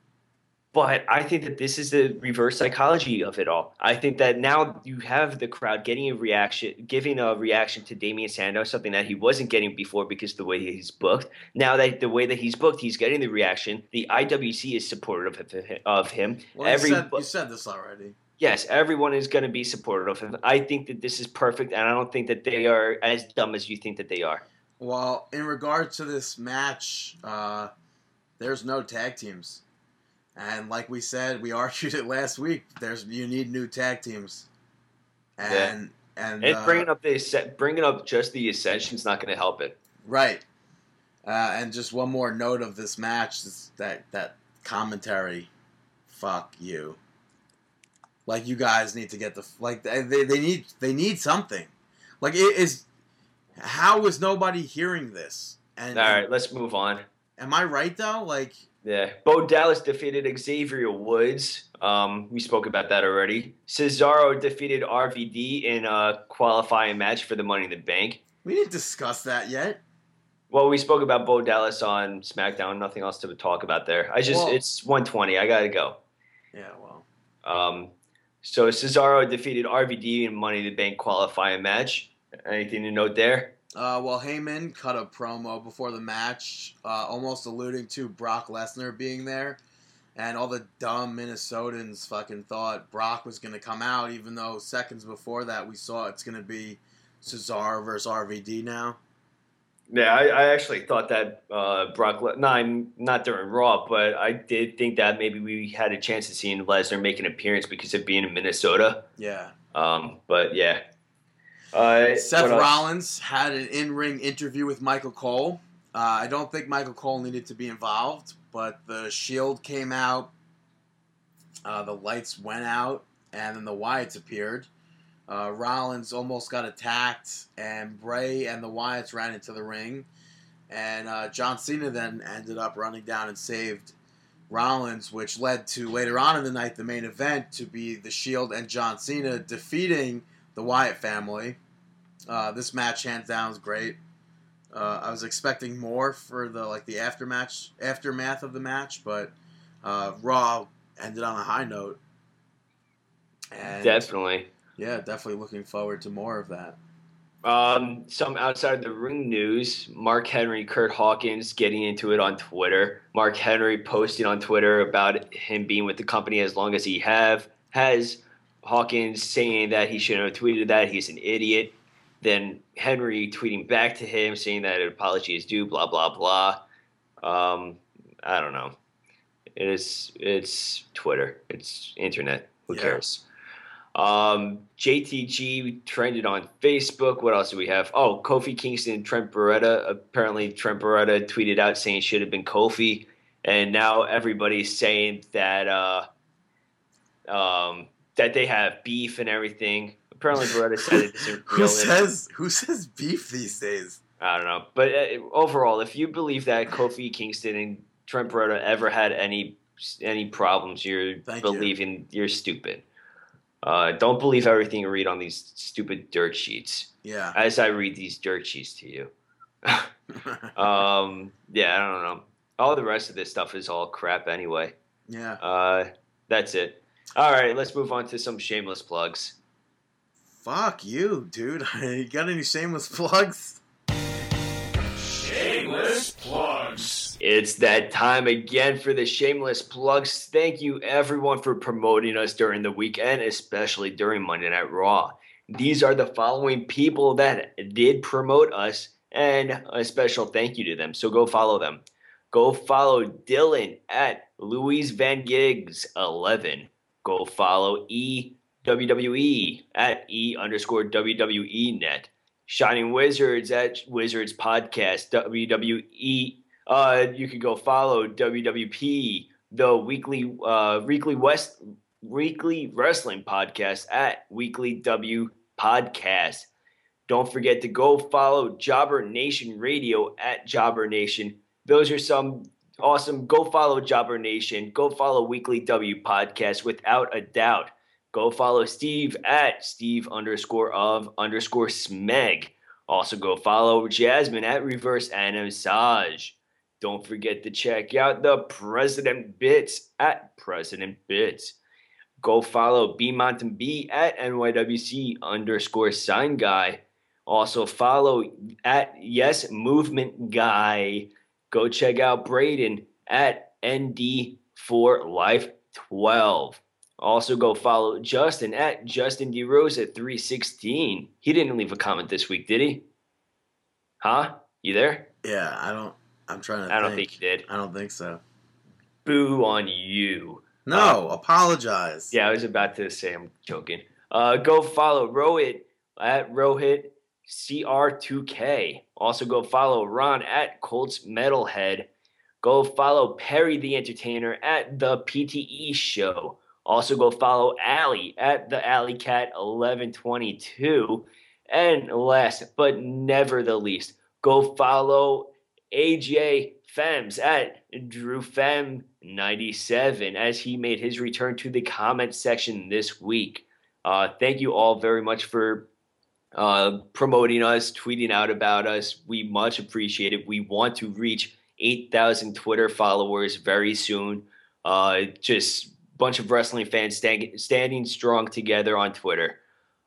But I think that this is the reverse psychology of it all. I think that now you have the crowd getting a reaction, giving a reaction to Damien Sandow, something that he wasn't getting before because the way he's booked. Now that the way that he's booked, he's getting the reaction. The IWC is supportive of of him. Well, Every you, said, you said this already. Yes, everyone is going to be supportive of him. I think that this is perfect, and I don't think that they are as dumb as you think that they are. Well, in regard to this match, uh, there's no tag teams, and like we said, we *laughs* argued it last week. There's you need new tag teams, and and, And uh, bringing up the bringing up just the Ascension is not going to help it. right. Uh, and just one more note of this match: is that that commentary, fuck you. Like you guys need to get the like they they need they need something. Like it is. How is nobody hearing this? And All right, let's move on. am I right though? Like. Yeah, Bo Dallas defeated Xavier Woods. Um, we spoke about that already. Cesaro defeated RVD in a qualifying match for the Money in the Bank. We didn't discuss that yet. Well, we spoke about Bo Dallas on SmackDown. Nothing else to talk about there. I just Well- it's 120. I gotta go. Yeah, well. Um, so Cesaro defeated RVD in Money in the Bank qualifying match. Anything to note there? Uh, well, Heyman cut a promo before the match, uh, almost alluding to Brock Lesnar being there. And all the dumb Minnesotans fucking thought Brock was going to come out, even though seconds before that we saw it's going to be Cesaro versus RVD now. Yeah, I, I actually thought that uh, Brock. Le- no, I'm not during Raw, but I did think that maybe we had a chance of seeing Lesnar make an appearance because of being in Minnesota. Yeah. Um, but yeah. Uh, Seth? Rollins had an in ring interview with Michael Cole. Uh, I don't think Michael Cole needed to be involved, but the Shield came out, uh, the lights went out, and then the Wyatts appeared. Uh, Rollins almost got attacked, and Bray and the Wyatts ran into the ring. And uh, John Cena then ended up running down and saved Rollins, which led to later on in the night the main event to be the Shield and John Cena defeating the Wyatt family. Uh, this match, hands down, was great. Uh, I was expecting more for the like the aftermatch aftermath of the match, but uh, Raw ended on a high note. And Definitely. yeah, definitely looking forward to more of that. Um, some outside the ring news: Mark Henry, Kurt Hawkins getting into it on Twitter. Mark Henry posted on Twitter about him being with the company as long as he have has. Hawkins saying that he shouldn't have tweeted that. He's an idiot. Then Henry tweeting back to him saying that an apology is due. Blah blah blah. Um, I don't know. It is. It's Twitter. It's internet. Who Yeah. cares? Um, JTG trended on Facebook. What else do we have? Oh, Kofi Kingston and Trent Beretta. Apparently, Trent Beretta tweeted out saying it should have been Kofi, and now everybody's saying that uh, um, that they have beef and everything. Apparently, Beretta said it isn't *laughs* Who says who says beef these days? I don't know, but uh, overall, if you believe that Kofi Kingston and Trent Beretta ever had any any problems, you're Thank you. believing you're stupid. Uh, don't believe everything you read on these stupid dirt sheets. Yeah. As I read these dirt sheets to you, *laughs* um, yeah, I don't know. All the rest of this stuff is all crap anyway. yeah. Uh, that's it. All right, let's move on to some shameless plugs. Fuck you, dude. *laughs* you got any shameless plugs? Shameless plugs. It's that time again for the shameless plugs. Thank you everyone for promoting us during the weekend, especially during Monday Night Raw. These are the following people that did promote us, and a special thank you to them. So go follow them. Go follow Dylan at Louise Van Giggs 11. Go follow E WWE at E underscore WWE net. Shining Wizards at Wizards Podcast WWE uh, you could go follow WWP, the weekly uh, weekly West weekly wrestling podcast at Weekly W Podcast. Don't forget to go follow Jobber Nation Radio at Jobber Nation. Those are some awesome. Go follow Jobber Nation. Go follow Weekly W Podcast without a doubt. Go follow Steve at Steve underscore of underscore Smeg. Also go follow Jasmine at Reverse Anasage. Don't forget to check out the President Bits at President Bits. Go follow B Mountain B at NYWC underscore sign guy. Also follow at Yes Movement Guy. Go check out Braden at ND4 Life 12. Also go follow Justin at Justin D Rose at 316. He didn't leave a comment this week, did he? Huh? You there? Yeah, I don't. I'm trying to. I don't think he did. I don't think so. Boo on you. No, apologize. Yeah, I was about to say I'm joking. Uh, go follow Rohit at Rohit CR2K. Also go follow Ron at Colts Metalhead. Go follow Perry the Entertainer at the PTE Show. Also go follow Allie at the Alley Cat 1122. And last but never the least, go follow AJ Fems at Drew Fem 97 as he made his return to the comment section this week. Uh, thank you all very much for uh, promoting us, tweeting out about us. We much appreciate it. We want to reach 8,000 Twitter followers very soon. Uh, just bunch of wrestling fans stand, standing strong together on Twitter.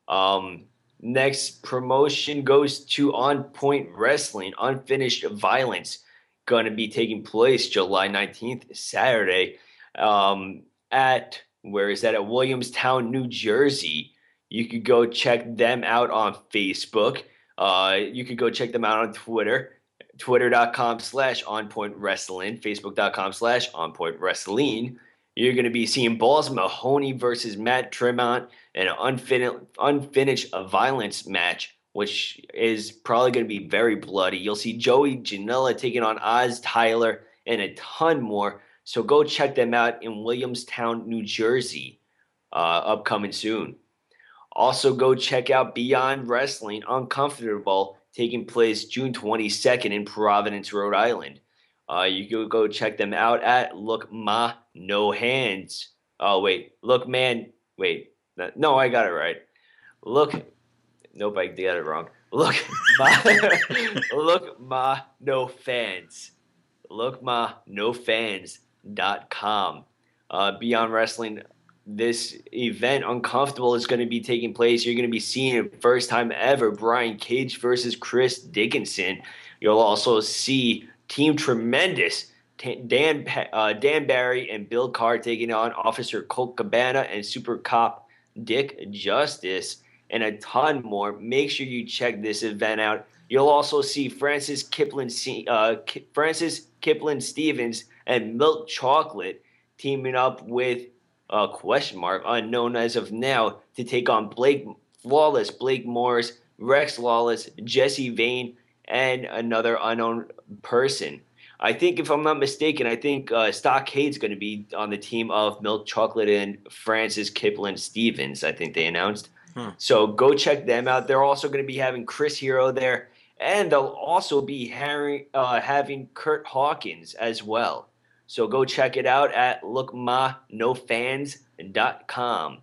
Um, next promotion goes to On Point Wrestling, Unfinished Violence going to be taking place July 19th, Saturday, um, at where is that? At Williamstown, New Jersey. You could go check them out on Facebook. Uh, you could go check them out on Twitter, twitter.com slash on point wrestling, facebook.com slash on point wrestling. You're going to be seeing Balls Mahoney versus Matt Tremont in an unfinished, unfinished violence match which is probably going to be very bloody. You'll see Joey Janela taking on Oz Tyler and a ton more. So go check them out in Williamstown, New Jersey, uh, upcoming soon. Also, go check out Beyond Wrestling Uncomfortable, taking place June 22nd in Providence, Rhode Island. Uh, you can go check them out at Look Ma No Hands. Oh, wait. Look Man. Wait. No, I got it right. Look. Nope, I got it wrong. Look *laughs* Ma. look Ma No Fans. Look Ma No Fans.com. Uh, Beyond Wrestling this event uncomfortable is going to be taking place. You're going to be seeing it first time ever. Brian cage versus chris dickinson. You'll also see team tremendous dan uh, dan barry and bill carr taking on officer colt cabana and super cop dick justice and a ton more. Make sure you check this event out. You'll also see francis kipling uh, francis kipling stevens and milk chocolate teaming up with uh, question mark unknown as of now to take on Blake Flawless, Blake Morris, Rex Lawless, Jesse Vane, and another unknown person. I think, if I'm not mistaken, I think uh, Stockade's going to be on the team of Milk Chocolate and Francis Kipling Stevens. I think they announced. Hmm. So go check them out. They're also going to be having Chris Hero there, and they'll also be having, uh, having Kurt Hawkins as well. So go check it out at lookmanofans.com.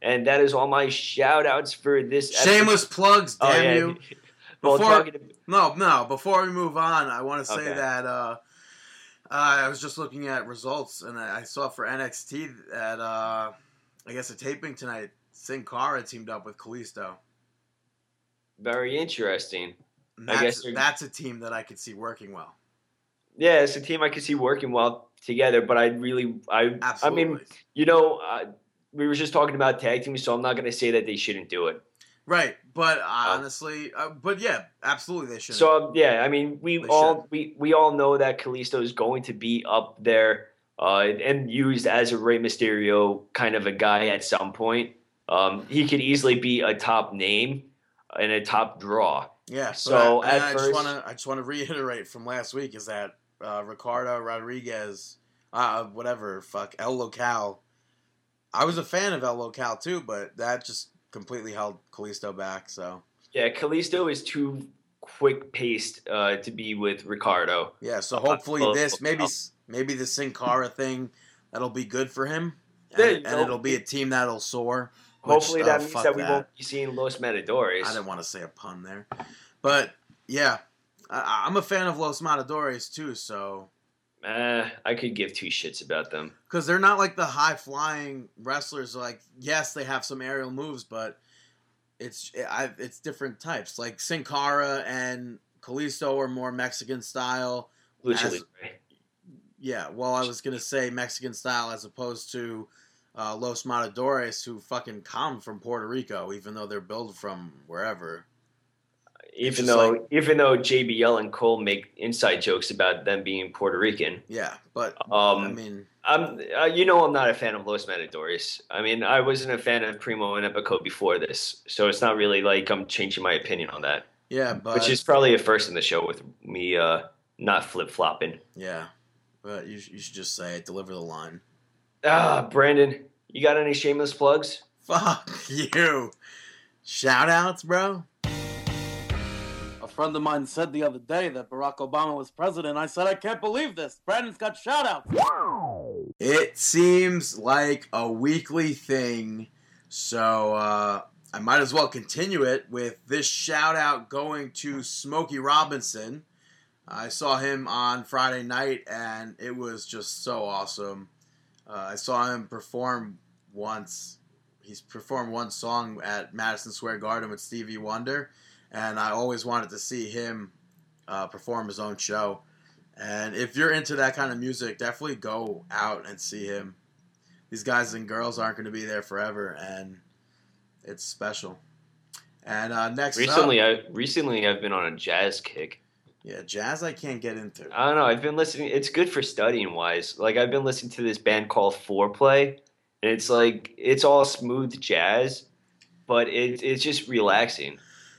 And that is all my shout outs for this Shameless episode. plugs, Oh, damn yeah. you. *laughs* Before- talking to- No, no. Before we move on, I want to say Okay. that uh, I was just looking at results, and I I saw for NXT that uh, I guess a taping tonight. Sin Cara teamed up with Kalisto. very interesting. And I guess that's a team that I could see working well. Yeah, it's a team I could see working well together, but I really, I, Absolutely. I mean, you know, uh, we were just talking about tag teams, so I'm not going to say that they shouldn't do it. right, but uh, honestly, uh, but yeah, absolutely they should. So um, yeah, I mean, we They all should. we we all know that Kalisto is going to be up there uh, and used as a Rey Mysterio kind of a guy at some point. Um, he could easily be a top name and a top draw. yeah. so I, at I just first- want to I just want to reiterate from last week is that uh, Ricardo Rodriguez, uh, whatever, fuck El Local. I was a fan of El Local too, but that just completely held Kalisto back. So Yeah, Kalisto is too quick paced uh, to be with Ricardo. yeah, so hopefully Uh, this uh, maybe uh, maybe the Sin Cara thing that'll be good for him, and, Yeah, you and it'll be a team that'll soar. which, Hopefully uh, that means that we won't be seeing Los Matadores. I didn't want to say a pun there, but yeah, I, I'm a fan of Los Matadores too. So Uh, I could give two shits about them. because they're not like the high flying wrestlers. Like yes, they have some aerial moves, but it's I, it's different types. Like Sin Cara and Kalisto are more Mexican style. Lucha As- Libre. Yeah, well, I was gonna say Mexican style as opposed to uh, Los Matadores, who fucking come from Puerto Rico, even though they're built from wherever. Even though like- even though JBL and Cole make inside jokes about them being Puerto Rican. Yeah, but Um, I mean, I'm, uh, you know, I'm not a fan of Los Matadores. I mean, I wasn't a fan of Primo and Epico before this, so it's not really like I'm changing my opinion on that. yeah, but Which is probably a first in the show with me uh, not flip flopping. yeah, but you you should just say it. Deliver the line. Ah, Brandon, you got any shameless plugs? Fuck *laughs* you. Shout outs, bro. Friend of mine said the other day that Barack Obama was president. I said, I can't believe this. Brandon's got shout outs. It seems like a weekly thing, so uh, I might as well continue it with this shout out going to Smokey Robinson. I saw him on Friday night, and it was just so awesome. Uh, I saw him perform once. He's performed one song at Madison Square Garden with Stevie Wonder, and I always wanted to see him uh, perform his own show. And if you're into that kind of music, definitely go out and see him. These guys and girls aren't going to be there forever, and it's special. And uh, next Recently, up, I recently I've been on a jazz kick. yeah, jazz I can't get into. I don't know. I've been listening. It's good for studying wise. Like I've been listening to this band called Fourplay, and it's like it's all smooth jazz, but it, it's just relaxing.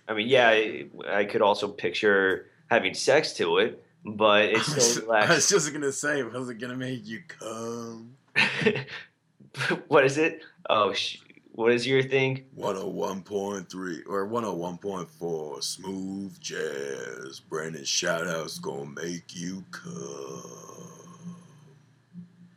I mean, yeah, I, I could also picture having sex to it, but it's *laughs* was, I was just gonna say, was it gonna make you come? *laughs* what is it? Oh, sh- What is your thing? 101.3 or 101.4 smooth jazz. Brandon shoutouts gonna make you come.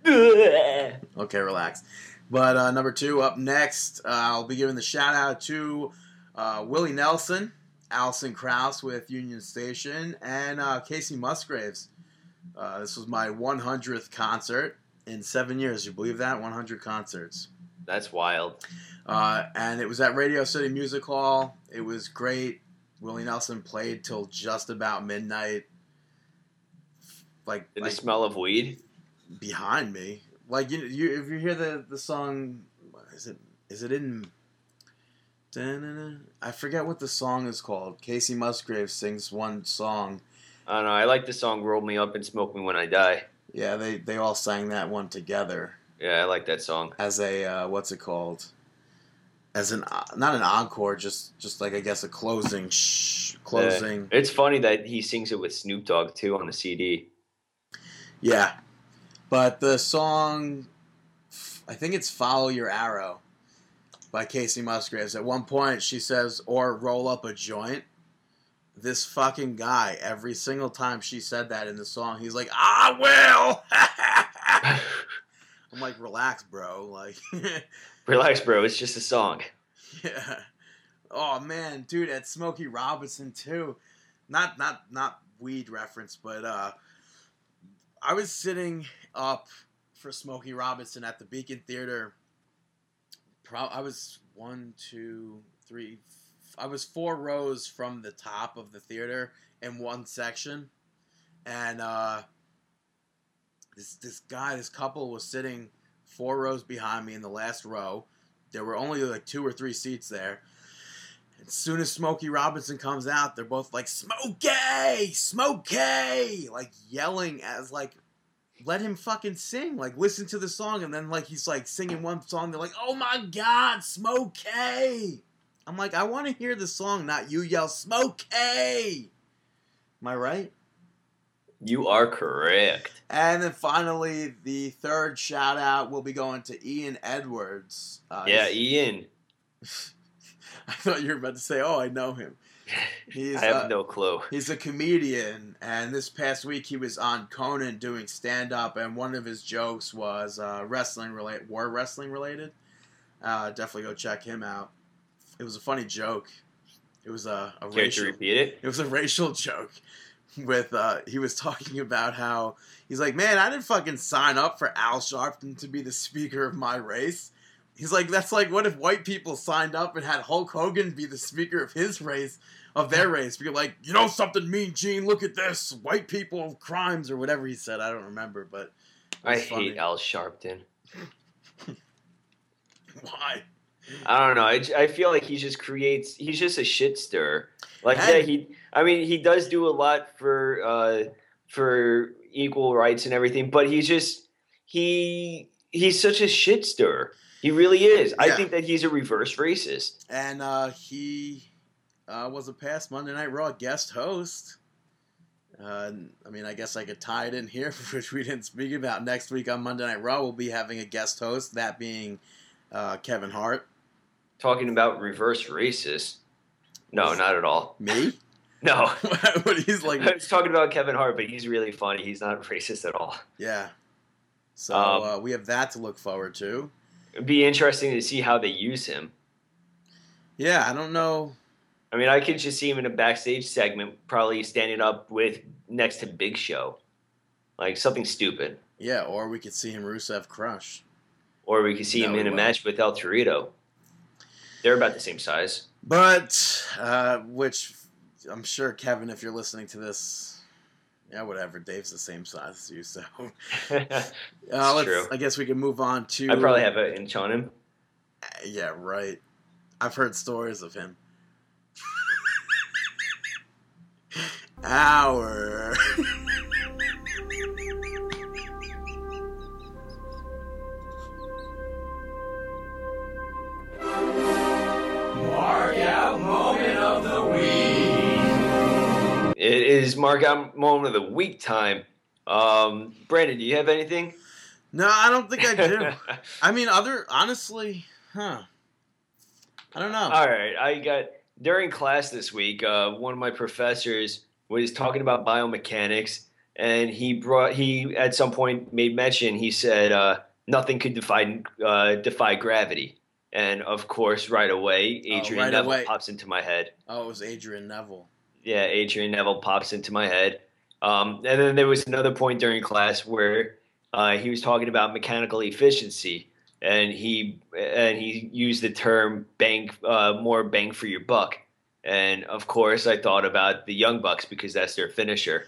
*laughs* Okay, relax. But uh, number two up next, uh, I'll be giving the shout out to uh, Willie Nelson, Alison Krauss with Union Station, and uh, Kacey Musgraves. Uh, this was my 100th concert in seven years. You believe that? 100 concerts. That's wild. Uh, and it was at Radio City Music Hall. It was great. Willie Nelson played till just about midnight. Like, Did like the smell of weed? behind me. Like you, you if you hear the the song, is it is it in? I forget what the song is called. Kacey Musgrave sings one song. I don't know. I like the song "Roll Me Up and Smoke Me When I Die." Yeah, they they all sang that one together Yeah, I like that song. as a uh, what's it called? As an uh, not an encore, just just like I guess a closing shh, closing. It's funny that he sings it with Snoop Dogg too on the CD. Yeah. But the song, I think it's Follow Your Arrow by Kacey Musgraves. At one point, she says, or roll up a joint. This fucking guy, every single time she said that in the song, he's like, I will. *laughs* I'm like, relax, bro. Like, *laughs* Relax, bro. It's just a song. *laughs* yeah. Oh man, dude, at Smokey Robinson too. Not not not weed reference, but uh I was sitting up for Smokey Robinson at the Beacon Theater. Pro- I was one, two, three. f- I was four rows from the top of the theater in one section, and uh, this this guy, this couple was sitting four rows behind me in the last row. There were only like two or three seats there. As soon as Smokey Robinson comes out, they're both like, Smokey! Smokey! Like yelling as like, let him fucking sing. Like, listen to the song. And then, like, he's like singing one song. They're like, oh my God, Smokey! I'm like, I want to hear the song, not you yell, Smoke Smokey! Am I right? You are correct. And then finally, the third shout out will be going to Ian Edwards. Uh, yeah, Ian. *laughs* I thought you were about to say, "Oh, I know him." He's I have uh, no clue. he's a comedian, and this past week he was on Conan doing stand up, and one of his jokes was uh, wrestling related, war wrestling related. Uh, definitely go check him out. It was a funny joke. It was a, a to racial. repeat it? It was a racial *laughs* joke. With uh, he was talking about how he's like, man, I didn't fucking sign up for Al Sharpton to be the speaker of my race. He's like, that's like, what if white people signed up and had Hulk Hogan be the speaker of his race, of their race? Be like, you know something, Mean Gene? Look at this, white people crimes or whatever he said. I don't remember, but I funny. hate Al Sharpton. *laughs* Why? I don't know. I feel like he just creates. He's just a shit stir. Like Hey. yeah, he. I mean, he does do a lot for uh for equal rights and everything, but he's just he he's such a shit stir. He really is. I think that he's a reverse racist. And uh, he uh, was a past Monday Night Raw guest host. Uh, I mean, I guess I could tie it in here, *laughs* which we didn't speak about. Next week on Monday Night Raw, we'll be having a guest host, that being uh, Kevin Hart. Talking about reverse racist. No, not at all. Me? *laughs* *laughs* No. but he's like, I was talking about Kevin Hart, but he's really funny. He's not racist at all. yeah. So Um, uh, we have that to look forward to. It'd be interesting to see how they use him. Yeah, I don't know. I mean, I could just see him in a backstage segment, probably standing up with next to Big Show, like something stupid. Yeah, or we could see him Rusev crush. Or we could see him in a match with El Torito. They're about the same size. But, uh, which I'm sure, Kevin, if you're listening to this, yeah, whatever. Dave's the same size as you, so. I *laughs* Uh, true. I guess we can move on to. I probably have an inch on him. Yeah, right. I've heard stories of him. *laughs* Our. *laughs* It is mark out moment of the week time. Um, Brandon, do you have anything? no, I don't think I do. *laughs* I mean, other honestly, huh? I don't know. All right, I got during class this week. Uh, one of my professors was talking about biomechanics, and he brought he at some point made mention. He said uh, nothing could defy uh, defy gravity, and of course, right away, Oh, Adrian right Neville away. pops into my head. oh, it was Adrian Neville. Yeah, Adrian Neville pops into my head. Um, and then there was another point during class where uh, he was talking about mechanical efficiency, and he and he used the term "bang," uh, more bang for your buck. And of course, I thought about the Young Bucks because that's their finisher.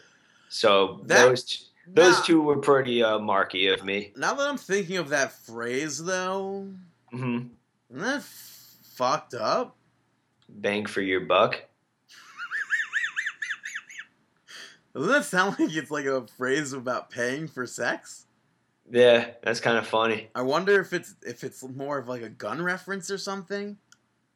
So That- those those Nah. two were pretty uh, marky of me. Now that I'm thinking of that phrase, though, hmm isn't that f- fucked up? Bang for your buck. Doesn't that sound like it's like a phrase about paying for sex? Yeah, that's kind of funny. I wonder if it's if it's more of like a gun reference or something.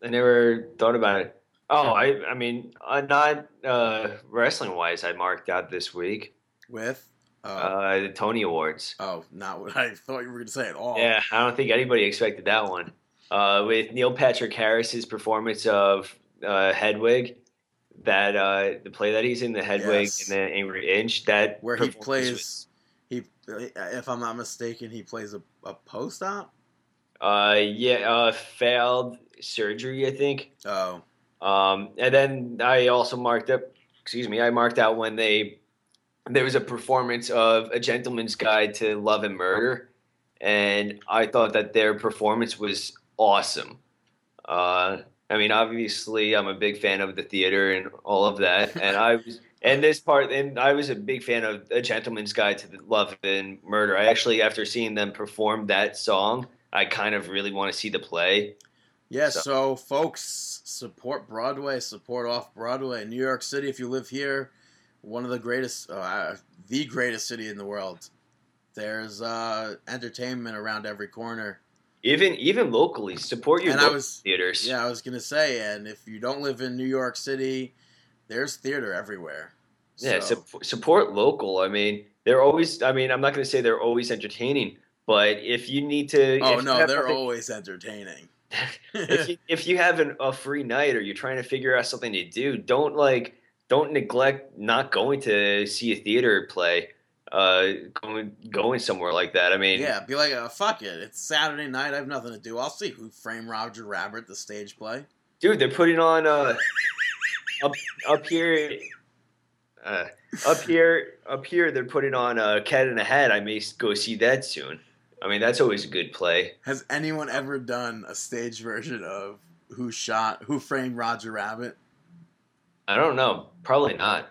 I never thought about it. Oh, I I mean, uh, not uh, wrestling wise. I marked out this week With uh, uh, the Tony Awards. oh, not what I thought you were gonna say at all. Yeah, I don't think anybody expected that one. Uh, with Neil Patrick Harris's performance of uh, Hedwig, that uh, the play that he's in, the Hedwig Yes. and the Angry Inch, that where he plays. He, if I'm not mistaken, he plays a, a post op. uh, yeah, uh, failed surgery, I think. Oh, Um, and then I also marked up, excuse me, I marked out when they there was a performance of A Gentleman's Guide to Love and Murder, and I thought that their performance was awesome. Uh, I mean, obviously, I'm a big fan of the theater and all of that, *laughs* and I was. And this part, and I was a big fan of A Gentleman's Guide to the Love and Murder. I actually, after seeing them perform that song, I kind of really want to see the play. yeah. So- So, folks, support Broadway, support off Broadway. New York City, if you live here, one of the greatest, uh, the greatest city in the world. There's uh, entertainment around every corner. Even even locally, support your And I local was- theaters. Yeah, I was gonna say, and if you don't live in New York City, there's theater everywhere. Yeah, So- sup- support local. I mean, they're always. I mean, I'm not to say they're always entertaining, but if you need to, oh no, they're always entertaining. *laughs* *laughs* if you, if you have an, a free night or you're trying to figure out something to do, don't like don't neglect not going to see a theater play. Uh, going going somewhere like that. I mean, yeah, be like, uh, fuck it. It's Saturday night. I have nothing to do. I'll see Who Framed Roger Rabbit, the stage play. dude, they're putting on uh *laughs* up up here. Uh, up here, up here, they're putting on a Cat in a Hat. I may go see that soon. I mean, that's always a good play. Has anyone ever done a stage version of Who Shot Who Framed Roger Rabbit? I don't know, probably not.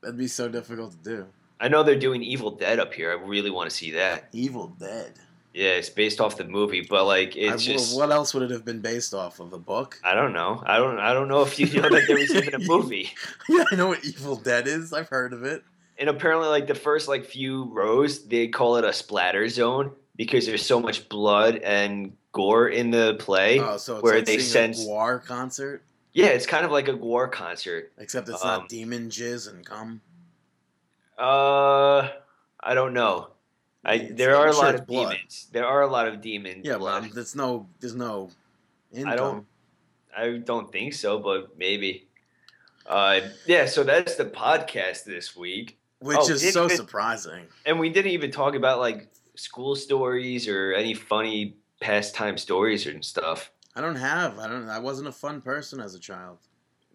That'd be so difficult to do. I know they're doing Evil Dead up here. I really want to see that. Evil Dead. Yeah, it's based off the movie, but like I- it's just what else would it have been based off of? A book? I don't know. I don't I don't know if you know that there was even a *laughs* movie. *laughs* yeah, I know what Evil Dead is. I've heard of it. And apparently, like the first like few rows, they call it a splatter zone because there's so much blood and gore in the play. Oh, so it's where like they sense- a GWAR concert, yeah, it's kind of like a gore concert. except it's Um, not demon jizz and cum. Uh, I don't know. I It's- there are I'm a sure lot of blood. demons. There are a lot of demons. Yeah, blood. but there's no, there's no income. I don't. I don't think so, but maybe. Uh, yeah. So that's the podcast this week, which Oh, is so surprising. and we didn't even talk about like school stories or any funny pastime stories and stuff. I don't have. I don't. I wasn't a fun person as a child.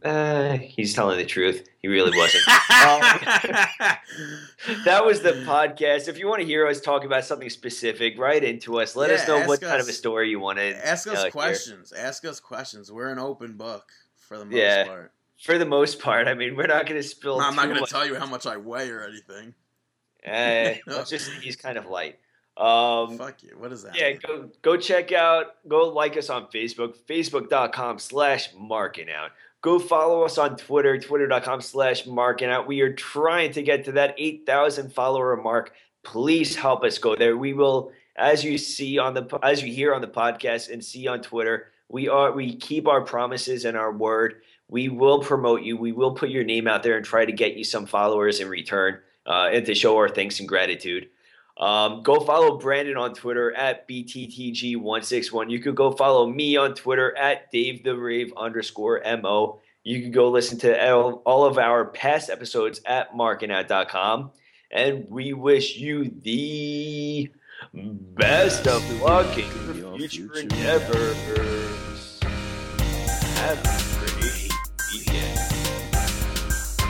Uh, he's telling the truth. He really wasn't. *laughs* Um, *laughs* that was the podcast. If you want to hear us talk about something specific, write into us. Let us know what ask kind of a story you want to Ask us uh, hear. questions. Ask us questions. We're an open book for the most Yeah. part. For the most part, I mean, we're not going to spill. I'm not going to tell you how much I weigh or anything. Eh, *laughs* let's just he's kind of light. Um, Fuck you. What does that? yeah, mean? go go check out, go like us on Facebook, facebook.com slash marking out. Go follow us on Twitter, twitter.com slash marking out. We are trying to get to that 8,000 follower mark. Please help us go there. We will, as you see on the, as you hear on the podcast and see on Twitter, we are, we keep our promises and our word. We will promote you. We will put your name out there and try to get you some followers in return uh, and to show our thanks and gratitude. Um, go follow Brandon on Twitter at BTTG161. You could go follow me on Twitter at Dave the Rave underscore MO. You can go listen to all, of our past episodes at markingout.com. And we wish you the best of luck in your future endeavors. Have a great weekend.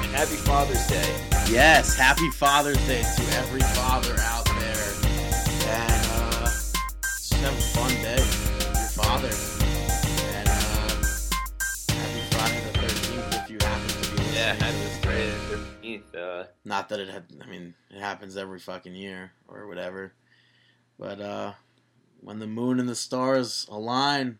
And happy Father's Day. Yes, happy Father's Day to every father out there. Yeah, to happy. Friday the 13th. Uh, Not that it had, I mean, it happens every fucking year or whatever. But uh, when the moon and the stars align,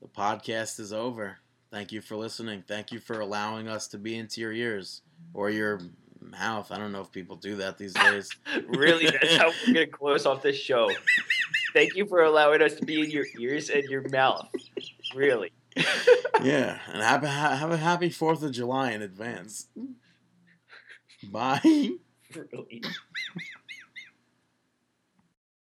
the podcast is over. Thank you for listening. Thank you for allowing us to be into your ears or your mouth. I don't know if people do that these *laughs* days. really, that's how we're going to close off this show. *laughs* Thank you for allowing us to be in your ears and your mouth. Really. Yeah, and have a, have a happy 4th of July in advance. *laughs* Bye. really.